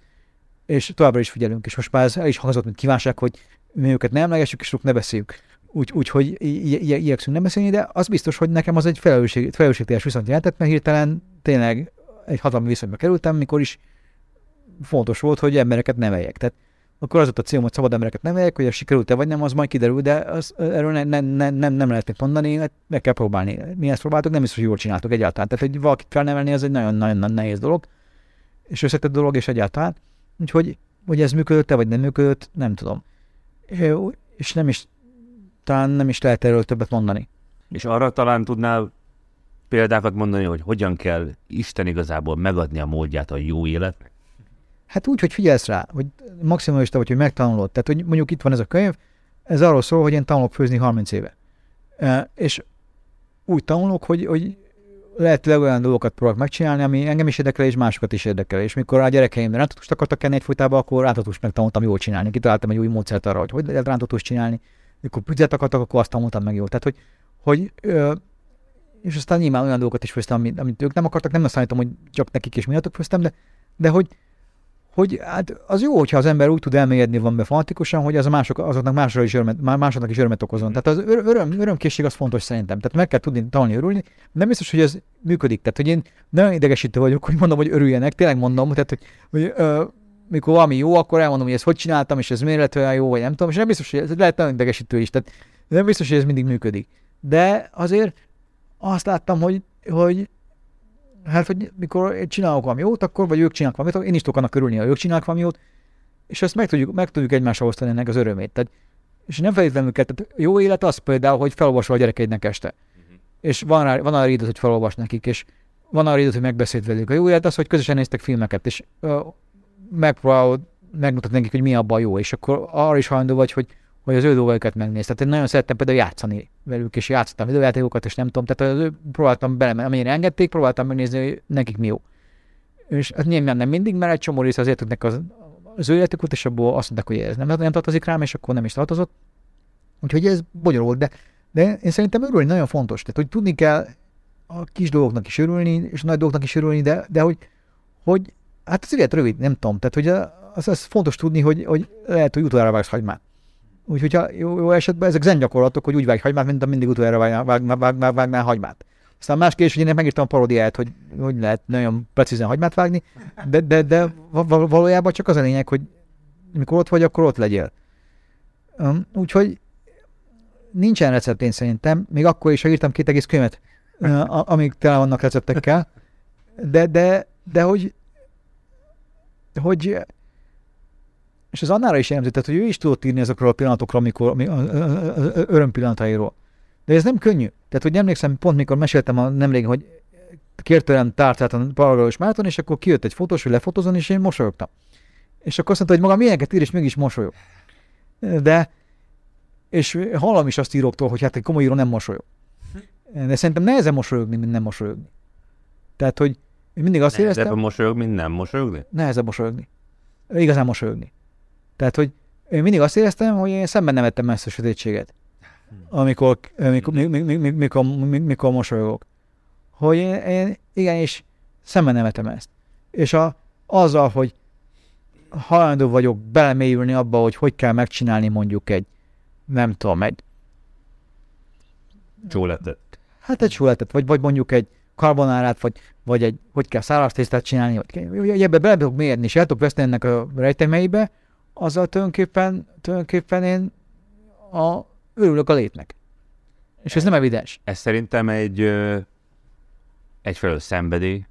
és továbbra is figyelünk, és most már ez el is hangzott, mint kívánság, hogy mi őket nem emlegessük, és róluk ne beszéljük. Úgy, úgy hogy igyekszünk nem beszélni, de az biztos, hogy nekem az egy felelősség, felelősségteljes viszont jelentett, mert hirtelen tényleg egy hatalmi viszonyba kerültem, mikor is fontos volt, hogy embereket neveljek. Tehát akkor az volt a célom, hogy szabad embereket neveljek, hogy ez sikerült-e vagy nem, az majd kiderül, de az, erről ne, ne, ne, nem, nem lehet mit mondani, hát meg kell próbálni. Mi ezt próbáltuk, nem biztos, hogy jól csináltuk egyáltalán. Tehát, hogy valakit felnevelni, az egy nagyon-nagyon nehéz dolog, és összetett dolog, és egyáltalán. Úgyhogy hogy ez működött-e, vagy nem működött, nem tudom. És nem is, talán nem is lehet erről többet mondani. És arra talán tudnál példákat mondani, hogy hogyan kell Isten igazából megadni a módját a jó életnek? Hát úgy, hogy figyelsz rá, hogy maximalista vagy, hogy megtanulod. Tehát, hogy mondjuk itt van ez a könyv, ez arról szól, hogy én tanulok főzni 30 éve. E, és úgy tanulok, hogy, hogy lehetőleg olyan dolgokat próbálok megcsinálni, ami engem is érdekel, és másokat is érdekel. És mikor a gyerekeim rántatust akartak kenni egyfolytában, akkor rántatust megtanultam jól csinálni. Kitaláltam egy új módszert arra, hogy hogy lehet rántatust csinálni. Mikor pizzát akartak, akkor azt tanultam meg jól. Tehát, hogy, hogy és aztán nyilván olyan dolgokat is főztem, amit, amit ők nem akartak, nem azt állítom, hogy csak nekik és miattuk főztem, de, de hogy, hogy hát az jó, hogyha az ember úgy tud elmélyedni van be fanatikusan, hogy az a mások, azoknak másra is örömet, másoknak is örömet okozon. Tehát az öröm, örömkészség az fontos szerintem. Tehát meg kell tudni tanulni örülni. Nem biztos, hogy ez működik. Tehát, hogy én nagyon idegesítő vagyok, hogy mondom, hogy örüljenek. Tényleg mondom, tehát, hogy, hogy ö, mikor valami jó, akkor elmondom, hogy ezt hogy csináltam, és ez miért lett olyan jó, vagy nem tudom, és nem biztos, hogy ez lehet nagyon idegesítő is. Tehát nem biztos, hogy ez mindig működik. De azért azt láttam, hogy, hogy hát, hogy mikor csinálok valami jót, akkor, vagy ők csinálnak valamit, én is tudok annak örülni, ha ők csinálnak valami jót, és ezt meg tudjuk, meg tudjuk egymásra osztani ennek az örömét. Tehát, és nem feltétlenül kell, tehát jó élet az például, hogy felolvasol a gyerekeidnek este. Uh-huh. És van, rá, van arra időt, hogy felolvas nekik, és van arra időt, hogy megbeszélt velük. A jó élet az, hogy közösen néztek filmeket, és uh, megpróbálod megmutatni nekik, hogy mi abban jó, és akkor arra is hajlandó vagy, hogy hogy az ő dolgokat megnéz. Tehát én nagyon szerettem például játszani velük, és játszottam videójátékokat, és nem tudom, tehát az ő, próbáltam bele, amennyire engedték, próbáltam megnézni, hogy nekik mi jó. És ez nyilván nem mindig, mert egy csomó része azért tudnak az, az ő életüket, és abból azt mondták, hogy ez nem, nem tartozik rám, és akkor nem is tartozott. Úgyhogy ez bonyolult, de, de én szerintem örülni nagyon fontos. Tehát, hogy tudni kell a kis dolgoknak is örülni, és a nagy dolgoknak is örülni, de, de hogy, hogy hát az élet rövid, nem tudom. Tehát, hogy az, az fontos tudni, hogy, hogy lehet, hogy utoljára vágsz hagymát. Úgyhogy ha jó, jó esetben ezek zen gyakorlatok, hogy úgy vágj hagymát, mint a mindig utoljára vágnál, vágnál, vágnál, vágnál hagymát. Aztán más kérdés, hogy én megírtam a parodiát, hogy hogy lehet nagyon precízen hagymát vágni, de, de, de valójában csak az a lényeg, hogy mikor ott vagy, akkor ott legyél. Um, úgyhogy nincsen recept én szerintem, még akkor is, ha írtam két egész könyvet, amíg tele vannak receptekkel, de, de, de hogy, hogy és az annára is jellemző, tehát hogy ő is tudott írni ezekről a pillanatokról, amikor, ami, öröm pillanatairól. De ez nem könnyű. Tehát, hogy emlékszem, pont mikor meséltem a nemrég, hogy kért tőlem tárcát a Paragalós Márton, és akkor kijött egy fotós, hogy lefotozon, és én mosolyogtam. És akkor azt mondta, hogy maga milyeneket ír, és mégis mosolyog. De, és hallom is azt íróktól, hogy hát egy komoly író nem mosolyog. De szerintem nehezen mosolyogni, mint nem mosolyogni. Tehát, hogy én mindig azt Nehezebb éreztem... mosolyogni, mint nem mosolyogni? Nehezebb mosolyogni. Igazán mosolyogni. Tehát, hogy én mindig azt éreztem, hogy én szemben nem vettem ezt a sötétséget, amikor, mikor, mikor, mikor, mikor, mosolyogok. Hogy én, én igenis szemben nem vettem ezt. És a, azzal, hogy hajlandó vagyok belemélyülni abba, hogy hogy kell megcsinálni mondjuk egy, nem tudom, egy Csóletet. Hát egy csóletet, vagy, vagy mondjuk egy karbonárát, vagy, vagy egy, hogy kell száraz tésztát csinálni, vagy, vagy ebbe bele tudok mérni, és el tudok veszni ennek a rejtemeibe, azzal tulajdonképpen, tulajdonképpen én a, örülök a létnek. És ez nem evidens. Ez szerintem egy ö, egyfelől szenvedély,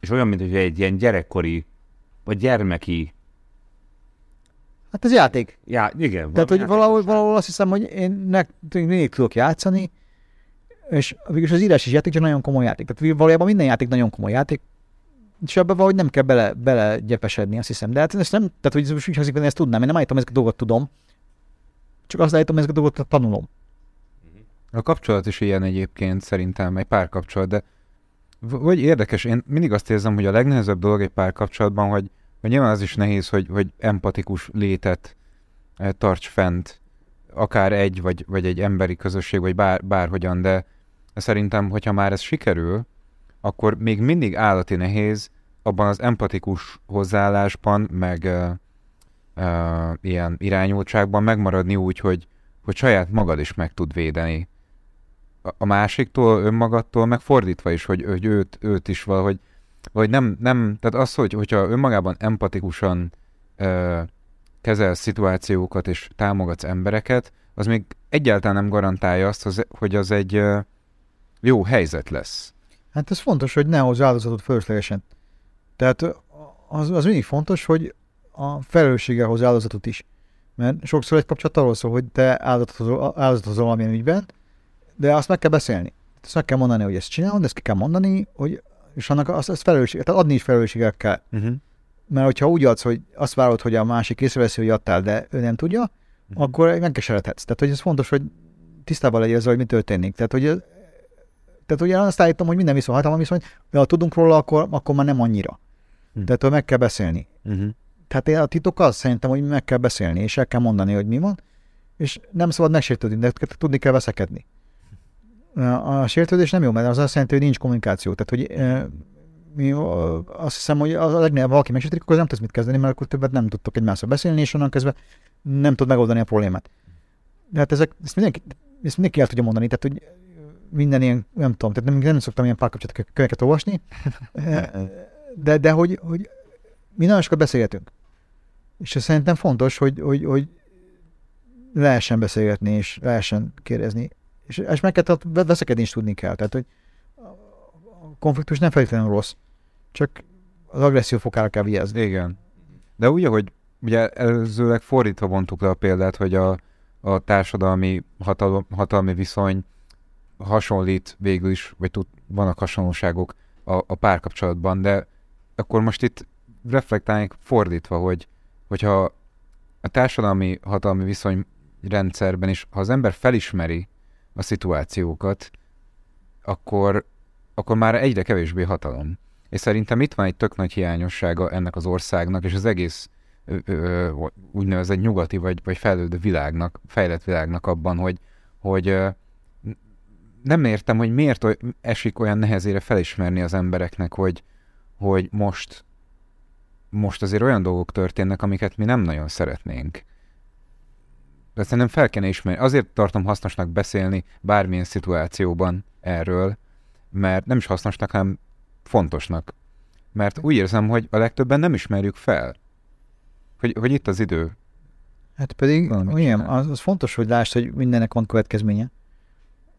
és olyan, mint hogy egy ilyen gyerekkori, vagy gyermeki Hát ez játék. Já, igen. Tehát, hogy valahol, valahol azt hiszem, hogy én nek, mindig tudok játszani, és végülis az írás is játék, csak nagyon komoly játék. Tehát valójában minden játék nagyon komoly játék, és ebben valahogy nem kell bele, bele gyepesedni, azt hiszem. De hát ezt nem, tehát hogy úgy hangzik, hogy ezt tudnám, én nem állítom, ezeket a dolgokat tudom, csak azt állítom, ezeket a dolgokat tanulom. A kapcsolat is ilyen egyébként szerintem, egy párkapcsolat, de vagy érdekes, én mindig azt érzem, hogy a legnehezebb dolog egy párkapcsolatban, hogy, hogy nyilván az is nehéz, hogy, hogy empatikus létet eh, tarts fent, akár egy, vagy, vagy egy emberi közösség, vagy bár, bárhogyan, de szerintem, hogyha már ez sikerül, akkor még mindig állati nehéz abban az empatikus hozzáállásban, meg uh, uh, ilyen irányultságban megmaradni úgy, hogy, hogy saját magad is meg tud védeni. A, a másiktól, önmagadtól, meg fordítva is, hogy, hogy őt, őt is valahogy, vagy nem, nem, tehát az, hogy, hogyha önmagában empatikusan uh, kezelsz szituációkat és támogatsz embereket, az még egyáltalán nem garantálja azt, hogy az egy jó helyzet lesz. Hát ez fontos, hogy ne hozz áldozatot fölöslegesen. Tehát az, az mindig fontos, hogy a felelőssége hoz áldozatot is. Mert sokszor egy kapcsolat arról szól, hogy te áldozatozol, áldozatozol valamilyen ügyben, de azt meg kell beszélni. Azt meg kell mondani, hogy ezt csinálod, ezt ki kell mondani, hogy, és annak azt, azt felelősséget, tehát adni is felelősséget kell. Uh-huh. Mert hogyha úgy adsz, hogy azt várod, hogy a másik észreveszi, hogy adtál, de ő nem tudja, uh-huh. akkor megkeseredhetsz. Tehát, hogy ez fontos, hogy tisztában legyél ezzel, hogy mi történik. Tehát, hogy, tehát ugye azt állítom, hogy minden viszony hatalom viszony, de ha tudunk róla, akkor, akkor már nem annyira. Hm. Tehát, meg kell beszélni. Uh-huh. Tehát a titok az szerintem, hogy meg kell beszélni, és el kell mondani, hogy mi van, és nem szabad megsértődni, de tudni kell veszekedni. A sértődés nem jó, mert az azt jelenti, hogy nincs kommunikáció. Tehát, hogy mi azt hiszem, hogy az a legnagyobb, valaki megsértődik, akkor nem tudsz mit kezdeni, mert akkor többet nem tudtok egymással beszélni, és onnan kezdve nem tud megoldani a problémát. De hát ezek, ezt mindenki, ezt mindenki el tudja mondani, tehát hogy minden ilyen, nem tudom, tehát nem, nem szoktam ilyen párkapcsolatok könyveket olvasni, de, de hogy, hogy mi nagyon sokat beszélgetünk. És ez szerintem fontos, hogy, hogy, hogy lehessen beszélgetni, és lehessen kérdezni. És, és meg kell, tehát veszekedni is tudni kell. Tehát, hogy a konfliktus nem feltétlenül rossz, csak az agresszió fokára kell vigyázni. Igen. De úgy, hogy ugye előzőleg fordítva vontuk le a példát, hogy a, a társadalmi hatalom, hatalmi viszony hasonlít végül is, vagy tud, vannak hasonlóságok a, a párkapcsolatban, de akkor most itt reflektálnék fordítva, hogy hogyha a társadalmi hatalmi viszony rendszerben is, ha az ember felismeri a szituációkat, akkor, akkor már egyre kevésbé hatalom. És szerintem itt van egy tök nagy hiányossága ennek az országnak, és az egész ö, ö, úgynevezett nyugati vagy, vagy fejlődő világnak, fejlett világnak abban, hogy, hogy nem értem, hogy miért oly, esik olyan nehezére felismerni az embereknek, hogy, hogy most, most azért olyan dolgok történnek, amiket mi nem nagyon szeretnénk. De szerintem fel kéne ismerni. Azért tartom hasznosnak beszélni bármilyen szituációban erről, mert nem is hasznosnak, hanem fontosnak. Mert úgy érzem, hogy a legtöbben nem ismerjük fel, hogy, hogy itt az idő. Hát pedig olyan, az, az fontos, hogy lásd, hogy mindennek van következménye.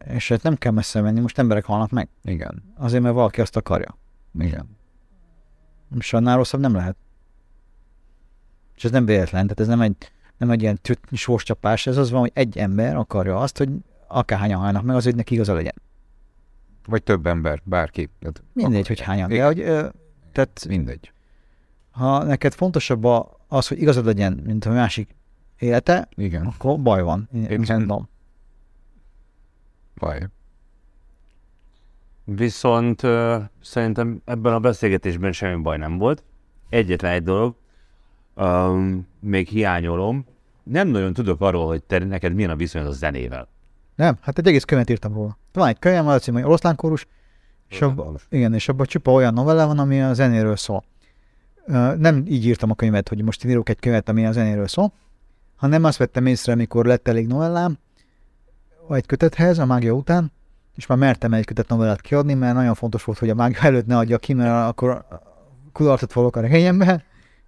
És hát nem kell messze menni, most emberek halnak meg. Igen. Azért, mert valaki azt akarja. Igen. És annál rosszabb nem lehet. És ez nem véletlen, tehát ez nem egy, nem egy ilyen tüt- sorscsapás, ez az van, hogy egy ember akarja azt, hogy akárhányan halnak meg, az, hogy neki igaza legyen. Vagy több ember, bárki. Tehát Mindegy, hogy hányan. De hogy, ö, tehát Mindegy. ha neked fontosabb az, hogy igazad legyen, mint a másik élete, Igen. akkor baj van. Én azt mondom. Baj. Viszont ö, szerintem ebben a beszélgetésben semmi baj nem volt. Egyetlen egy dolog, um, még hiányolom, nem nagyon tudok arról, hogy te neked milyen a viszonyod a zenével. Nem, hát egy egész könyvet írtam róla. Van egy könyvem, az hogy Oroszlánkórus, és abban, igen, és abban csupa olyan novella van, ami a zenéről szól. Ö, Nem így írtam a könyvet, hogy most írok egy könyvet, ami a zenéről szól, hanem azt vettem észre, amikor lett elég novellám, egy kötethez, a mágia után, és már mertem egy kötet novellát kiadni, mert nagyon fontos volt, hogy a mágia előtt ne adja ki, mert akkor kudarcot fogok a regényembe.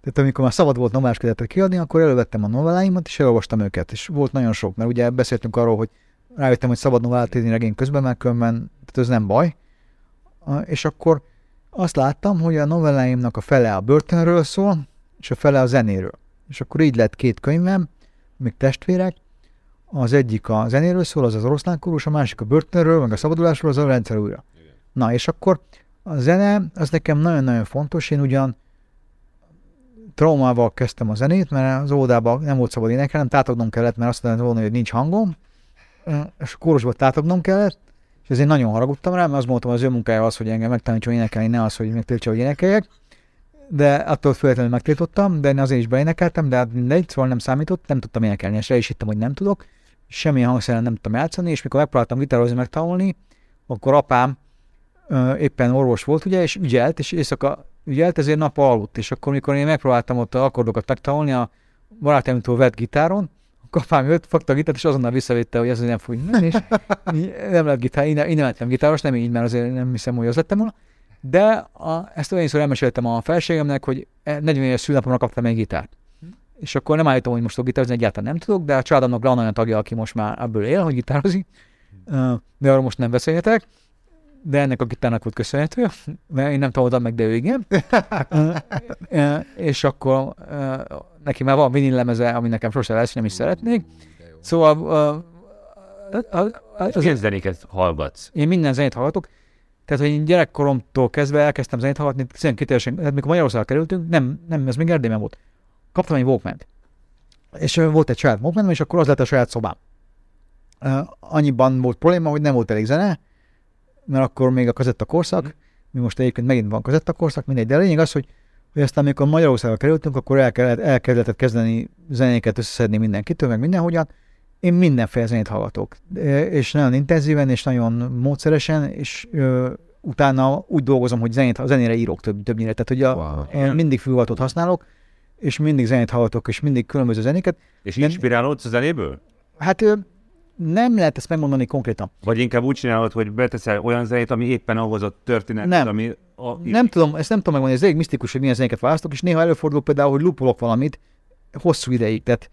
Tehát amikor már szabad volt novellás kötetet kiadni, akkor elővettem a novelláimat, és elolvastam őket. És volt nagyon sok, mert ugye beszéltünk arról, hogy rájöttem, hogy szabad novellát írni regény közben, mert különben, tehát ez nem baj. És akkor azt láttam, hogy a novelláimnak a fele a börtönről szól, és a fele a zenéről. És akkor így lett két könyvem, még testvérek, az egyik a zenéről szól, az az oroszlán kórus, a másik a börtönről, meg a szabadulásról, az a rendszer újra. Na, és akkor a zene, az nekem nagyon-nagyon fontos, én ugyan traumával kezdtem a zenét, mert az óvodában nem volt szabad énekelnem, tátognom kellett, mert azt mondta volna, hogy nincs hangom, és a kórusban tátognom kellett, és ezért nagyon haragudtam rá, mert azt mondtam, az ő munkája az, hogy engem megtanítson énekelni, ne az, hogy megtiltsa, hogy énekeljek. De attól függetlenül megtiltottam, de én azért is beénekeltem, de hát mindegy, szóval nem számított, nem tudtam énekelni, és el is hittem, hogy nem tudok. Semmilyen hangszeren nem tudtam játszani, és mikor megpróbáltam gitározni, megtanulni, akkor apám ö, éppen orvos volt, ugye, és ügyelt, és éjszaka ügyelt, ezért nap aludt, és akkor, mikor én megpróbáltam ott akkordokat megtanulni a barátaimtól vett gitáron, akkor apám jött, fogta a gitárt, és azonnal visszavitte, hogy ez nem fog menni, és nem lett gitár, én, én nem lettem gitáros, nem így, mert azért nem hiszem, hogy az lettem volna. De a, ezt olyan elmeséltem a felségemnek, hogy 40 éves szülnapomra kaptam egy gitárt. És akkor nem állítom, hogy most tudok gitározni, egyáltalán nem tudok, de a családomnak van olyan tagja, aki most már ebből él, hogy gitározik, de arról most nem beszélhetek. de ennek a gitárnak volt köszönhető, mert én nem tanultam meg, de ő igen. És akkor neki már van vinil lemeze, ami nekem sose lesz, nem is szeretnék. Szóval az, milyen zenéket hallgatsz? én minden zenét hallgatok, tehát, hogy én gyerekkoromtól kezdve elkezdtem zenét hallgatni, 12 évesen, tehát mikor Magyarországra kerültünk, nem, nem, ez még Erdélyben volt. Kaptam egy walkman És ö, volt egy saját walkman és akkor az lett a saját szobám. Annyiban volt probléma, hogy nem volt elég zene, mert akkor még a kazetta korszak, mi most egyébként megint van kazetta korszak, mindegy, de a lényeg az, hogy, hogy aztán amikor Magyarországra kerültünk, akkor el kellett, el kellett kezdeni zenéket összeszedni mindenkitől, meg mindenhogyan. Én mindenféle zenét hallgatok, és nagyon intenzíven, és nagyon módszeresen, és ö, utána úgy dolgozom, hogy zenét, a zenére írok több, többnyire. Tehát, hogy a, Wow. én mindig fülhallgatót használok, és mindig zenét hallgatok, és mindig különböző zenéket. És Nem- inspirálódsz a zenéből? Hát nem lehet ezt megmondani konkrétan. Vagy inkább úgy csinálod, hogy beteszel olyan zenét, ami éppen ahhoz a történet, Nem. ami... A, Nem tudom, ezt nem tudom megmondani, ez elég misztikus, hogy milyen zenéket választok, és néha előfordul például, hogy lupolok valamit hosszú ideig, tehát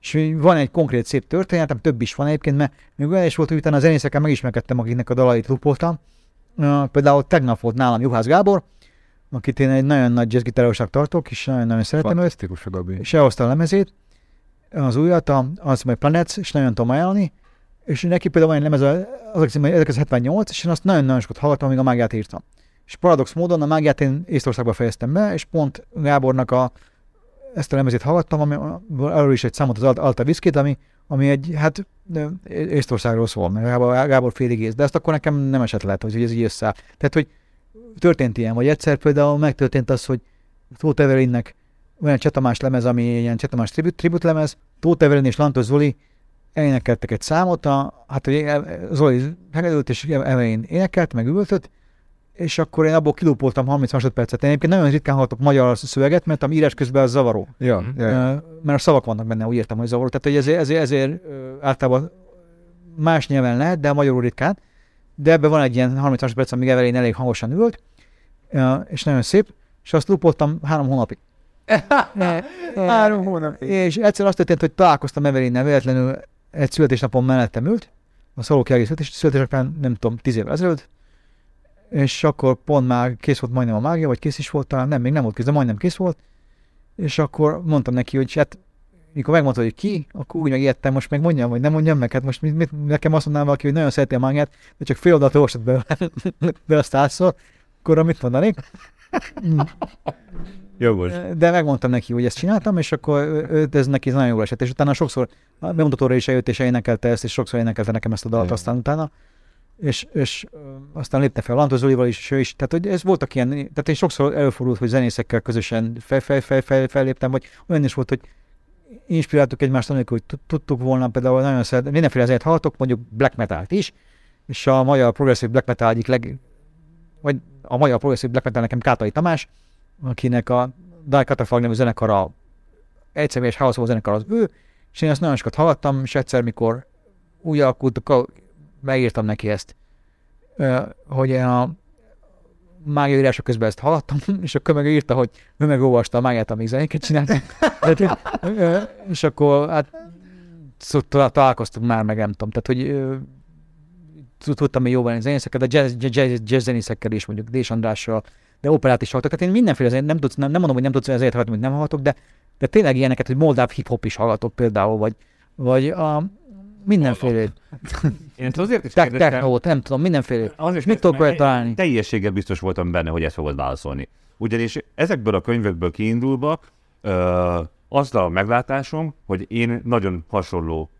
és van egy konkrét szép történetem, több is van egyébként, mert még olyan is volt, hogy utána a zenészekkel megismerkedtem, akiknek a dalait lupoltam. Uh, például tegnap volt nálam Juhász Gábor, akit én egy nagyon nagy jazzgitárosnak tartok, és nagyon-nagyon szeretem őt, Fantasztikus a Gabi. és elhozta a lemezét, az újat, a, az majd Planets, és nagyon tudom ajánlani, és neki például van egy lemez, az a címe 1978, és én azt nagyon-nagyon sokat hallgattam, amíg a mágiát írtam. És paradox módon a mágiát én Észtországba fejeztem be, és pont Gábornak a, ezt a lemezét hallgattam, ami arról is egy számot az Alt- Alta Viszkit, ami, ami egy, hát Észtországról szól, mert Gábor, Gábor félig ész, de ezt akkor nekem nem esett lehet, hogy ez így összeáll. Tehát, hogy történt ilyen, vagy egyszer például megtörtént az, hogy Tóth Everinnek van egy Csetamás lemez, ami ilyen Csetamás tribut, tribut lemez, Tóth Everin és Lantos Zoli énekeltek egy számot, a, hát hogy Zoli hegedült, és Everin énekelt, meg üvöltött, és akkor én abból kilúpoltam 30 másodpercet. Én egyébként nagyon ritkán hallgatok magyar szöveget, mert a írás közben az zavaró. Ja, ja. ja. Ö, mert a szavak vannak benne, úgy értem, hogy zavaró. Tehát hogy ezért, ezért, ezért általában más nyelven lehet, de a magyarul ritkán. De ebben van egy ilyen 30 másodperc, amíg Evelyn elég hangosan ült, és nagyon szép, és azt lupoltam három hónapig. Három hónapig. És egyszer azt történt, hogy találkoztam Evelynnel véletlenül egy születésnapon mellettem ült, a szóló kiegészült, és születésnapján nem tudom, tíz évvel ezelőtt, és akkor pont már kész volt majdnem a mágia, vagy kész is volt talán, nem, még nem volt kész, de majdnem kész volt, és akkor mondtam neki, hogy hát mikor megmondta, hogy ki, akkor úgy megijedtem, most meg mondjam, vagy nem mondjam meg, hát most mit, mit, nekem azt mondanám valaki, hogy nagyon szereti a mágiát, de csak fél oldalt olvasott be, be a százszor, akkor mit mondanék? Jogos. De megmondtam neki, hogy ezt csináltam, és akkor őt ez neki nagyon jól esett. És utána sokszor a bemutatóra is eljött, és énekelte ezt, és sokszor énekelte nekem ezt a dalt aztán utána. És, és aztán lépte fel Lantos Zolival is, és ő is. Tehát, hogy ez voltak ilyen, tehát én sokszor előfordult, hogy zenészekkel közösen fel, fel, fel, fel, felléptem, vagy olyan is volt, hogy inspiráltuk egymást anélkül, hogy tud- tudtuk volna, például nagyon szeret, mindenféle zenét hallottok, mondjuk black metalt is, és a magyar progresszív black metal egyik leg, vagy a magyar progresszív black metal nekem Kátai Tamás, akinek a Die Catafalque nevű zenekara, egy személyes household zenekar az ő, és én ezt nagyon sokat hallgattam, és egyszer, mikor úgy alakult, megírtam neki ezt, hogy én a mágia írása közben ezt hallgattam, és akkor meg írta, hogy ő meg olvasta a mágiát, amíg zenéket csinált. És akkor hát szóval találkoztunk már, meg nem tudom. Tehát, hogy tudtam még jóval zenészekkel, de jazz, jazz, jazz, zenészekkel is, mondjuk Dés Andrással, de operát is hallgatok. Tehát én mindenféle zenét nem, tudsz, nem, nem mondom, hogy nem tudsz ezért hallgatni, hogy nem hallgatok, de, de tényleg ilyeneket, hogy moldáv hip-hop is hallgatok például, vagy, vagy a mindenféle Én ezt azért is te- technót, nem tudom, mindenféle. azért mit tudok vele találni? Teljességgel biztos voltam benne, hogy ezt fogod válaszolni. Ugyanis ezekből a könyvekből kiindulva ö, az a meglátásom, hogy én nagyon hasonló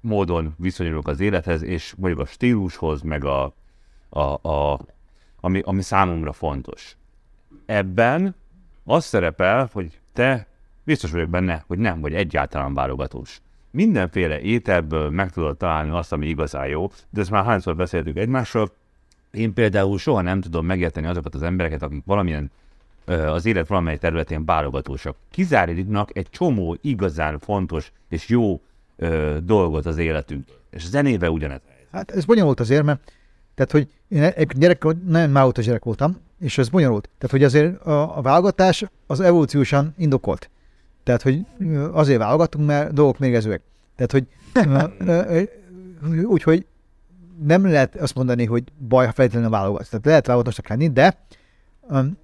módon viszonyulok az élethez, és mondjuk a stílushoz, meg a, a, a ami, ami számomra fontos. Ebben az szerepel, hogy te biztos vagyok benne, hogy nem vagy egyáltalán válogatós. Mindenféle ételből meg tudod találni azt, ami igazán jó, de ezt már hányszor beszéltük egymással. Én például soha nem tudom megérteni azokat az embereket, akik valamilyen az élet valamely területén válogatósak. Kizárítnak egy csomó igazán fontos és jó ö, dolgot az életünk. És zenével ugyanez. Hát ez bonyolult azért, mert tehát, hogy én gyerek, nagyon máutas gyerek voltam, és ez bonyolult. Tehát, hogy azért a, a válogatás az evolúciósan indokolt. Tehát, hogy azért válogatunk, mert dolgok mérgezőek. Tehát, hogy úgyhogy nem lehet azt mondani, hogy baj, ha feltétlenül válogatsz. Tehát lehet válogatosnak lenni, de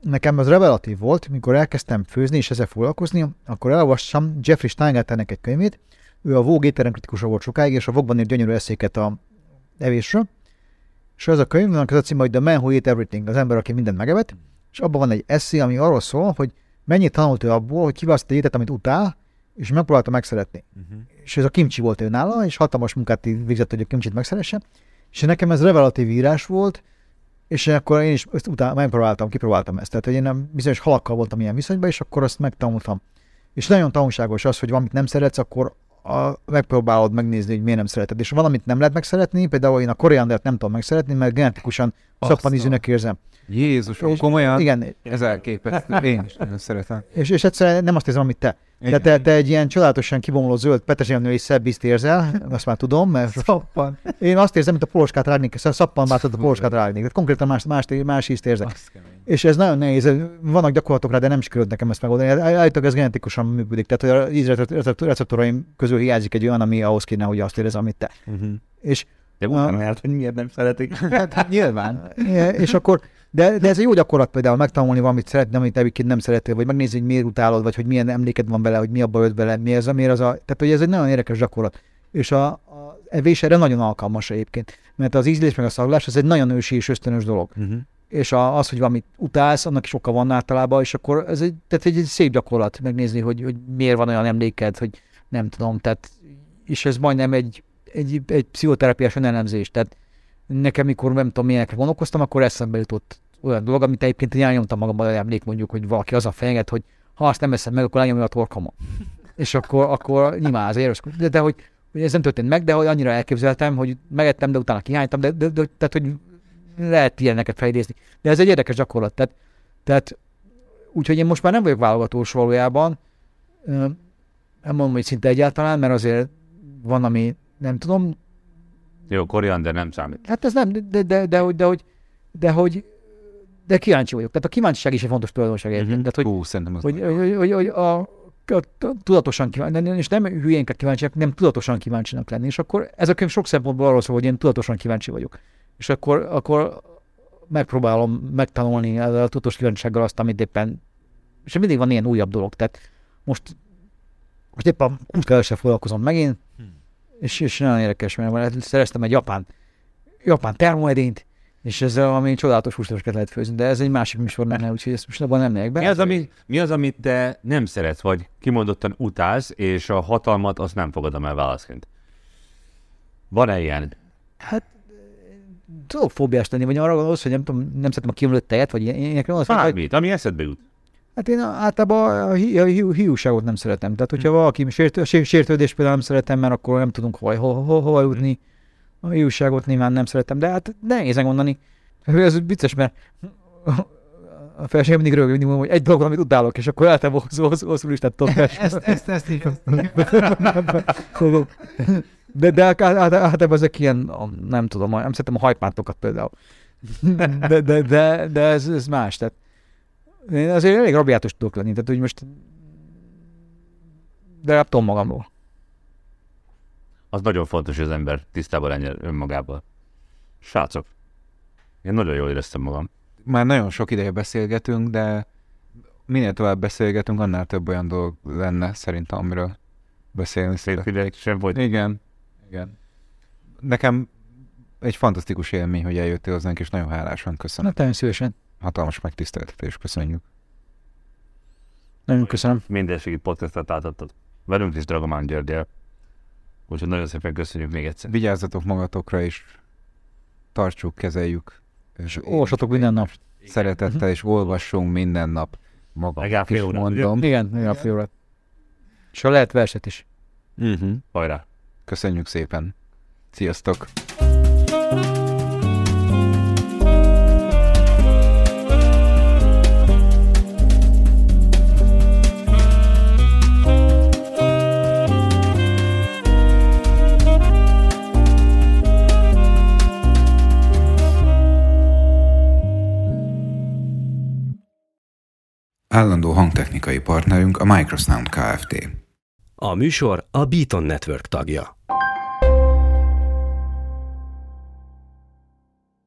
nekem az revelatív volt, mikor elkezdtem főzni és ezzel foglalkozni, akkor elolvassam Jeffrey Steingartennek egy könyvét, ő a Vogue étterem kritikusa volt sokáig, és a Vogue-ban írt gyönyörű eszéket a evésről, és az a könyv, az a cím, hogy The Man Who Ate Everything, az ember, aki mindent megevett, és abban van egy eszé, ami arról szól, hogy mennyit tanult ő abból, hogy kiválaszt egy étet, amit utál, és megpróbálta megszeretni. Uh-huh. És ez a kimcsi volt ő nála, és hatalmas munkát végzett, hogy a kimcsit megszeresse. És nekem ez revelatív írás volt, és akkor én is ezt utál, megpróbáltam, kipróbáltam ezt. Tehát, hogy én nem bizonyos halakkal voltam ilyen viszonyban, és akkor azt megtanultam. És nagyon tanulságos az, hogy valamit nem szeretsz, akkor a, megpróbálod megnézni, hogy miért nem szereted. És valamit nem lehet megszeretni, például én a koriandert nem tudom megszeretni, mert genetikusan szappanízűnek érzem. Jézus, És- komolyan? Igen, Ez elképesztő. Én is nagyon szeretem. és, és egyszerűen nem azt érzem, amit te. De te, te egy ilyen csodálatosan kibomló zöld petrezselyemnő és szebb ízt érzel, azt már tudom, mert Szappan. én azt érzem, mint a poloskát rágnék, szóval szappan váltott a poloskát rágnék. Tehát konkrétan más, más, más ízt érzek. És ez nagyon nehéz, vannak gyakorlatok rá, de nem sikerült nekem ezt megoldani. Állítólag ez genetikusan működik. Tehát, hogy az ízreceptoraim közül hiányzik egy olyan, ami ahhoz kéne, hogy azt érezem, amit te. Uh-huh. És De utána járt, hogy miért nem szeretik. Hát nyilván. Ja, és akkor, de, de ez egy jó gyakorlat például megtanulni valamit szeretni, amit egyébként nem szeretél, vagy megnézni, hogy miért utálod, vagy hogy milyen emléked van vele, hogy mi abba ölt vele, mi ez, miért az a... Tehát, hogy ez egy nagyon érdekes gyakorlat. És a, a evés erre nagyon alkalmas egyébként. Mert az ízlés meg a szaglás, az egy nagyon ősi és ösztönös dolog. Uh-huh. És a, az, hogy valamit utálsz, annak is oka van általában, és akkor ez egy, tehát egy, egy szép gyakorlat megnézni, hogy, hogy miért van olyan emléked, hogy nem tudom, tehát és ez majdnem egy, egy, egy pszichoterápiás önelemzés. Tehát nekem, mikor nem tudom, milyenekre gondolkoztam, akkor eszembe jutott olyan dolog, amit egyébként én elnyomtam magamban emlék, mondjuk, hogy valaki az a fenyeget, hogy ha azt nem veszem meg, akkor lenyomja a torkamon. És akkor, akkor nyilván az éros. De, de hogy, hogy, ez nem történt meg, de hogy annyira elképzeltem, hogy megettem, de utána kihánytam, de, de, de tehát, hogy lehet ilyeneket felidézni. De ez egy érdekes gyakorlat. Tehát, tehát úgyhogy én most már nem vagyok válogatós valójában. Nem mondom, hogy szinte egyáltalán, mert azért van, ami nem tudom, Jó, koriander nem számít. Hát ez nem, de, de, de, de, hogy, de, hogy, de, hogy, de kíváncsi vagyok. Tehát a kíváncsiság is egy fontos tulajdonság egyébként. Mhm. Tehát, hogy, Hú, szerintem az hogy, hogy, hogy, hogy a, a, tudatosan kíváncsi, és nem hülyénket kíváncsiak, nem tudatosan kíváncsinak lenni. És akkor ez a könyv sok szempontból arról szól, hogy én tudatosan kíváncsi vagyok. És akkor, akkor megpróbálom megtanulni ezzel a tudatos kíváncsisággal azt, amit éppen, és mindig van ilyen újabb dolog. Tehát most, most éppen kutkával foglalkozom megint, és, és nagyon érdekes, mert szereztem egy japán, japán termoedényt, és ezzel valami csodálatos húsleveset lehet főzni, de ez egy másik műsor lenne, úgyhogy ezt most abban nem megyek be. Mi az, ami, mi az, amit te nem szeretsz, vagy kimondottan utálsz, és a hatalmat azt nem fogadom el válaszként? Van-e ilyen? Hát tudok fóbiás lenni, vagy arra gondolsz, hogy nem tudom, nem szeretem a kiömlött tejet, vagy ilyen- ilyenekre gondolsz, Bármit, ami eszedbe jut. Hát én általában a, hi- a hiú, hiúságot nem szeretem. Tehát, hogyha valaki sértő, sér- sértődés például nem szeretem, mert akkor nem tudunk hova, hova, hova, hova jutni. A hiúságot nyilván nem szeretem, de hát nehéz megmondani. Ez vicces, mert a feleségem mindig rögök, mindig mondom, hogy egy dolog, amit utálok, és akkor általában hosszú, hosszú, hosszú listát tudok ezt, ezt, ezt is. De, de általában ezek ilyen, nem tudom, nem szeretem a hajpántokat például. De, de, de, de ez, ez más. Tehát én azért elég rabiátos tudok lenni, tehát hogy most de nem tudom magamról. Az nagyon fontos, hogy az ember tisztában legyen önmagával. Srácok, én nagyon jól éreztem magam. Már nagyon sok ideje beszélgetünk, de minél tovább beszélgetünk, annál több olyan dolog lenne szerintem, amiről beszélni szeretnék. sem volt. Igen, igen. Nekem egy fantasztikus élmény, hogy eljöttél hozzánk, és nagyon hálásan Na, köszönöm. nagyon szívesen. Hatalmas megtiszteltetés, köszönjük. Nagyon köszönöm. Mindenségi podcastot átadtad. Velünk is Dragomán Györgyel. Úgyhogy nagyon szépen köszönjük még egyszer. Vigyázzatok magatokra, és tartsuk, kezeljük. És Olvassatok minden nap. Szeretettel, és olvassunk minden nap. Maga Legalább is mondom. Igen, igen, fél órát. És ha lehet verset is. Uh-huh. Hajrá! Köszönjük szépen. Sziasztok! Állandó hangtechnikai partnerünk a Microsound Kft. A műsor a Beaton Network tagja.